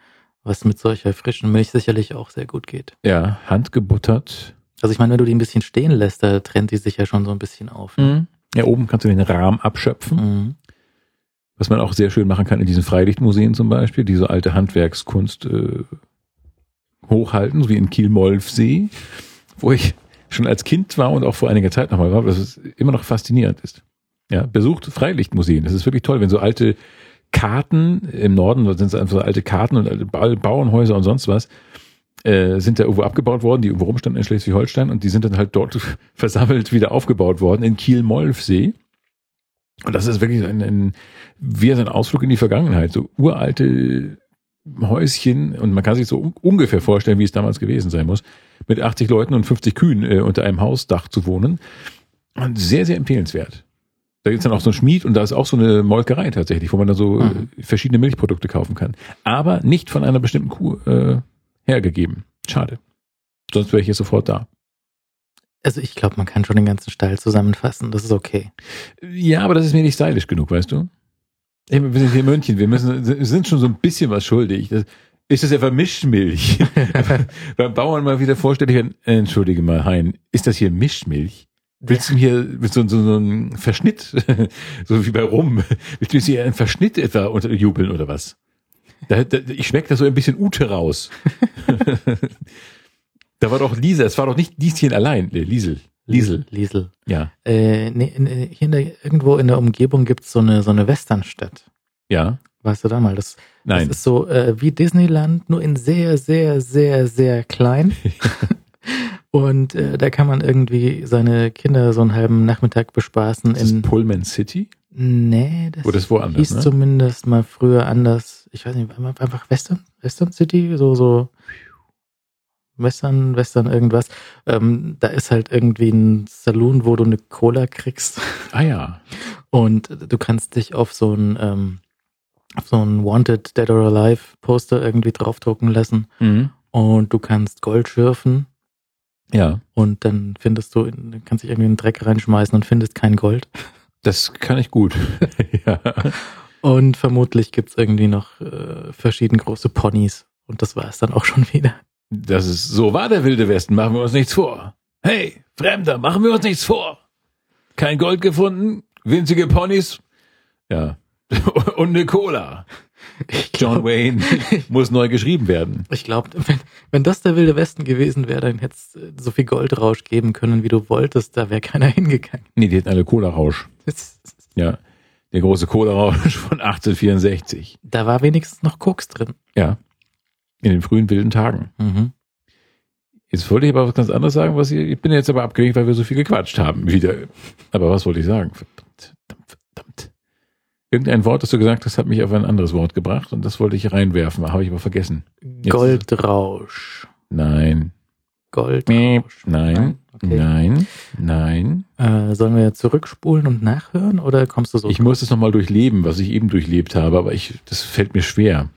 Was mit solcher frischen Milch sicherlich auch sehr gut geht. Ja, handgebuttert. Also ich meine, wenn du die ein bisschen stehen lässt, da trennt die sich ja schon so ein bisschen auf. Ne? Ja, oben kannst du den Rahmen abschöpfen, Mhm. was man auch sehr schön machen kann in diesen Freilichtmuseen zum Beispiel, diese alte Handwerkskunst äh, hochhalten, so wie in Kiel-Molfsee, wo ich schon als Kind war und auch vor einiger Zeit nochmal war, dass es immer noch faszinierend ist. Ja, besucht Freilichtmuseen. Das ist wirklich toll, wenn so alte Karten im Norden, da sind es einfach alte Karten und alte Ba- Bauernhäuser und sonst was, äh, sind da irgendwo abgebaut worden, die irgendwo rumstanden in Schleswig-Holstein und die sind dann halt dort [laughs] versammelt wieder aufgebaut worden in Kiel-Molfsee. Und das ist wirklich ein, ein, wie ein Ausflug in die Vergangenheit. So uralte Häuschen und man kann sich so un ungefähr vorstellen, wie es damals gewesen sein muss, mit 80 Leuten und 50 Kühen äh, unter einem Hausdach zu wohnen. Und sehr, sehr empfehlenswert. Da gibt's dann auch so ein Schmied und da ist auch so eine Molkerei tatsächlich, wo man dann so Mhm. äh, verschiedene Milchprodukte kaufen kann. Aber nicht von einer bestimmten Kuh äh, hergegeben. Schade. Sonst wäre ich jetzt sofort da. Also ich glaube, man kann schon den ganzen Stall zusammenfassen. Das ist okay. Ja, aber das ist mir nicht stylisch genug, weißt du? Wir sind hier in München, wir müssen, sind schon so ein bisschen was schuldig. Das, ist das etwa Mischmilch? [laughs] [laughs] Beim Bauern mal wieder vorstellig, werden, äh, entschuldige mal, Hein, ist das hier Mischmilch? Willst du mir hier mit so, so, so einen Verschnitt, [laughs] so wie bei Rum, willst du mir hier einen Verschnitt etwa unterjubeln oder was? Da, da, ich schmecke da so ein bisschen Ute raus. [laughs] da war doch Lisa, es war doch nicht Lieschen allein, äh, Liesel. Liesel, Liesel. ja. Äh, nee, äh, hier in der, irgendwo in der Umgebung gibt's so eine, so eine Westernstadt. Ja, Weißt du da mal? Das, nein. das ist so äh, wie Disneyland, nur in sehr, sehr, sehr, sehr klein. [laughs] Und äh, da kann man irgendwie seine Kinder so einen halben Nachmittag bespaßen Ist das in. Pullman City? Nee, das, Oder ist woanders, hieß ne? zumindest mal früher anders. Ich weiß nicht, einfach einfach Western, Western City, so, so Western, Western irgendwas. Ähm, da ist halt irgendwie ein Saloon, wo du eine Cola kriegst Ah ja. und du kannst dich auf so ein, ähm, auf so ein Wanted Dead or Alive Poster irgendwie draufdrucken lassen Mhm. und du kannst Gold schürfen Ja. und dann findest du, kannst dich irgendwie in den Dreck reinschmeißen und findest kein Gold. Das kann ich gut. [laughs] ja. Und vermutlich gibt's irgendwie noch äh, verschieden große Ponys. Und das war es dann auch schon wieder. Das ist, so war der Wilde Westen, machen wir uns nichts vor. Hey, Fremder, machen wir uns nichts vor. Kein Gold gefunden, winzige Ponys. Ja. [laughs] Und eine Cola. John Wayne muss neu geschrieben werden. Ich glaube, wenn, wenn das der Wilde Westen gewesen wäre, dann hättest du so viel Goldrausch geben können, wie du wolltest. Da wäre keiner [laughs] hingegangen. Nee, die hätten alle Cola-Rausch. Ja. Der große Cola-Rausch von 1864. Da war wenigstens noch Koks drin. Ja. In den frühen wilden Tagen. Mhm. Jetzt wollte ich aber was ganz anderes sagen, was ich, ich bin jetzt aber abgelenkt, weil wir so viel gequatscht haben wieder. Aber was wollte ich sagen? Verdammt, verdammt, verdammt. Irgendein Wort, das du gesagt hast, hat mich auf ein anderes Wort gebracht und das wollte ich reinwerfen, habe ich aber vergessen. Goldrausch. Nein. Goldrausch. Nein. Okay. Nein. Nein. Äh, sollen wir zurückspulen und nachhören oder kommst du so? Ich muss es nochmal durchleben, was ich eben durchlebt habe, aber ich, das fällt mir schwer.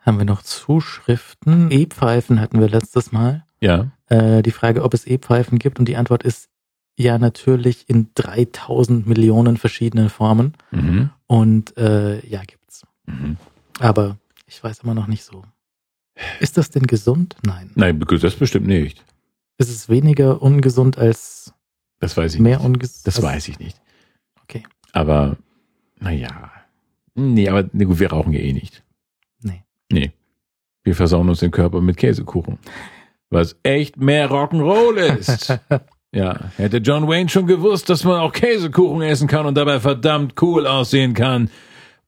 Haben wir noch Zuschriften? E-Pfeifen hatten wir letztes Mal. Ja. Äh, die Frage, ob es E-Pfeifen gibt und die Antwort ist ja natürlich in 3000 Millionen verschiedenen Formen. Mhm. Und äh, ja, gibt's. Mhm. Aber ich weiß immer noch nicht so. Ist das denn gesund? Nein. Nein, das bestimmt nicht. Ist es weniger ungesund als Das weiß ich mehr ungesund? Das weiß ich nicht. Okay. Aber, naja. Nee, aber nee, gut, wir rauchen ja eh nicht. Nee. Nee. Wir versauen uns den Körper mit Käsekuchen. Was echt mehr Rock'n'Roll ist. [laughs] ja, hätte John Wayne schon gewusst, dass man auch Käsekuchen essen kann und dabei verdammt cool aussehen kann.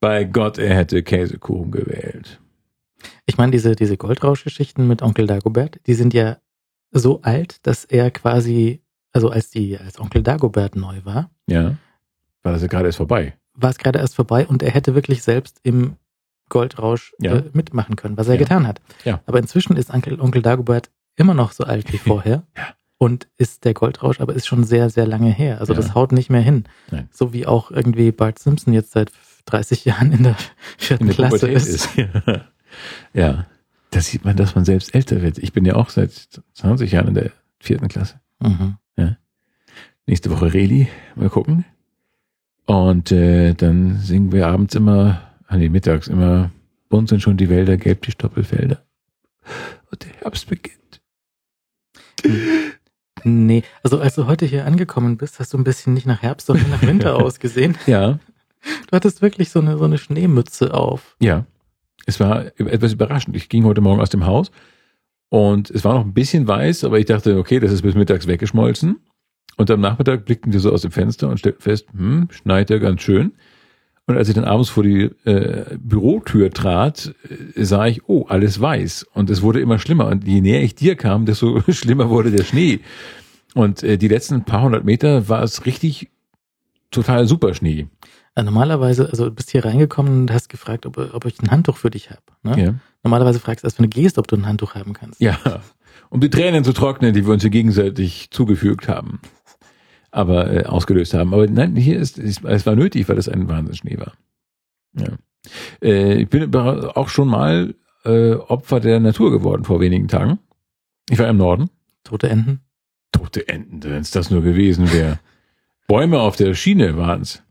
Bei Gott, er hätte Käsekuchen gewählt. Ich meine, diese, diese Goldrauschgeschichten mit Onkel Dagobert, die sind ja so alt, dass er quasi, also als die, als Onkel Dagobert neu war, Ja. War das ja gerade erst vorbei. war es gerade erst vorbei und er hätte wirklich selbst im Goldrausch Ja. äh, mitmachen können, was er Ja. getan hat. Ja. Aber inzwischen ist Onkel, Onkel Dagobert immer noch so alt wie [laughs] vorher. Ja. Und ist der Goldrausch, aber ist schon sehr, sehr lange her. Also Ja. das haut nicht mehr hin. Nein. So wie auch irgendwie Bart Simpson jetzt seit 30 Jahren in der vierten In der Klasse Pubertät ist. ist. [laughs] Ja. ja. Da sieht man, dass man selbst älter wird. Ich bin ja auch seit 20 Jahren in der vierten Klasse. Mhm. Nächste Woche Reli. Mal gucken. Und äh, dann singen wir abends immer, ah nee, mittags immer, bunt sind schon die Wälder, gelb die Stoppelfelder. Und der Herbst beginnt. [laughs] Nee, also als du heute hier angekommen bist, hast du ein bisschen nicht nach Herbst, sondern nach Winter [laughs] ausgesehen. Ja, Du hattest wirklich so eine, so eine Schneemütze auf. ja. Es war etwas überraschend. Ich ging heute Morgen aus dem Haus und es war noch ein bisschen weiß, aber ich dachte, okay, das ist bis mittags weggeschmolzen. Und am Nachmittag blickten wir so aus dem Fenster und stellten fest, hm, schneit ja ganz schön. Und als ich dann abends vor die äh, Bürotür trat, äh, sah ich, oh, alles weiß. Und es wurde immer schlimmer. Und je näher ich dir kam, desto [laughs] schlimmer wurde der Schnee. Und äh, die letzten paar hundert Meter war es richtig total super Schnee. Äh, Normalerweise, also du bist hier reingekommen und hast gefragt, ob, ob ich ein Handtuch für dich habe. Ne? Ja. Normalerweise fragst du erst, wenn du gehst, ob du ein Handtuch haben kannst. ja. Um die Tränen zu trocknen, die wir uns hier gegenseitig zugefügt haben. Aber äh, ausgelöst haben. Aber nein, hier ist, es es war nötig, weil es ein Wahnsinnsschnee war. Ja. Äh, ich bin auch schon mal äh, Opfer der Natur geworden vor wenigen Tagen. Ich war im Norden. Tote Enten. Tote Enten, wenn es das nur gewesen wäre. Bäume auf der Schiene waren's.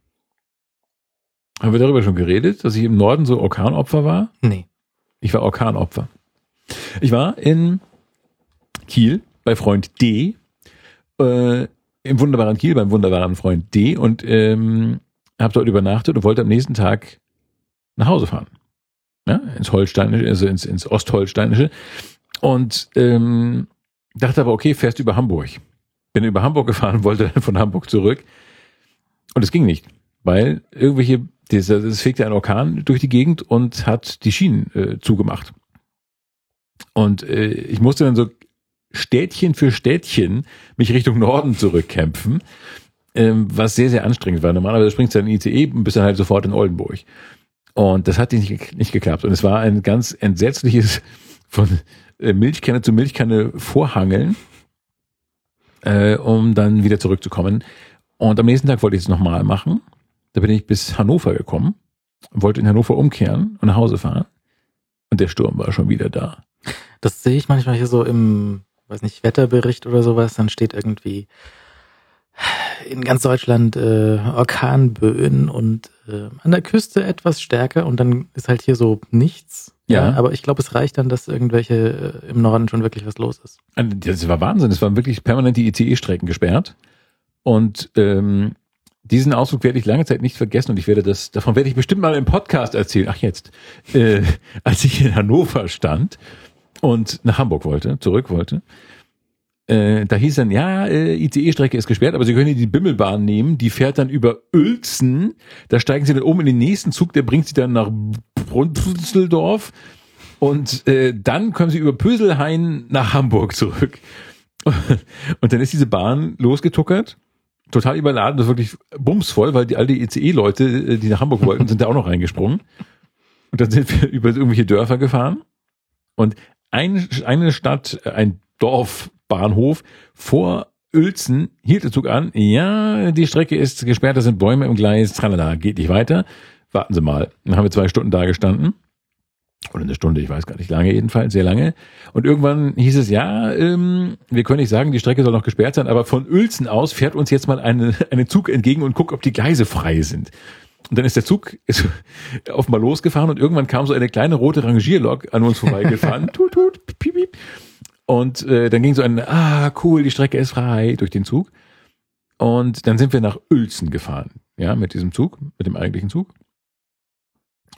Haben wir darüber schon geredet, dass ich im Norden so Orkanopfer war? Nee. Ich war Orkanopfer. Ich war in Kiel bei Freund D, äh, im wunderbaren Kiel beim wunderbaren Freund D und ähm, habe dort übernachtet und wollte am nächsten Tag nach Hause fahren. Ja, ins Holsteinische, also ins, ins Ostholsteinische. Und ähm, dachte aber, okay, fährst über Hamburg. Bin über Hamburg [laughs] gefahren, wollte dann von Hamburg zurück. Und es ging nicht, weil irgendwelche, es fegte ein Orkan durch die Gegend und hat die Schienen äh, zugemacht. Und äh, ich musste dann so Städtchen für Städtchen mich Richtung Norden zurückkämpfen, ähm, was sehr, sehr anstrengend war. Normalerweise springst du dann in ICE und bist dann halt sofort in Oldenburg. Und das hat nicht, nicht geklappt. Und es war ein ganz entsetzliches [laughs] von äh, Milchkanne zu Milchkanne vorhangeln, äh, um dann wieder zurückzukommen. Und am nächsten Tag wollte ich es nochmal machen. Da bin ich bis Hannover gekommen, wollte in Hannover umkehren und nach Hause fahren. Und der Sturm war schon wieder da. Das sehe ich manchmal hier so im, weiß nicht, Wetterbericht oder sowas, dann steht irgendwie in ganz Deutschland äh, Orkanböen und äh, an der Küste etwas stärker und dann ist halt hier so nichts. Ja. aber ich glaube, es reicht dann, dass irgendwelche äh, im Norden schon wirklich was los ist. Also, Das war Wahnsinn. Es waren wirklich permanent die ICE-Strecken gesperrt. Und ähm, diesen Ausflug werde ich lange Zeit nicht vergessen und ich werde das, davon werde ich bestimmt mal im Podcast erzählen. Ach jetzt, äh, als ich in Hannover stand und nach Hamburg wollte, zurück wollte, äh, da hieß dann, ja, äh, ICE-Strecke ist gesperrt, aber Sie können die Bimmelbahn nehmen, die fährt dann über Uelzen, da steigen Sie dann oben in den nächsten Zug, der bringt Sie dann nach Brunselsdorf und äh, dann kommen Sie über Pöselhain nach Hamburg zurück. [laughs] Und dann ist diese Bahn losgetuckert, total überladen, das ist wirklich bumsvoll, weil die all die ECE-Leute, äh, die nach Hamburg wollten, sind da auch noch reingesprungen. Und dann sind wir [laughs] über irgendwelche Dörfer gefahren. Und eine, eine Stadt, ein Dorfbahnhof vor Uelzen hielt der Zug an. Ja, die Strecke ist gesperrt, da sind Bäume im Gleis, tralala, geht nicht weiter. Warten Sie mal. Dann haben wir zwei Stunden da gestanden. Oder eine Stunde, ich weiß gar nicht, lange jedenfalls, sehr lange. Und irgendwann hieß es, ja, ähm, wir können nicht sagen, die Strecke soll noch gesperrt sein, aber von Uelzen aus fährt uns jetzt mal eine, [laughs] eine Zug entgegen und guckt, ob die Gleise frei sind. Und dann ist der Zug ist [laughs] offenbar losgefahren und irgendwann kam so eine kleine rote Rangierlok an uns vorbeigefahren. [laughs] tut, tut, piep, piep. Und äh, dann ging so ein, ah, cool, die Strecke ist frei durch den Zug. Und dann sind wir nach Uelzen gefahren, ja, mit diesem Zug, mit dem eigentlichen Zug.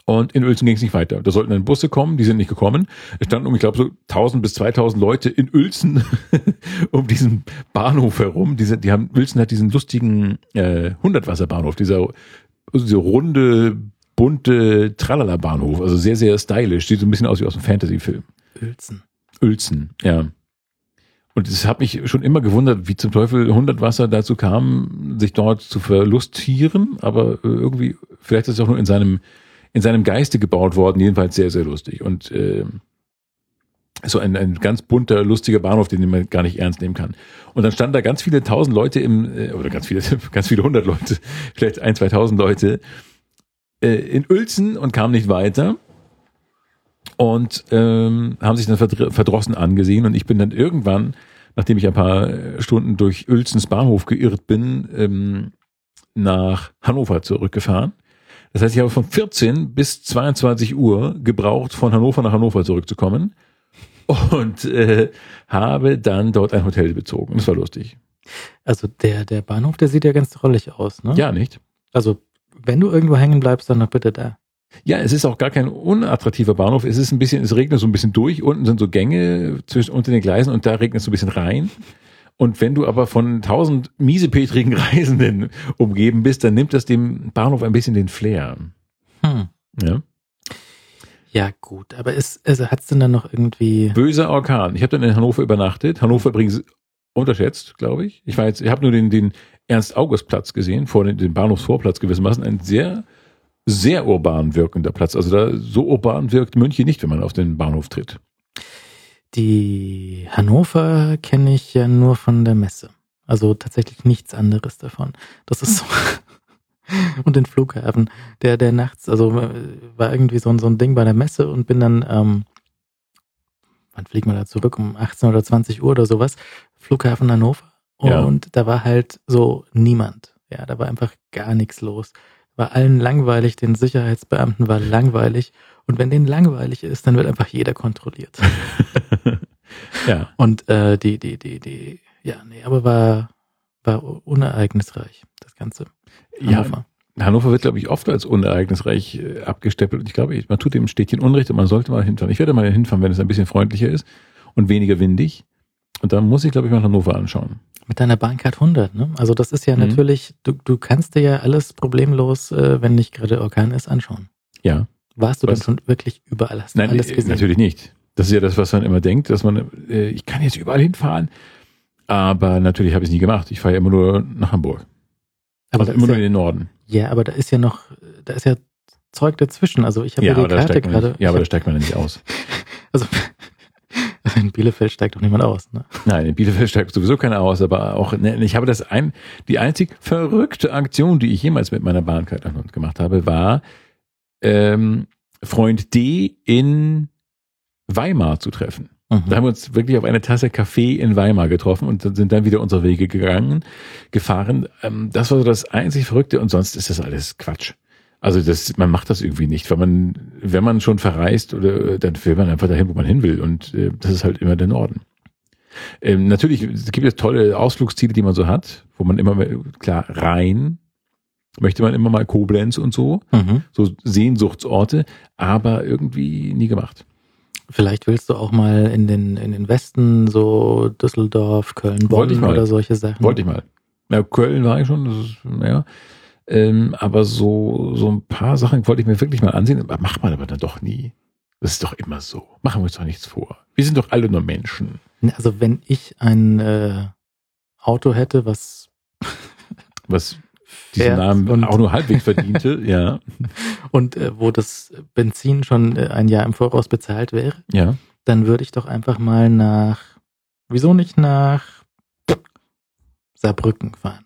Und in Uelzen ging es nicht weiter. Da sollten dann Busse kommen, die sind nicht gekommen. Es standen, um, ich glaube, so 1000 bis 2000 Leute in Uelzen [laughs] um diesen Bahnhof herum. Diese, die haben, Uelzen hat diesen lustigen äh, Hundertwasserbahnhof, dieser also diese runde, bunte Tralala-Bahnhof. Also sehr, sehr stylisch. Sieht so ein bisschen aus wie aus einem Fantasy-Film. Uelzen. Uelzen, ja. Und es hat mich schon immer gewundert, wie zum Teufel Hundertwasser dazu kam, sich dort zu verlustieren. Aber äh, irgendwie, vielleicht ist es auch nur in seinem in seinem Geiste gebaut worden, jedenfalls sehr, sehr lustig. Und äh, so ein, ein ganz bunter, lustiger Bahnhof, den man gar nicht ernst nehmen kann. Und dann standen da ganz viele tausend Leute im, äh, oder ganz viele, [laughs] ganz viele hundert Leute, [laughs] vielleicht ein, zweitausend Leute, äh, in Uelzen und kamen nicht weiter. Und ähm, haben sich dann verdr- verdrossen angesehen. Und ich bin dann irgendwann, nachdem ich ein paar Stunden durch Uelzens Bahnhof geirrt bin, ähm, nach Hannover zurückgefahren. Das heißt, ich habe von 14 bis 22 Uhr gebraucht, von Hannover nach Hannover zurückzukommen und äh, habe dann dort ein Hotel bezogen. Das war lustig. Also der, der Bahnhof, der sieht ja ganz trollig aus, ne? Ja, nicht? Also, wenn du irgendwo hängen bleibst, dann doch bitte da. Ja, es ist auch gar kein unattraktiver Bahnhof. Es ist ein bisschen, es regnet so ein bisschen durch. Unten sind so Gänge zwischen unter den Gleisen und da regnet es so ein bisschen rein. Und wenn du aber von tausend miesepetrigen [laughs] Reisenden umgeben bist, dann nimmt das dem Bahnhof ein bisschen den Flair. Hm. Ja. Ja, gut, aber ist, also hat's denn dann noch irgendwie. Böser Orkan. Ich habe dann in Hannover übernachtet. Hannover übrigens unterschätzt, glaube ich. Ich war jetzt, ich habe nur den, den Ernst-August-Platz gesehen, vor den, den Bahnhofsvorplatz gewissermaßen. Ein sehr, sehr urban wirkender Platz. Also da so urban wirkt München nicht, wenn man auf den Bahnhof tritt. Die Hannover kenne ich ja nur von der Messe. Also tatsächlich nichts anderes davon. Das ist so. [laughs] [laughs] und den Flughafen, der, der nachts, also äh, war irgendwie so, ein- so ein Ding bei der Messe und bin dann, ähm, wann fliegt man da zurück? Um 18 oder 20 Uhr oder sowas. Flughafen Hannover. Ja. Und da war halt so niemand. Ja, da war einfach gar nichts los. War allen langweilig, den Sicherheitsbeamten war langweilig. Und wenn denen langweilig ist, dann wird einfach jeder kontrolliert. [laughs] Ja. Und äh, die, die, die, die, ja, nee, aber war, war unereignisreich, das Ganze. Ja, Hannover. Hannover wird, glaube ich, oft als unereignisreich äh, abgestempelt. Und ich glaube, man tut dem Städtchen Unrecht und man sollte mal hinfahren. Ich werde mal hinfahren, wenn es ein bisschen freundlicher ist und weniger windig. Und dann muss ich, glaube ich, mal Hannover anschauen. Mit deiner Bahncard 100, ne? Also das ist ja Mhm. natürlich, du, du kannst dir ja alles problemlos, äh, wenn nicht gerade Orkan ist, anschauen. Ja. Warst du Was? dann schon wirklich überall? Hast du Nein, alles äh, gesehen? natürlich nicht. Das ist ja das, was man immer denkt, dass man, äh, ich kann jetzt überall hinfahren. Aber natürlich habe ich es nie gemacht. Ich fahre ja immer nur nach Hamburg. Aber also da immer nur in ja, den Norden. ja, aber da ist ja noch, da ist ja Zeug dazwischen. Also ich habe ja, aber die da Karte steigt man gerade. nicht, ja, aber da ich steigt man ja nicht aus. hab, [laughs] [laughs] also in Bielefeld steigt doch niemand aus, ne? Nein, in Bielefeld steigt sowieso keiner aus, aber auch, ich habe das ein, die einzig verrückte Aktion, die ich jemals mit meiner Bahnkarte gemacht habe, war, ähm, Freund D in Weimar zu treffen. Mhm. Da haben wir uns wirklich auf eine Tasse Kaffee in Weimar getroffen und sind dann wieder unsere Wege gegangen, gefahren. Ähm, das war so das einzig Verrückte und sonst ist das alles Quatsch. Also das, man macht das irgendwie nicht, weil man, wenn man schon verreist oder dann will man einfach dahin, wo man hin will und äh, das ist halt immer der Norden. Ähm, natürlich, es gibt jetzt tolle Ausflugsziele, die man so hat, wo man immer, klar, rein möchte man immer mal Koblenz und so, Mhm. so Sehnsuchtsorte, aber irgendwie nie gemacht. Vielleicht willst du auch mal in den, in den Westen, so Düsseldorf, Köln, Wollte ich Bonn mal. oder solche Sachen. Wollte ich mal. Ja, Köln war ich schon, das ist, naja. Ähm, aber so, so ein paar Sachen wollte ich mir wirklich mal ansehen, aber macht man aber dann doch nie. Das ist doch immer so. Machen wir uns doch nichts vor. Wir sind doch alle nur Menschen. Also wenn ich ein äh, Auto hätte, was Was diesen fährt Namen und, auch nur halbwegs verdiente, [laughs] ja. und äh, wo das Benzin schon äh, ein Jahr im Voraus bezahlt wäre, Ja. dann würde ich doch einfach mal nach, wieso nicht nach Saarbrücken fahren?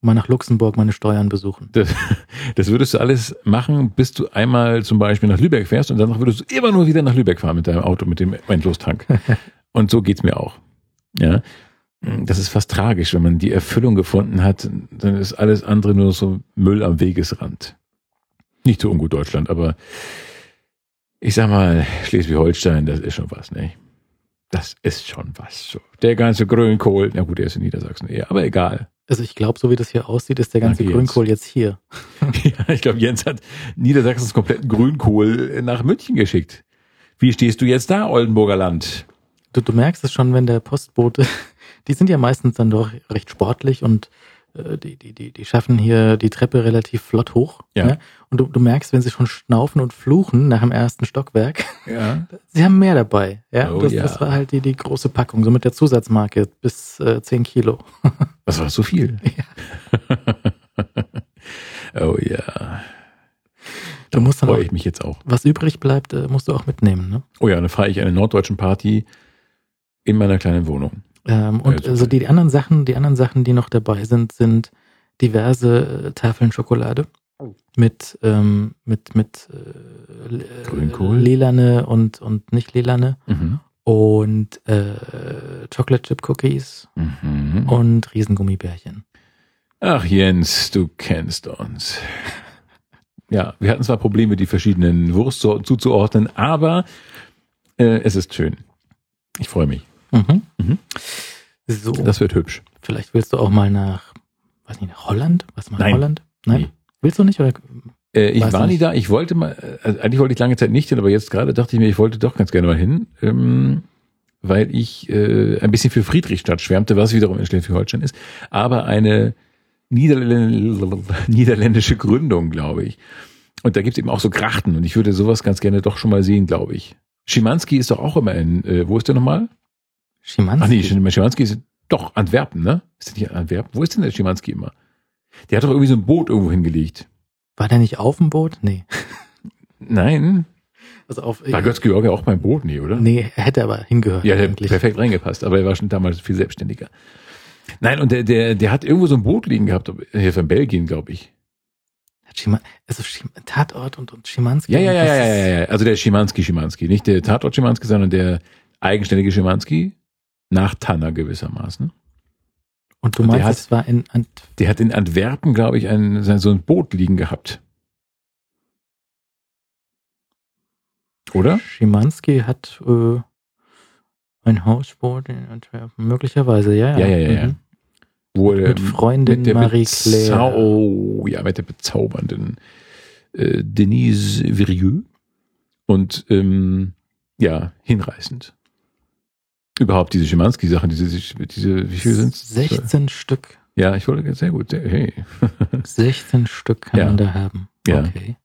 Mal nach Luxemburg meine Steuern besuchen. Das, das würdest du alles machen, bis du einmal zum Beispiel nach Lübeck fährst und danach würdest du immer nur wieder nach Lübeck fahren mit deinem Auto, mit dem Endlostank. [laughs] Und so geht's mir auch. Ja. Das ist fast tragisch, wenn man die Erfüllung gefunden hat, dann ist alles andere nur so Müll am Wegesrand. Nicht so ungut Deutschland, aber ich sag mal, Schleswig-Holstein, das ist schon was, ne? Das ist schon was. So. Der ganze Grünkohl, na gut, der ist in Niedersachsen eher, aber egal. Also ich glaube, so wie das hier aussieht, ist der ganze Danke, Jens. Grünkohl jetzt hier. [laughs] [laughs] Ja, ich glaube, Jens hat Niedersachsens kompletten Grünkohl nach München geschickt. Wie stehst du jetzt da, Oldenburger Land? Du, du merkst es schon, wenn der Postbote, die sind ja meistens dann doch recht sportlich und äh, die, die, die, die schaffen hier die Treppe relativ flott hoch. Ja. ne? Und du, du merkst, wenn sie schon schnaufen und fluchen nach dem ersten Stockwerk, Ja. [laughs] sie haben mehr dabei. Ja, Oh das, ja. das war halt die, die große Packung, so mit der Zusatzmarke bis äh, 10 Kilo. [laughs] Was war so viel? [laughs] oh ja. Du musst dann Freue ich mich jetzt auch. was übrig bleibt, äh, musst du auch mitnehmen. Ne? Oh ja, dann feiere ich eine norddeutschen Party in meiner kleinen Wohnung. Ähm, und also die, die anderen Sachen, die anderen Sachen, die noch dabei sind, sind diverse äh, Tafeln Schokolade mit ähm, mit mit äh, äh, Grünkohl? lilane und und nicht lilane Mhm. und äh, Chocolate Chip Cookies Mhm. und Riesengummibärchen. Ach Jens, du kennst uns. Ja, wir hatten zwar Probleme, die verschiedenen Wurstsorten zuzuordnen, aber äh, es ist schön. Ich freue mich. Mhm. Mhm. So, Das wird hübsch. vielleicht willst du auch mal nach, weiß nicht, nach Holland? Was mal Nein. Holland? Nein. Nee. Willst du nicht oder? Äh, ich war nie da. Ich wollte mal, äh, eigentlich wollte ich lange Zeit nicht hin, aber jetzt gerade dachte ich mir, ich wollte doch ganz gerne mal hin, ähm, weil ich äh, ein bisschen für Friedrichstadt schwärmte, was wiederum in Schleswig-Holstein ist, aber eine Niederl [laughs] niederländische Gründung, glaube ich. Und da gibt's eben auch so Grachten und ich würde sowas ganz gerne doch schon mal sehen, glaube ich. Schimanski ist doch auch immer in, äh, wo ist der nochmal? Schimanski? Ach nee, Schimanski ist doch Antwerpen, ne? Ist der nicht Antwerpen? Wo ist denn der Schimanski immer? Der hat doch irgendwie so ein Boot irgendwo hingelegt. War der nicht auf dem Boot? Nee. [laughs] Nein, Also auf, War Götz-George auch beim Boot? Nee, oder? Nee, er hätte aber hingehört. Ja, der eigentlich. perfekt reingepasst, aber er war schon damals viel selbstständiger. Nein, und der, der, der hat irgendwo so ein Boot liegen gehabt, hier von Belgien, glaube ich. Schima also Schim Tatort und, und Schimanski. Ja, ja, ja, das ja, ja, ja, ja. Also der Schimanski Schimanski. Nicht der Tatort Schimanski, sondern der eigenständige Schimanski. Nach Tanner gewissermaßen. Und du meinst, hat- es war in Ant Der hat in Antwerpen, glaube ich, ein, sein- so ein Boot liegen gehabt. Oder? Schimanski hat äh, ein Hausboot in Antwerpen. Möglicherweise, ja, Ja, ja, ja, ja. Mhm. Wo Mit Freundin mit der Marie Claire. oh, ja, mit der bezaubernden äh, Denise Virieux. Und ähm, ja, hinreißend. Überhaupt diese Schimanski-Sachen, diese, diese, wie viel sind's? 16 Stück. Ja, ich wollte sehr gut. Hey. [laughs] 16 Stück kann Ja. man da haben. Ja. Okay.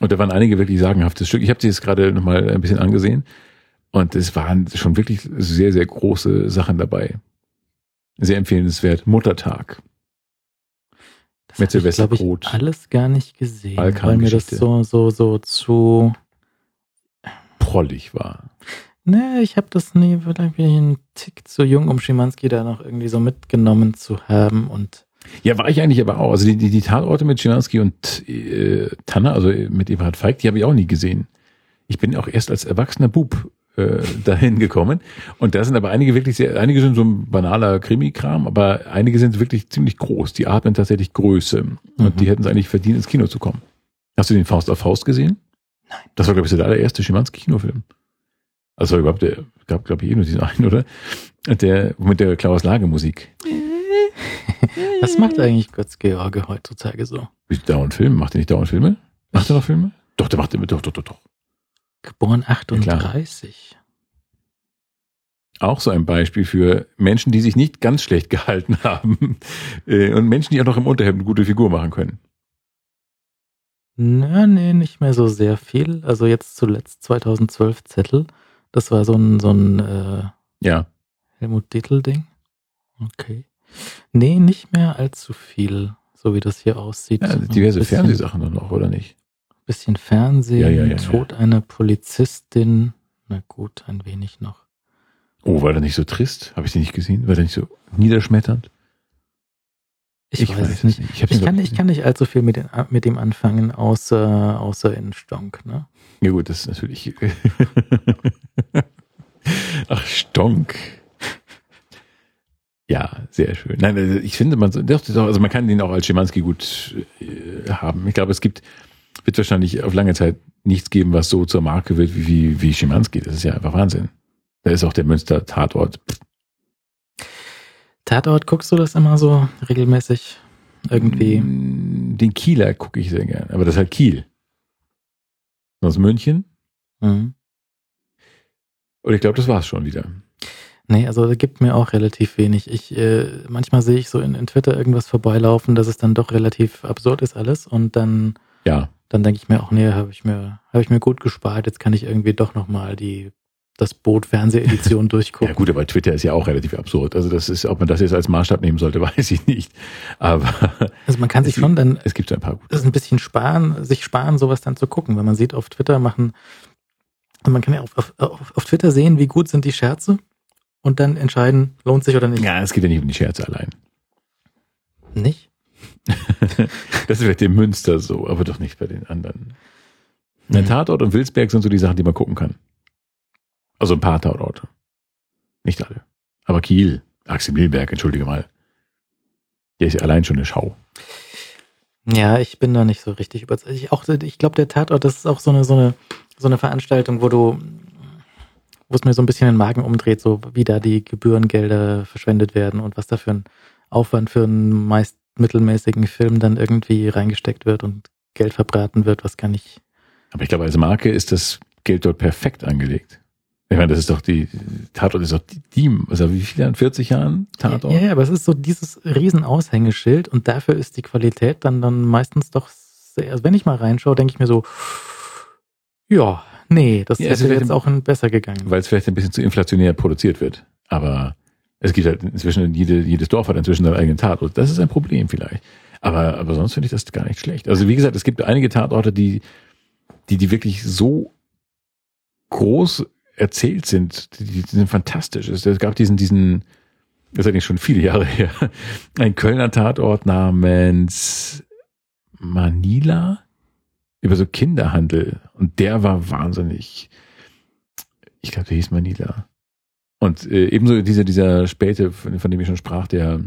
Und da waren einige wirklich sagenhafte Stück. Ich habe sie jetzt gerade nochmal ein bisschen angesehen. Und es waren schon wirklich sehr, sehr große Sachen dabei. Sehr empfehlenswert. Muttertag. Das Mit habe ich, alles gar nicht gesehen, weil mir das so, so, so zu... Prollig war. Ne, ich habe das nie, vielleicht bin ich ein Tick zu jung, um Schimanski da noch irgendwie so mitgenommen zu haben und Ja, war ich eigentlich aber auch. Also die, die, die Tatorte mit Schimanski und äh, Tanner, also mit Eberhard Feig, die habe ich auch nie gesehen. Ich bin auch erst als erwachsener Bub äh, [laughs] dahin gekommen. Und da sind aber einige wirklich sehr, einige sind so ein banaler Krimi-Kram, aber einige sind wirklich ziemlich groß. Die atmen tatsächlich Größe. Und Mhm. die hätten es eigentlich verdient, ins Kino zu kommen. Hast du den Faust auf Faust gesehen? Nein. Das war, glaube ich, so der allererste Schimanski-Kinofilm. Also überhaupt, der gab, glaube ich, eh nur diesen [laughs] einen, oder? Der, mit der Klaus Lage Musik. Was macht eigentlich Götz George heutzutage so? Wie dauernd Filme? Macht er nicht dauernd Filme? Macht er noch Filme? Doch, der macht immer, doch, doch, doch, doch. Geboren klar. 38. Auch so ein Beispiel für Menschen, die sich nicht ganz schlecht [laughs] gehalten haben. Äh, Und Menschen, die auch noch im Unterhemd eine gute Figur machen können. Na, nee, nicht mehr so sehr viel. Also jetzt zuletzt 2012 Zettel. Das war so ein, so ein äh, Ja. Helmut Dietl-Ding. Okay. Nee, nicht mehr allzu viel, so wie das hier aussieht. ja diverse Bisschen- Fernsehsachen dann noch, oder nicht? Bisschen Fernsehen, Ja, ja, ja, Tod einer Polizistin. Na gut, ein wenig noch. Oh, war der nicht so trist? Habe ich den nicht gesehen? War der nicht so niederschmetternd? Ich, weiß, es es nicht. Ich, Ich kann, ich kann nicht allzu viel mit, den, mit dem anfangen, außer, außer in Stonk. Ne? Ja gut, das ist natürlich. [laughs] Ach, Stonk. Ja, sehr schön. Nein, also ich finde, man, also man kann den auch als Schimanski gut äh, haben. Ich glaube, es gibt, wird wahrscheinlich auf lange Zeit nichts geben, was so zur Marke wird wie, wie, wie Schimanski. Das ist ja einfach Wahnsinn. Da ist auch der Münster Tatort. Guckst du das immer so regelmäßig? Irgendwie? Mm, Den Kieler gucke ich sehr gern. Aber das ist halt Kiel. Aus München. Mhm. Und ich glaube, das war's schon wieder. Nee, also es gibt mir auch relativ wenig. Ich, äh, manchmal sehe ich so in, in Twitter irgendwas vorbeilaufen, dass es dann doch relativ absurd ist alles und dann, Ja. dann denke ich mir auch, nee, habe ich mir, habe ich mir gut gespart, jetzt kann ich irgendwie doch nochmal die, das Boot Fernsehedition [laughs] durchgucken. Ja gut, aber Twitter ist ja auch relativ absurd. Also das ist, ob man das jetzt als Maßstab nehmen sollte, [laughs] weiß ich nicht. Aber Also man kann sich schon dann es gibt so ein paar gute. ist ein bisschen sparen, sich sparen, sowas dann zu gucken. Wenn man sieht, auf Twitter machen, und man kann ja auf, auf, auf, Twitter sehen, wie gut sind die Scherze und dann entscheiden, lohnt sich oder nicht. Ja, es geht ja nicht um die Scherze allein. Nicht? [laughs] Das ist vielleicht dem Münster so, aber doch nicht bei den anderen. Der Mhm. Tatort und Wilsberg sind so die Sachen, die man gucken kann. Also ein paar Tatorte. Nicht alle. Aber Kiel, Axel Milberg, entschuldige mal. Der ist ja allein schon eine Schau. Ja, ich bin da nicht so richtig überzeugt. Ich, auch, ich glaube, der Tatort, das ist auch so eine, so eine, so eine Veranstaltung, wo du, wo es mir so ein bisschen den Magen umdreht, so wie da die Gebührengelder verschwendet werden und was da für ein Aufwand für einen meist mittelmäßigen Film dann irgendwie reingesteckt wird und Geld verbraten wird, was gar nicht. Aber ich glaube, als Marke ist das Geld dort perfekt angelegt. Ich meine, das ist doch die, Tatort ist doch die, die also wie viele Jahren? 40 Jahren Tatort? Ja, ja, aber es ist so dieses riesen Aushängeschild und dafür ist die Qualität dann, dann meistens doch sehr, also wenn ich mal reinschaue, denke ich mir so, ja, nee, das Ja, hätte jetzt im- auch ein- besser gegangen. weil es vielleicht ein bisschen zu inflationär produziert wird. Aber es gibt halt inzwischen, jede, jedes Dorf hat inzwischen seinen eigenen Tatort. Das ist ein Problem vielleicht. Aber, aber sonst finde ich das gar nicht schlecht. Also wie gesagt, es gibt einige Tatorte, die, die, die wirklich so groß erzählt sind. Die, die sind fantastisch. Es gab diesen, diesen, das ist eigentlich schon viele Jahre [laughs] her, ein Kölner Tatort namens Manila über so Kinderhandel. Und der war wahnsinnig, ich glaube, der hieß Manila. Und äh, ebenso dieser, dieser späte, von, von dem ich schon sprach, der,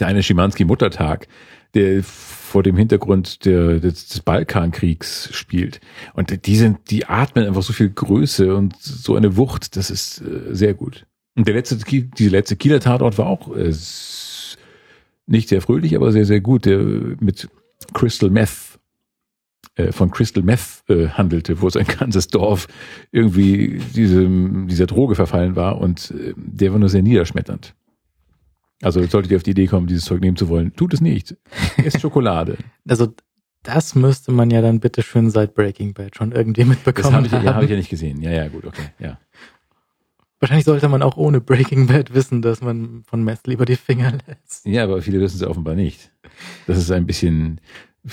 der eine Schimanski-Muttertag, der vor dem Hintergrund der, des, des Balkankriegs spielt. Und die sind, die atmen einfach so viel Größe und so eine Wucht, das ist äh, sehr gut. Und der letzte, diese letzte Kieler Tatort war auch äh, nicht sehr fröhlich, aber sehr, sehr gut, der mit Crystal Meth äh, von Crystal Meth äh, handelte, wo es ein [laughs] ganzes Dorf irgendwie diesem, dieser Droge verfallen war und äh, der war nur sehr niederschmetternd. Also solltet ihr auf die Idee kommen, dieses Zeug nehmen zu wollen, tut es nicht. Esst Schokolade. [laughs] Also das müsste man ja dann bitte schön seit Breaking Bad schon irgendwie Das mitbekommen habe ich, ja, haben. hab ich ja nicht gesehen. Ja, ja, gut, okay. Ja. Wahrscheinlich sollte man auch ohne Breaking Bad wissen, dass man von Meth lieber die Finger lässt. ja, aber viele wissen es offenbar nicht. Das ist ein bisschen,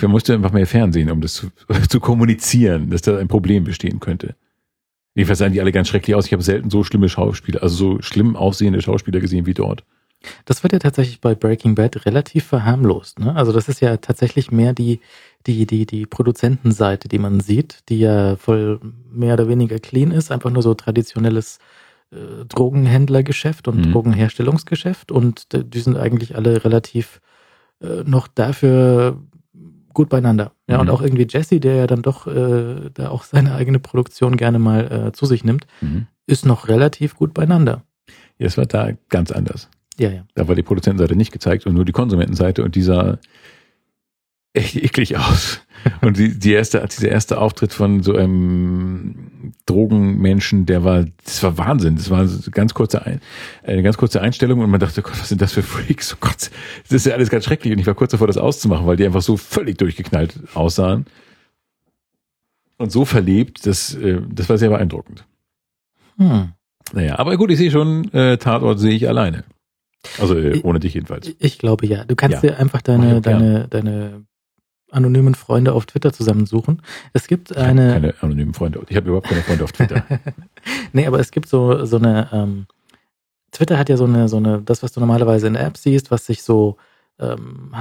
man musste einfach mehr Fernsehen, um das zu, [laughs] zu kommunizieren, dass da ein Problem bestehen könnte. Jedenfalls sahen die alle ganz schrecklich aus. Ich habe selten so schlimme Schauspieler, also so schlimm aussehende Schauspieler gesehen wie dort. Das wird ja tatsächlich bei Breaking Bad relativ verharmlost. Ne? Also das ist ja tatsächlich mehr die, die, die, die Produzentenseite, die man sieht, die ja voll mehr oder weniger clean ist, einfach nur so traditionelles äh, Drogenhändlergeschäft und Mhm. Drogenherstellungsgeschäft und d- die sind eigentlich alle relativ äh, noch dafür gut beieinander. Ja, und Mhm. auch irgendwie Jesse, der ja dann doch äh, da auch seine eigene Produktion gerne mal äh, zu sich nimmt, Mhm. ist noch relativ gut beieinander. Ja, es war da ganz anders. Ja, ja. Da war die Produzentenseite nicht gezeigt und nur die Konsumentenseite und die sah echt eklig [laughs] aus. Und die, die erste, dieser erste Auftritt von so einem Drogenmenschen, der war, das war Wahnsinn. Das war so ganz kurze, Ein, eine ganz kurze Einstellung und man dachte, Gott, was sind das für Freaks? Oh Gott, das ist ja alles ganz schrecklich. Und ich war kurz davor, das auszumachen, weil die einfach so völlig durchgeknallt aussahen. Und so verlebt, das, äh, das war sehr beeindruckend. Hm. Naja, aber gut, ich sehe schon, äh, Tatort sehe ich alleine. Also äh, ohne dich jedenfalls. Ich glaube ja. Du kannst Ja. dir einfach deine, deine, deine anonymen Freunde auf Twitter zusammensuchen. Es gibt eine. Keine anonymen Freunde. Ich habe überhaupt keine Freunde auf Twitter. [laughs] nee, aber es gibt so, so eine, ähm, Twitter hat ja so eine, so eine, das, was du normalerweise in Apps siehst, was sich so ähm,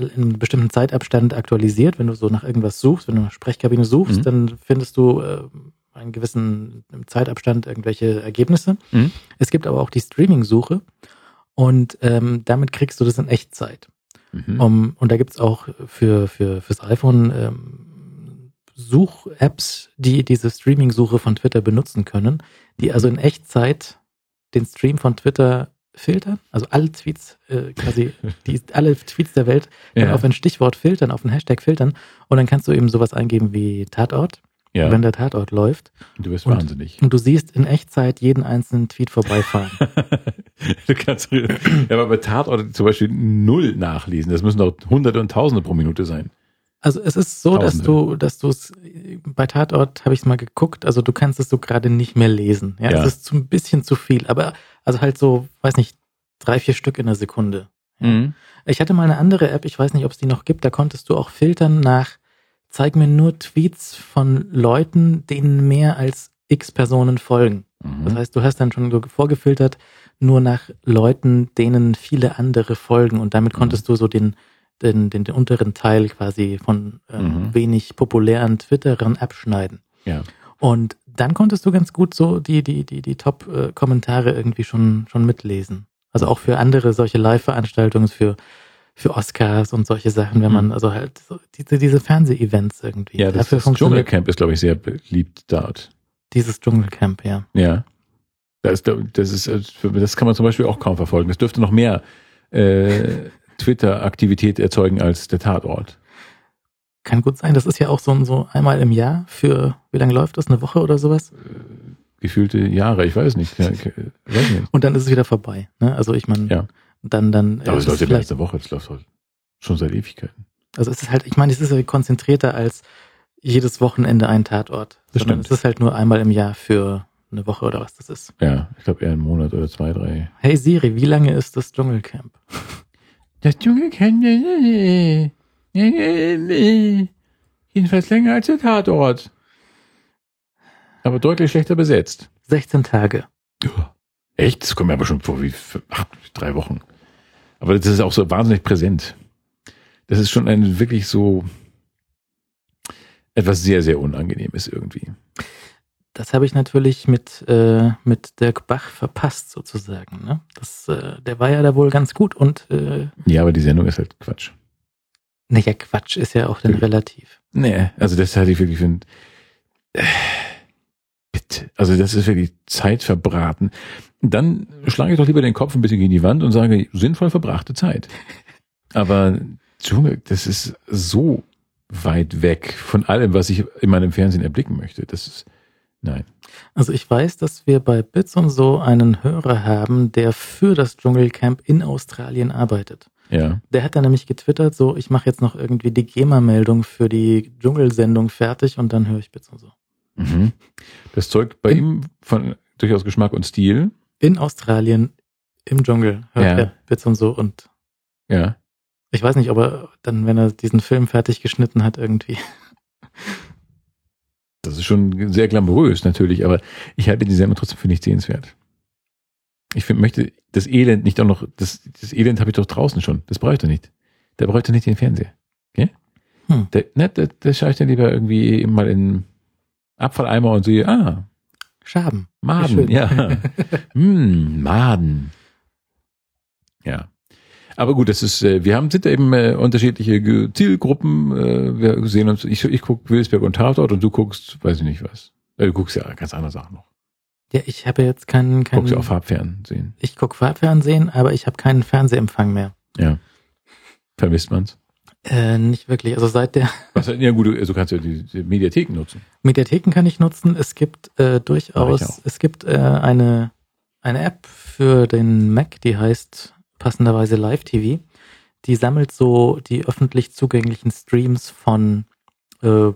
in einem bestimmten Zeitabstand aktualisiert. Wenn du so nach irgendwas suchst, wenn du nach Sprechkabine suchst, Mhm. dann findest du äh, einen gewissen Zeitabstand irgendwelche Ergebnisse. Mhm. Es gibt aber auch die Streaming-Suche und ähm, damit kriegst du das in Echtzeit. Mhm. Um, und da gibt's auch für, für fürs iPhone ähm, Such-Apps, die diese Streaming-Suche von Twitter benutzen können, die also in Echtzeit den Stream von Twitter filtern, also alle Tweets, äh, quasi [laughs] die, alle Tweets der Welt dann ja. auf ein Stichwort filtern, auf ein Hashtag filtern und dann kannst du eben sowas eingeben wie Tatort, ja. wenn der Tatort läuft du bist und- wahnsinnig. und du siehst in Echtzeit jeden einzelnen Tweet vorbeifahren. [laughs] du kannst, ja, aber bei Tatort zum Beispiel null nachlesen. Das müssen doch Hunderte und Tausende pro Minute sein. Also es ist so, dass Tausende. du, dass du es bei Tatort habe ich es mal geguckt, also du kannst es so gerade nicht mehr lesen. Ja, Ja. es ist zu, ein bisschen zu viel, aber also halt so, weiß nicht, drei, vier Stück in der Sekunde. Mhm. Ich hatte mal eine andere App, ich weiß nicht, ob es die noch gibt, da konntest du auch filtern nach, zeig mir nur Tweets von Leuten, denen mehr als x Personen folgen. Das Mhm. heißt, du hast dann schon so vorgefiltert nur nach Leuten, denen viele andere folgen und damit Mhm. konntest du so den, den, den, den unteren Teil quasi von ähm, Mhm. wenig populären Twitterern abschneiden. Ja. Und dann konntest du ganz gut so die, die, die, die Top-Kommentare irgendwie schon, schon mitlesen. Also auch für andere solche Live-Veranstaltungen, für, für Oscars und solche Sachen, wenn man, Mhm. also halt so diese, diese Fernseh-Events irgendwie. Ja, das, Dafür das Dschungelcamp ist, glaube ich, sehr beliebt dort. dieses Dschungelcamp, ja. Ja. Das, das, ist, äh, das kann man zum Beispiel auch kaum verfolgen. Das dürfte noch mehr äh, Twitter-Aktivität erzeugen als der Tatort. Kann gut sein. Das ist ja auch so, so einmal im Jahr für, wie lange läuft das? Eine Woche oder sowas? Gefühlte Jahre, ich weiß nicht. Ja, äh, weiß nicht. Und dann ist es wieder vorbei. Ne? Also ich meine, Ja. Dann, dann, Aber ist es läuft ja letzte Woche, das läuft halt schon seit Ewigkeiten. also es ist halt, ich meine, es ist ja konzentrierter als jedes Wochenende ein Tatort. Das sondern stimmt. Es ist halt nur einmal im Jahr für eine Woche oder was das ist. Ja, ich glaube eher einen Monat oder zwei, drei. Hey Siri, wie lange ist das Dschungelcamp? Das Dschungelcamp, nee, nee, nee. jedenfalls länger als der Tatort. Aber deutlich schlechter besetzt. 16 Tage. Echt? Das kommt mir aber schon vor wie für- ach, drei Wochen. Aber das ist auch so wahnsinnig präsent. Das ist schon ein wirklich so etwas sehr, sehr Unangenehmes irgendwie. Das habe ich natürlich mit, äh, mit Dirk Bach verpasst sozusagen. Ne? Das, äh, der war ja da wohl ganz gut und äh, Ja, aber die Sendung ist halt Quatsch. naja, Quatsch ist ja auch dann Wirklich. relativ. Nee, also das hatte ich wirklich für ein, äh, bitte. Also das ist wirklich Zeit verbraten. Dann schlage ich doch lieber den Kopf ein bisschen gegen die Wand und sage, sinnvoll verbrachte Zeit. Aber Dschungel, das ist so weit weg von allem, was ich in meinem Fernsehen erblicken möchte. Das ist, nein. Also ich weiß, dass wir bei Bits und so einen Hörer haben, der für das Dschungelcamp in Australien arbeitet. Ja. Der hat dann nämlich getwittert, so ich mache jetzt noch irgendwie die GEMA-Meldung für die Dschungelsendung fertig und dann höre ich Bits und so. Mhm. Das zeugt bei In- ihm von durchaus Geschmack und Stil. In Australien im Dschungel hört Ja. er Bits und so und Ja. ich weiß nicht, ob er dann, wenn er diesen Film fertig geschnitten hat, irgendwie. [laughs] Das ist schon sehr glamourös natürlich, aber ich halte die Sendung trotzdem für nicht sehenswert. Ich find, möchte das Elend nicht auch noch, das, das Elend habe ich doch draußen schon. Das brauche ich doch nicht. Der bräuchte nicht den Fernseher. Okay? Hm. Der, ne, der, der schaue ich dann lieber irgendwie mal in Abfalleimer und sehe, ah, Schaben. Maden, ja. [laughs] hm, Maden. Ja. Aber gut, das ist, äh, wir haben, sind eben äh, unterschiedliche Zielgruppen. Äh, wir sehen uns, ich, ich gucke Wilsberg und Tatort und du guckst, weiß ich nicht was. Du guckst ja ganz andere Sachen noch. Ja, ich habe jetzt keinen, Guckst ja keinen auch Farbfernsehen. ich gucke Farbfernsehen, aber ich habe keinen Fernsehempfang mehr. Ja. Vermisst man's? Äh, nicht wirklich. Also seit der [laughs] Was, ja gut, du, also kannst ja die, die Mediatheken nutzen. Mediatheken kann ich nutzen. Es gibt äh, durchaus, es gibt äh, eine, eine App für den Mac, die heißt passenderweise Live TV. Die sammelt so die öffentlich zugänglichen Streams von äh,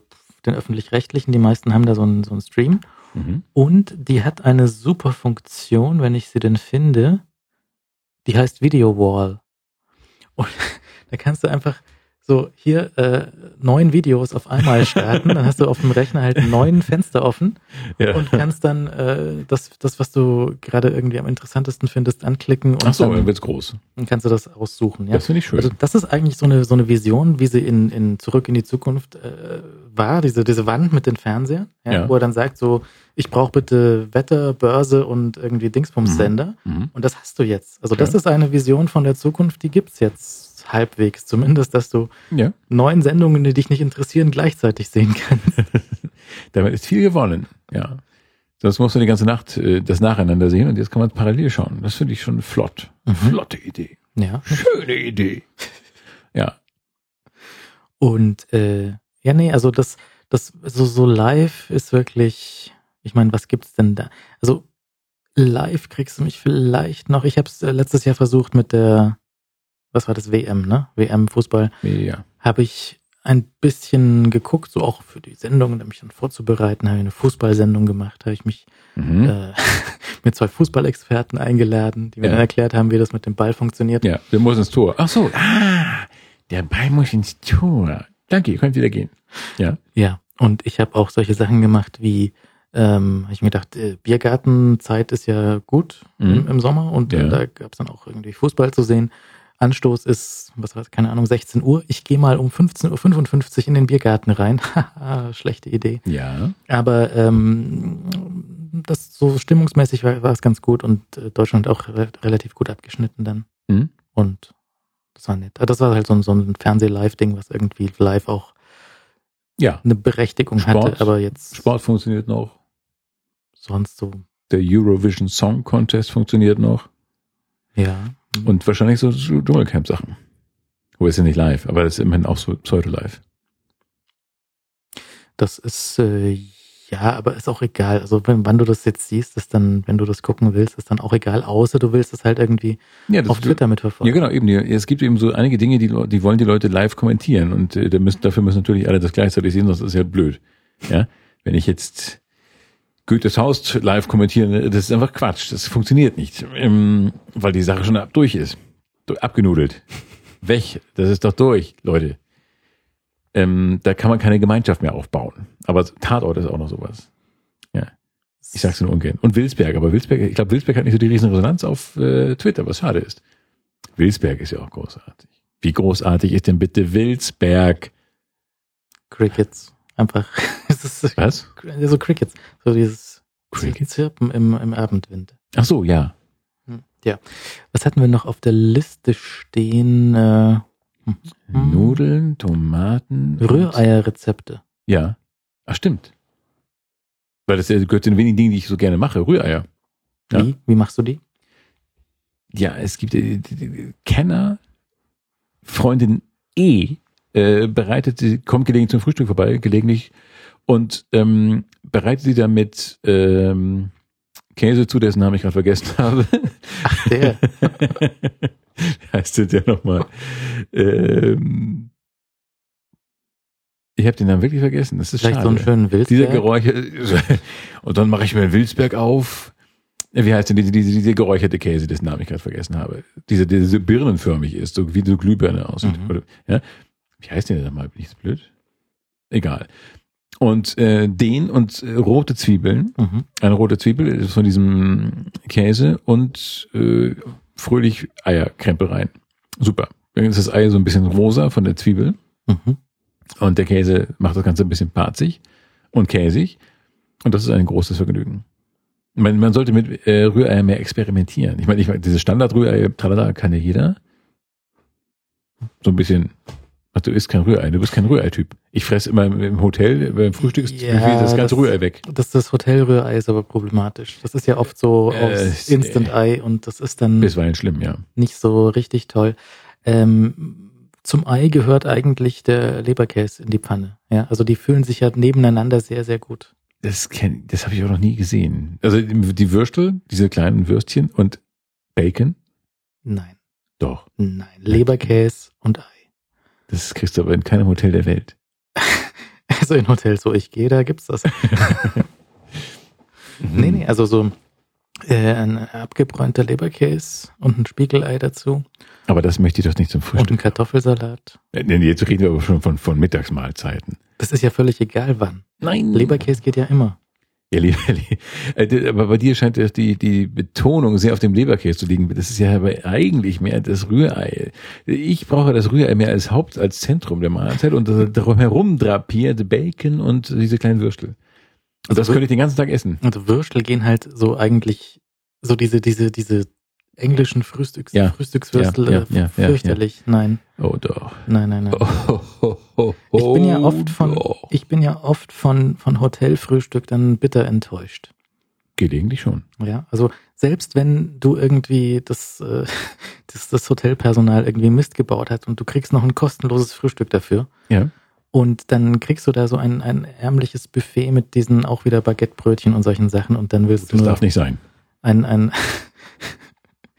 den öffentlich-rechtlichen. Die meisten haben da so einen, so einen Stream. Mhm. Und die hat eine super Funktion, wenn ich sie denn finde. Die heißt Video Wall. Und [laughs] da kannst du einfach so hier äh, neun Videos auf einmal starten. Dann hast du auf dem Rechner halt neun Fenster offen Ja. und kannst dann äh, das, das, was du gerade irgendwie am interessantesten findest, anklicken und Ach so, dann wird's groß. dann kannst du das aussuchen. Ja? Das finde ich schön. Also das ist eigentlich so eine so eine Vision, wie sie in, in Zurück in die Zukunft äh, war, diese diese Wand mit den Fernsehern, ja, Ja. wo er dann sagt so, ich brauche bitte Wetter, Börse und irgendwie Dingsbums-Sender. mhm. Und das hast du jetzt. Also das ist eine Vision von der Zukunft, die gibt's jetzt halbwegs. Zumindest, dass du Ja. neun Sendungen, die dich nicht interessieren, gleichzeitig sehen kannst. [laughs] Damit ist viel gewonnen. Ja. Sonst musst du die ganze Nacht äh, das nacheinander sehen und jetzt kann man parallel schauen. Das finde ich schon flott. Mhm. Flotte Idee. Ja. Schöne Idee. [laughs] Ja. Und äh, ja, nee, also das, das so, so live ist wirklich, ich meine, was gibt's denn da? Also live kriegst du mich vielleicht noch, ich habe es letztes Jahr versucht mit der, was war das, WM, ne? WM Fußball, Ja. habe ich ein bisschen geguckt, so auch für die Sendung, um mich dann vorzubereiten, habe ich eine Fußballsendung gemacht, habe ich mich Mhm. äh, [laughs] mit zwei Fußballexperten eingeladen, die mir Ja. dann erklärt haben, wie das mit dem Ball funktioniert. Ja, der muss ins Tor. Ach so, ah, der Ball muss ins Tor. Danke, ihr könnt wieder gehen. Ja. Ja, und ich habe auch solche Sachen gemacht wie, ähm, hab ich mir gedacht, äh, Biergartenzeit ist ja gut Mhm. im, im Sommer und Ja. äh, da gab es dann auch irgendwie Fußball zu sehen. Anstoß ist, was weiß keine Ahnung, 16 Uhr. Ich gehe mal um 15.55 Uhr in den Biergarten rein. [laughs] Schlechte Idee. Ja. Aber ähm, das so stimmungsmäßig war, war es ganz gut und äh, Deutschland auch re relativ gut abgeschnitten dann. Mhm. Und das war nett. Das war halt so, ein- so ein Fernseh-Live-Ding, was irgendwie live auch Ja. eine Berechtigung Sport. hatte, aber jetzt Sport funktioniert noch. sonst so, Der Eurovision Song Contest funktioniert noch. ja. Und wahrscheinlich so, Dschungelcamp-Sachen. Wo ist ja nicht live, aber das ist immerhin auch so pseudo-live. Das ist, äh, ja, aber ist auch egal. Also wenn, wann du das jetzt siehst, ist dann, wenn du das gucken willst, ist dann auch egal, außer du willst es halt irgendwie Ja, das auf Twitter Ja, mitverfolgen. genau, eben. Es gibt eben so einige Dinge, die, die wollen die Leute live kommentieren und äh, müssen, dafür müssen natürlich alle das gleichzeitig sehen, sonst ist es ja blöd. Ja, wenn ich jetzt Goethes Haus live kommentiere, das ist einfach Quatsch. Das funktioniert nicht, ähm, weil die Sache schon ab, durch ist, abgenudelt, weg. Das ist doch durch, Leute. Ähm, da kann man keine Gemeinschaft mehr aufbauen. Aber Tatort ist auch noch sowas. Ich sag's nur ungern. Und Wilsberg, aber Wilsberg, ich glaube, Wilsberg hat nicht so die riesen Resonanz auf äh, Twitter, was schade ist. Wilsberg ist ja auch großartig. Wie großartig ist denn bitte Wilsberg? Crickets. Einfach, [laughs] ist Was? so Crickets. So dieses Crickets? Zirpen im, im Abendwind. Ach so, ja. Hm, Ja. Was hatten wir noch auf der Liste stehen? Äh, hm. Nudeln, Tomaten. Rühreierrezepte. Ja. Ach, stimmt. Weil das gehört zu den wenigen Dingen, die ich so gerne mache. Rühreier. Ja. Wie? Wie machst du die? Ja, es gibt äh, Kenner, Freundin E, äh, bereitet sie, kommt gelegentlich zum Frühstück vorbei, gelegentlich, und ähm, bereitet sie damit ähm, Käse zu, dessen Namen ich gerade vergessen [laughs] habe. Ach, der. [laughs] Wie heißt der denn nochmal? Ähm, ich habe den Namen wirklich vergessen. Das ist Vielleicht schade. so einen schönen Wilsberg. Dieser Geräucher. [laughs] Und dann mache ich mir einen Wilsberg auf. Wie heißt denn diese, diese, diese geräucherte Käse, dessen Namen ich gerade vergessen habe? Diese, diese so birnenförmig ist, so wie so Glühbirne aussieht. Mhm. Ja? Wie heißt der denn nochmal? Bin ich so blöd? Egal. Und äh, den und äh, rote Zwiebeln, Mhm. eine rote Zwiebel ist von diesem Käse und äh, fröhlich Eierkrempel rein. Super. Dann ist das Ei so ein bisschen rosa von der Zwiebel Mhm. und der Käse macht das Ganze ein bisschen parzig und käsig und das ist ein großes Vergnügen. Man, man sollte mit äh, Rührei mehr experimentieren. Ich meine, ich meine, diese Standard-Rührei, tralala, kann ja jeder. So ein bisschen, ach, du isst kein Rührei, du bist kein Rührei-Typ. Ich fresse immer im Hotel, beim Frühstück ist Ja, das ganze das- Rührei weg. Das, das Hotelrührei ist aber problematisch. Das ist ja oft so Äh, äh, Instant-Ei und das ist dann Bisweilen schlimm, ja. nicht so richtig toll. Ähm, zum Ei gehört eigentlich der Leberkäse in die Pfanne. Ja, also die fühlen sich ja nebeneinander sehr, sehr gut. Das kenn, das habe ich auch noch nie gesehen. Also die Würstel, diese kleinen Würstchen und Bacon, Nein, doch. nein. Leberkäse und Ei. Das kriegst du aber in keinem Hotel der Welt. [laughs] Also in Hotels, wo ich gehe, da gibt's das. [laughs] Nee, nee, also so äh, ein abgebräunter Leberkäse und ein Spiegelei dazu Aber das möchte ich doch nicht zum und Frühstück. ein Kartoffelsalat. Äh, nee, Jetzt reden wir aber schon von, von Mittagsmahlzeiten. Das ist ja völlig egal wann. Nein. Leberkäse geht ja immer. Ja, Leber, [laughs] äh, aber bei dir scheint das die, die Betonung sehr auf dem Leberkäse zu liegen. Das ist ja aber eigentlich mehr das Rührei. Ich brauche das Rührei mehr als Haupt, als Zentrum der Mahlzeit und das darum herum drapiert Bacon und diese kleinen Würstel. Und das Also könnte ich den ganzen Tag essen. Also Würstel gehen halt so eigentlich so diese diese diese englischen Frühstücks Ja. Frühstückswürstel Ja, ja, ja, fürchterlich. Nein, Oh doch. nein, nein, nein. Oh, oh, oh, oh, Ich bin ja oft von doch. ich bin ja oft von von Hotelfrühstück dann bitter enttäuscht. Gelegentlich schon. Ja, also selbst wenn du irgendwie das, äh, [laughs] das, das Hotelpersonal irgendwie Mist gebaut hat und du kriegst noch ein kostenloses Frühstück dafür Ja. und dann kriegst du da so ein, ein ärmliches Buffet mit diesen auch wieder Baguettebrötchen und solchen Sachen und dann willst Das du nur darf nicht sein. ein, ein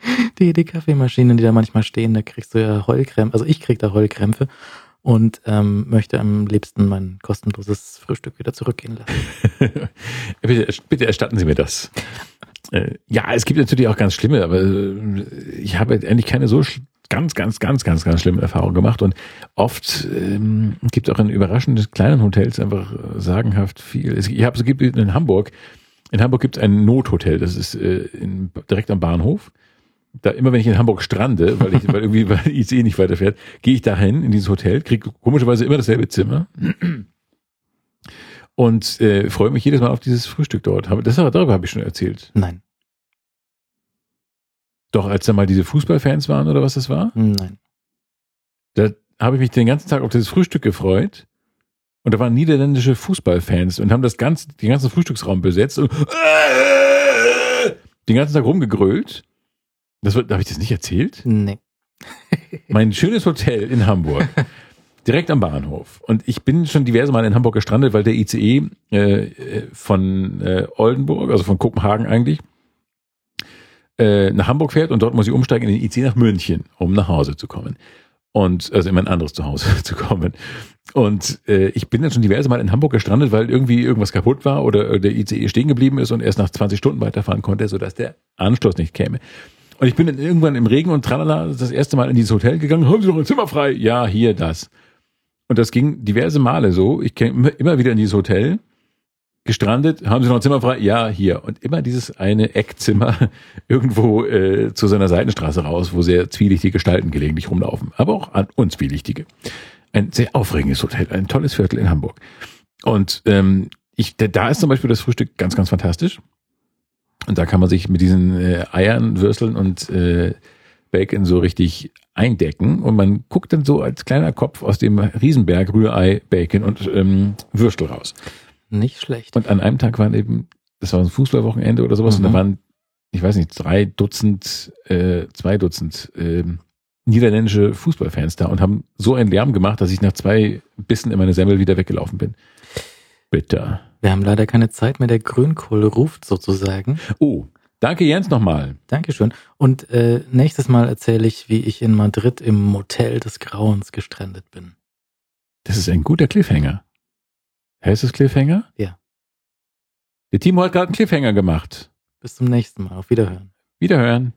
[laughs] die, die Kaffeemaschinen, die da manchmal stehen, da kriegst du ja Heulkrämpfe, also ich krieg da Heulkrämpfe und ähm, möchte am liebsten mein kostenloses Frühstück wieder zurückgehen lassen. [laughs] bitte, bitte erstatten Sie mir das. Äh, ja, es gibt natürlich auch ganz schlimme, aber äh, ich habe eigentlich keine so ganz, ganz, ganz, ganz, ganz schlimme Erfahrungen gemacht und oft ähm, gibt es auch in überraschend kleinen Hotels einfach sagenhaft viel. Es, ich habe es gibt in Hamburg, in Hamburg gibt es ein Nothotel, das ist äh, in, direkt am Bahnhof. Da immer wenn ich in Hamburg strande, weil ich, weil irgendwie [laughs] weil die ICE nicht weiterfährt, gehe ich dahin in dieses Hotel, kriege komischerweise immer dasselbe Zimmer und äh, freue mich jedes Mal auf dieses Frühstück dort. Das, darüber habe ich schon erzählt. Nein, Doch, als da mal diese Fußballfans waren oder was das war, nein. da habe ich mich den ganzen Tag auf dieses Frühstück gefreut. Und da waren niederländische Fußballfans und haben das ganze, den ganzen Frühstücksraum besetzt und den ganzen Tag rumgegrölt. Das wird, habe ich das nicht erzählt? Nee. [laughs] Mein schönes Hotel in Hamburg. [laughs] Direkt am Bahnhof. Und ich bin schon diverse Mal in Hamburg gestrandet, weil der ICE äh, von äh, Oldenburg, also von Kopenhagen eigentlich, äh, nach Hamburg fährt und dort muss ich umsteigen in den ICE nach München, um nach Hause zu kommen. Und also in mein anderes Zuhause [laughs] zu kommen. Und äh, ich bin dann schon diverse Mal in Hamburg gestrandet, weil irgendwie irgendwas kaputt war oder äh, der ICE stehen geblieben ist und erst nach 20 Stunden weiterfahren konnte, sodass der Anschluss nicht käme. Und ich bin dann irgendwann im Regen und tralala das erste Mal in dieses Hotel gegangen. Haben Sie noch ein Zimmer frei? Ja, hier, das. Und das ging diverse Male so. Ich käme immer- wieder in dieses Hotel, gestrandet. Haben Sie noch ein Zimmer frei? Ja, hier. Und immer dieses eine Eckzimmer [laughs] irgendwo äh, zu seiner Seitenstraße raus, wo sehr zwielichtige Gestalten gelegentlich rumlaufen. Aber auch an unzwielichtige. Ein sehr aufregendes Hotel, ein tolles Viertel in Hamburg. Und ähm, ich, da ist zum Beispiel das Frühstück ganz, ganz fantastisch. Und da kann man sich mit diesen äh, Eiern, Würsteln und äh, Bacon so richtig eindecken. Und man guckt dann so als kleiner Kopf aus dem Riesenberg Rührei, Bacon und ähm, Würstel raus. Nicht schlecht. Und an einem Tag waren eben, das war ein Fußballwochenende oder sowas, und Mhm. da waren, ich weiß nicht, drei Dutzend, äh, zwei Dutzend ähm, niederländische Fußballfans da und haben so einen Lärm gemacht, dass ich nach zwei Bissen in meine Semmel wieder weggelaufen bin. Bitter. Wir haben leider keine Zeit mehr. Der Grünkohl ruft sozusagen. Oh, danke Jens nochmal. Dankeschön. Und äh, nächstes Mal erzähle ich, wie ich in Madrid im Motel des Grauens gestrandet bin. Das ist ein guter Cliffhanger. Heißt es Cliffhanger? Ja. Der Timo hat gerade einen Cliffhanger gemacht. Bis zum nächsten Mal. Auf Wiederhören. Wiederhören.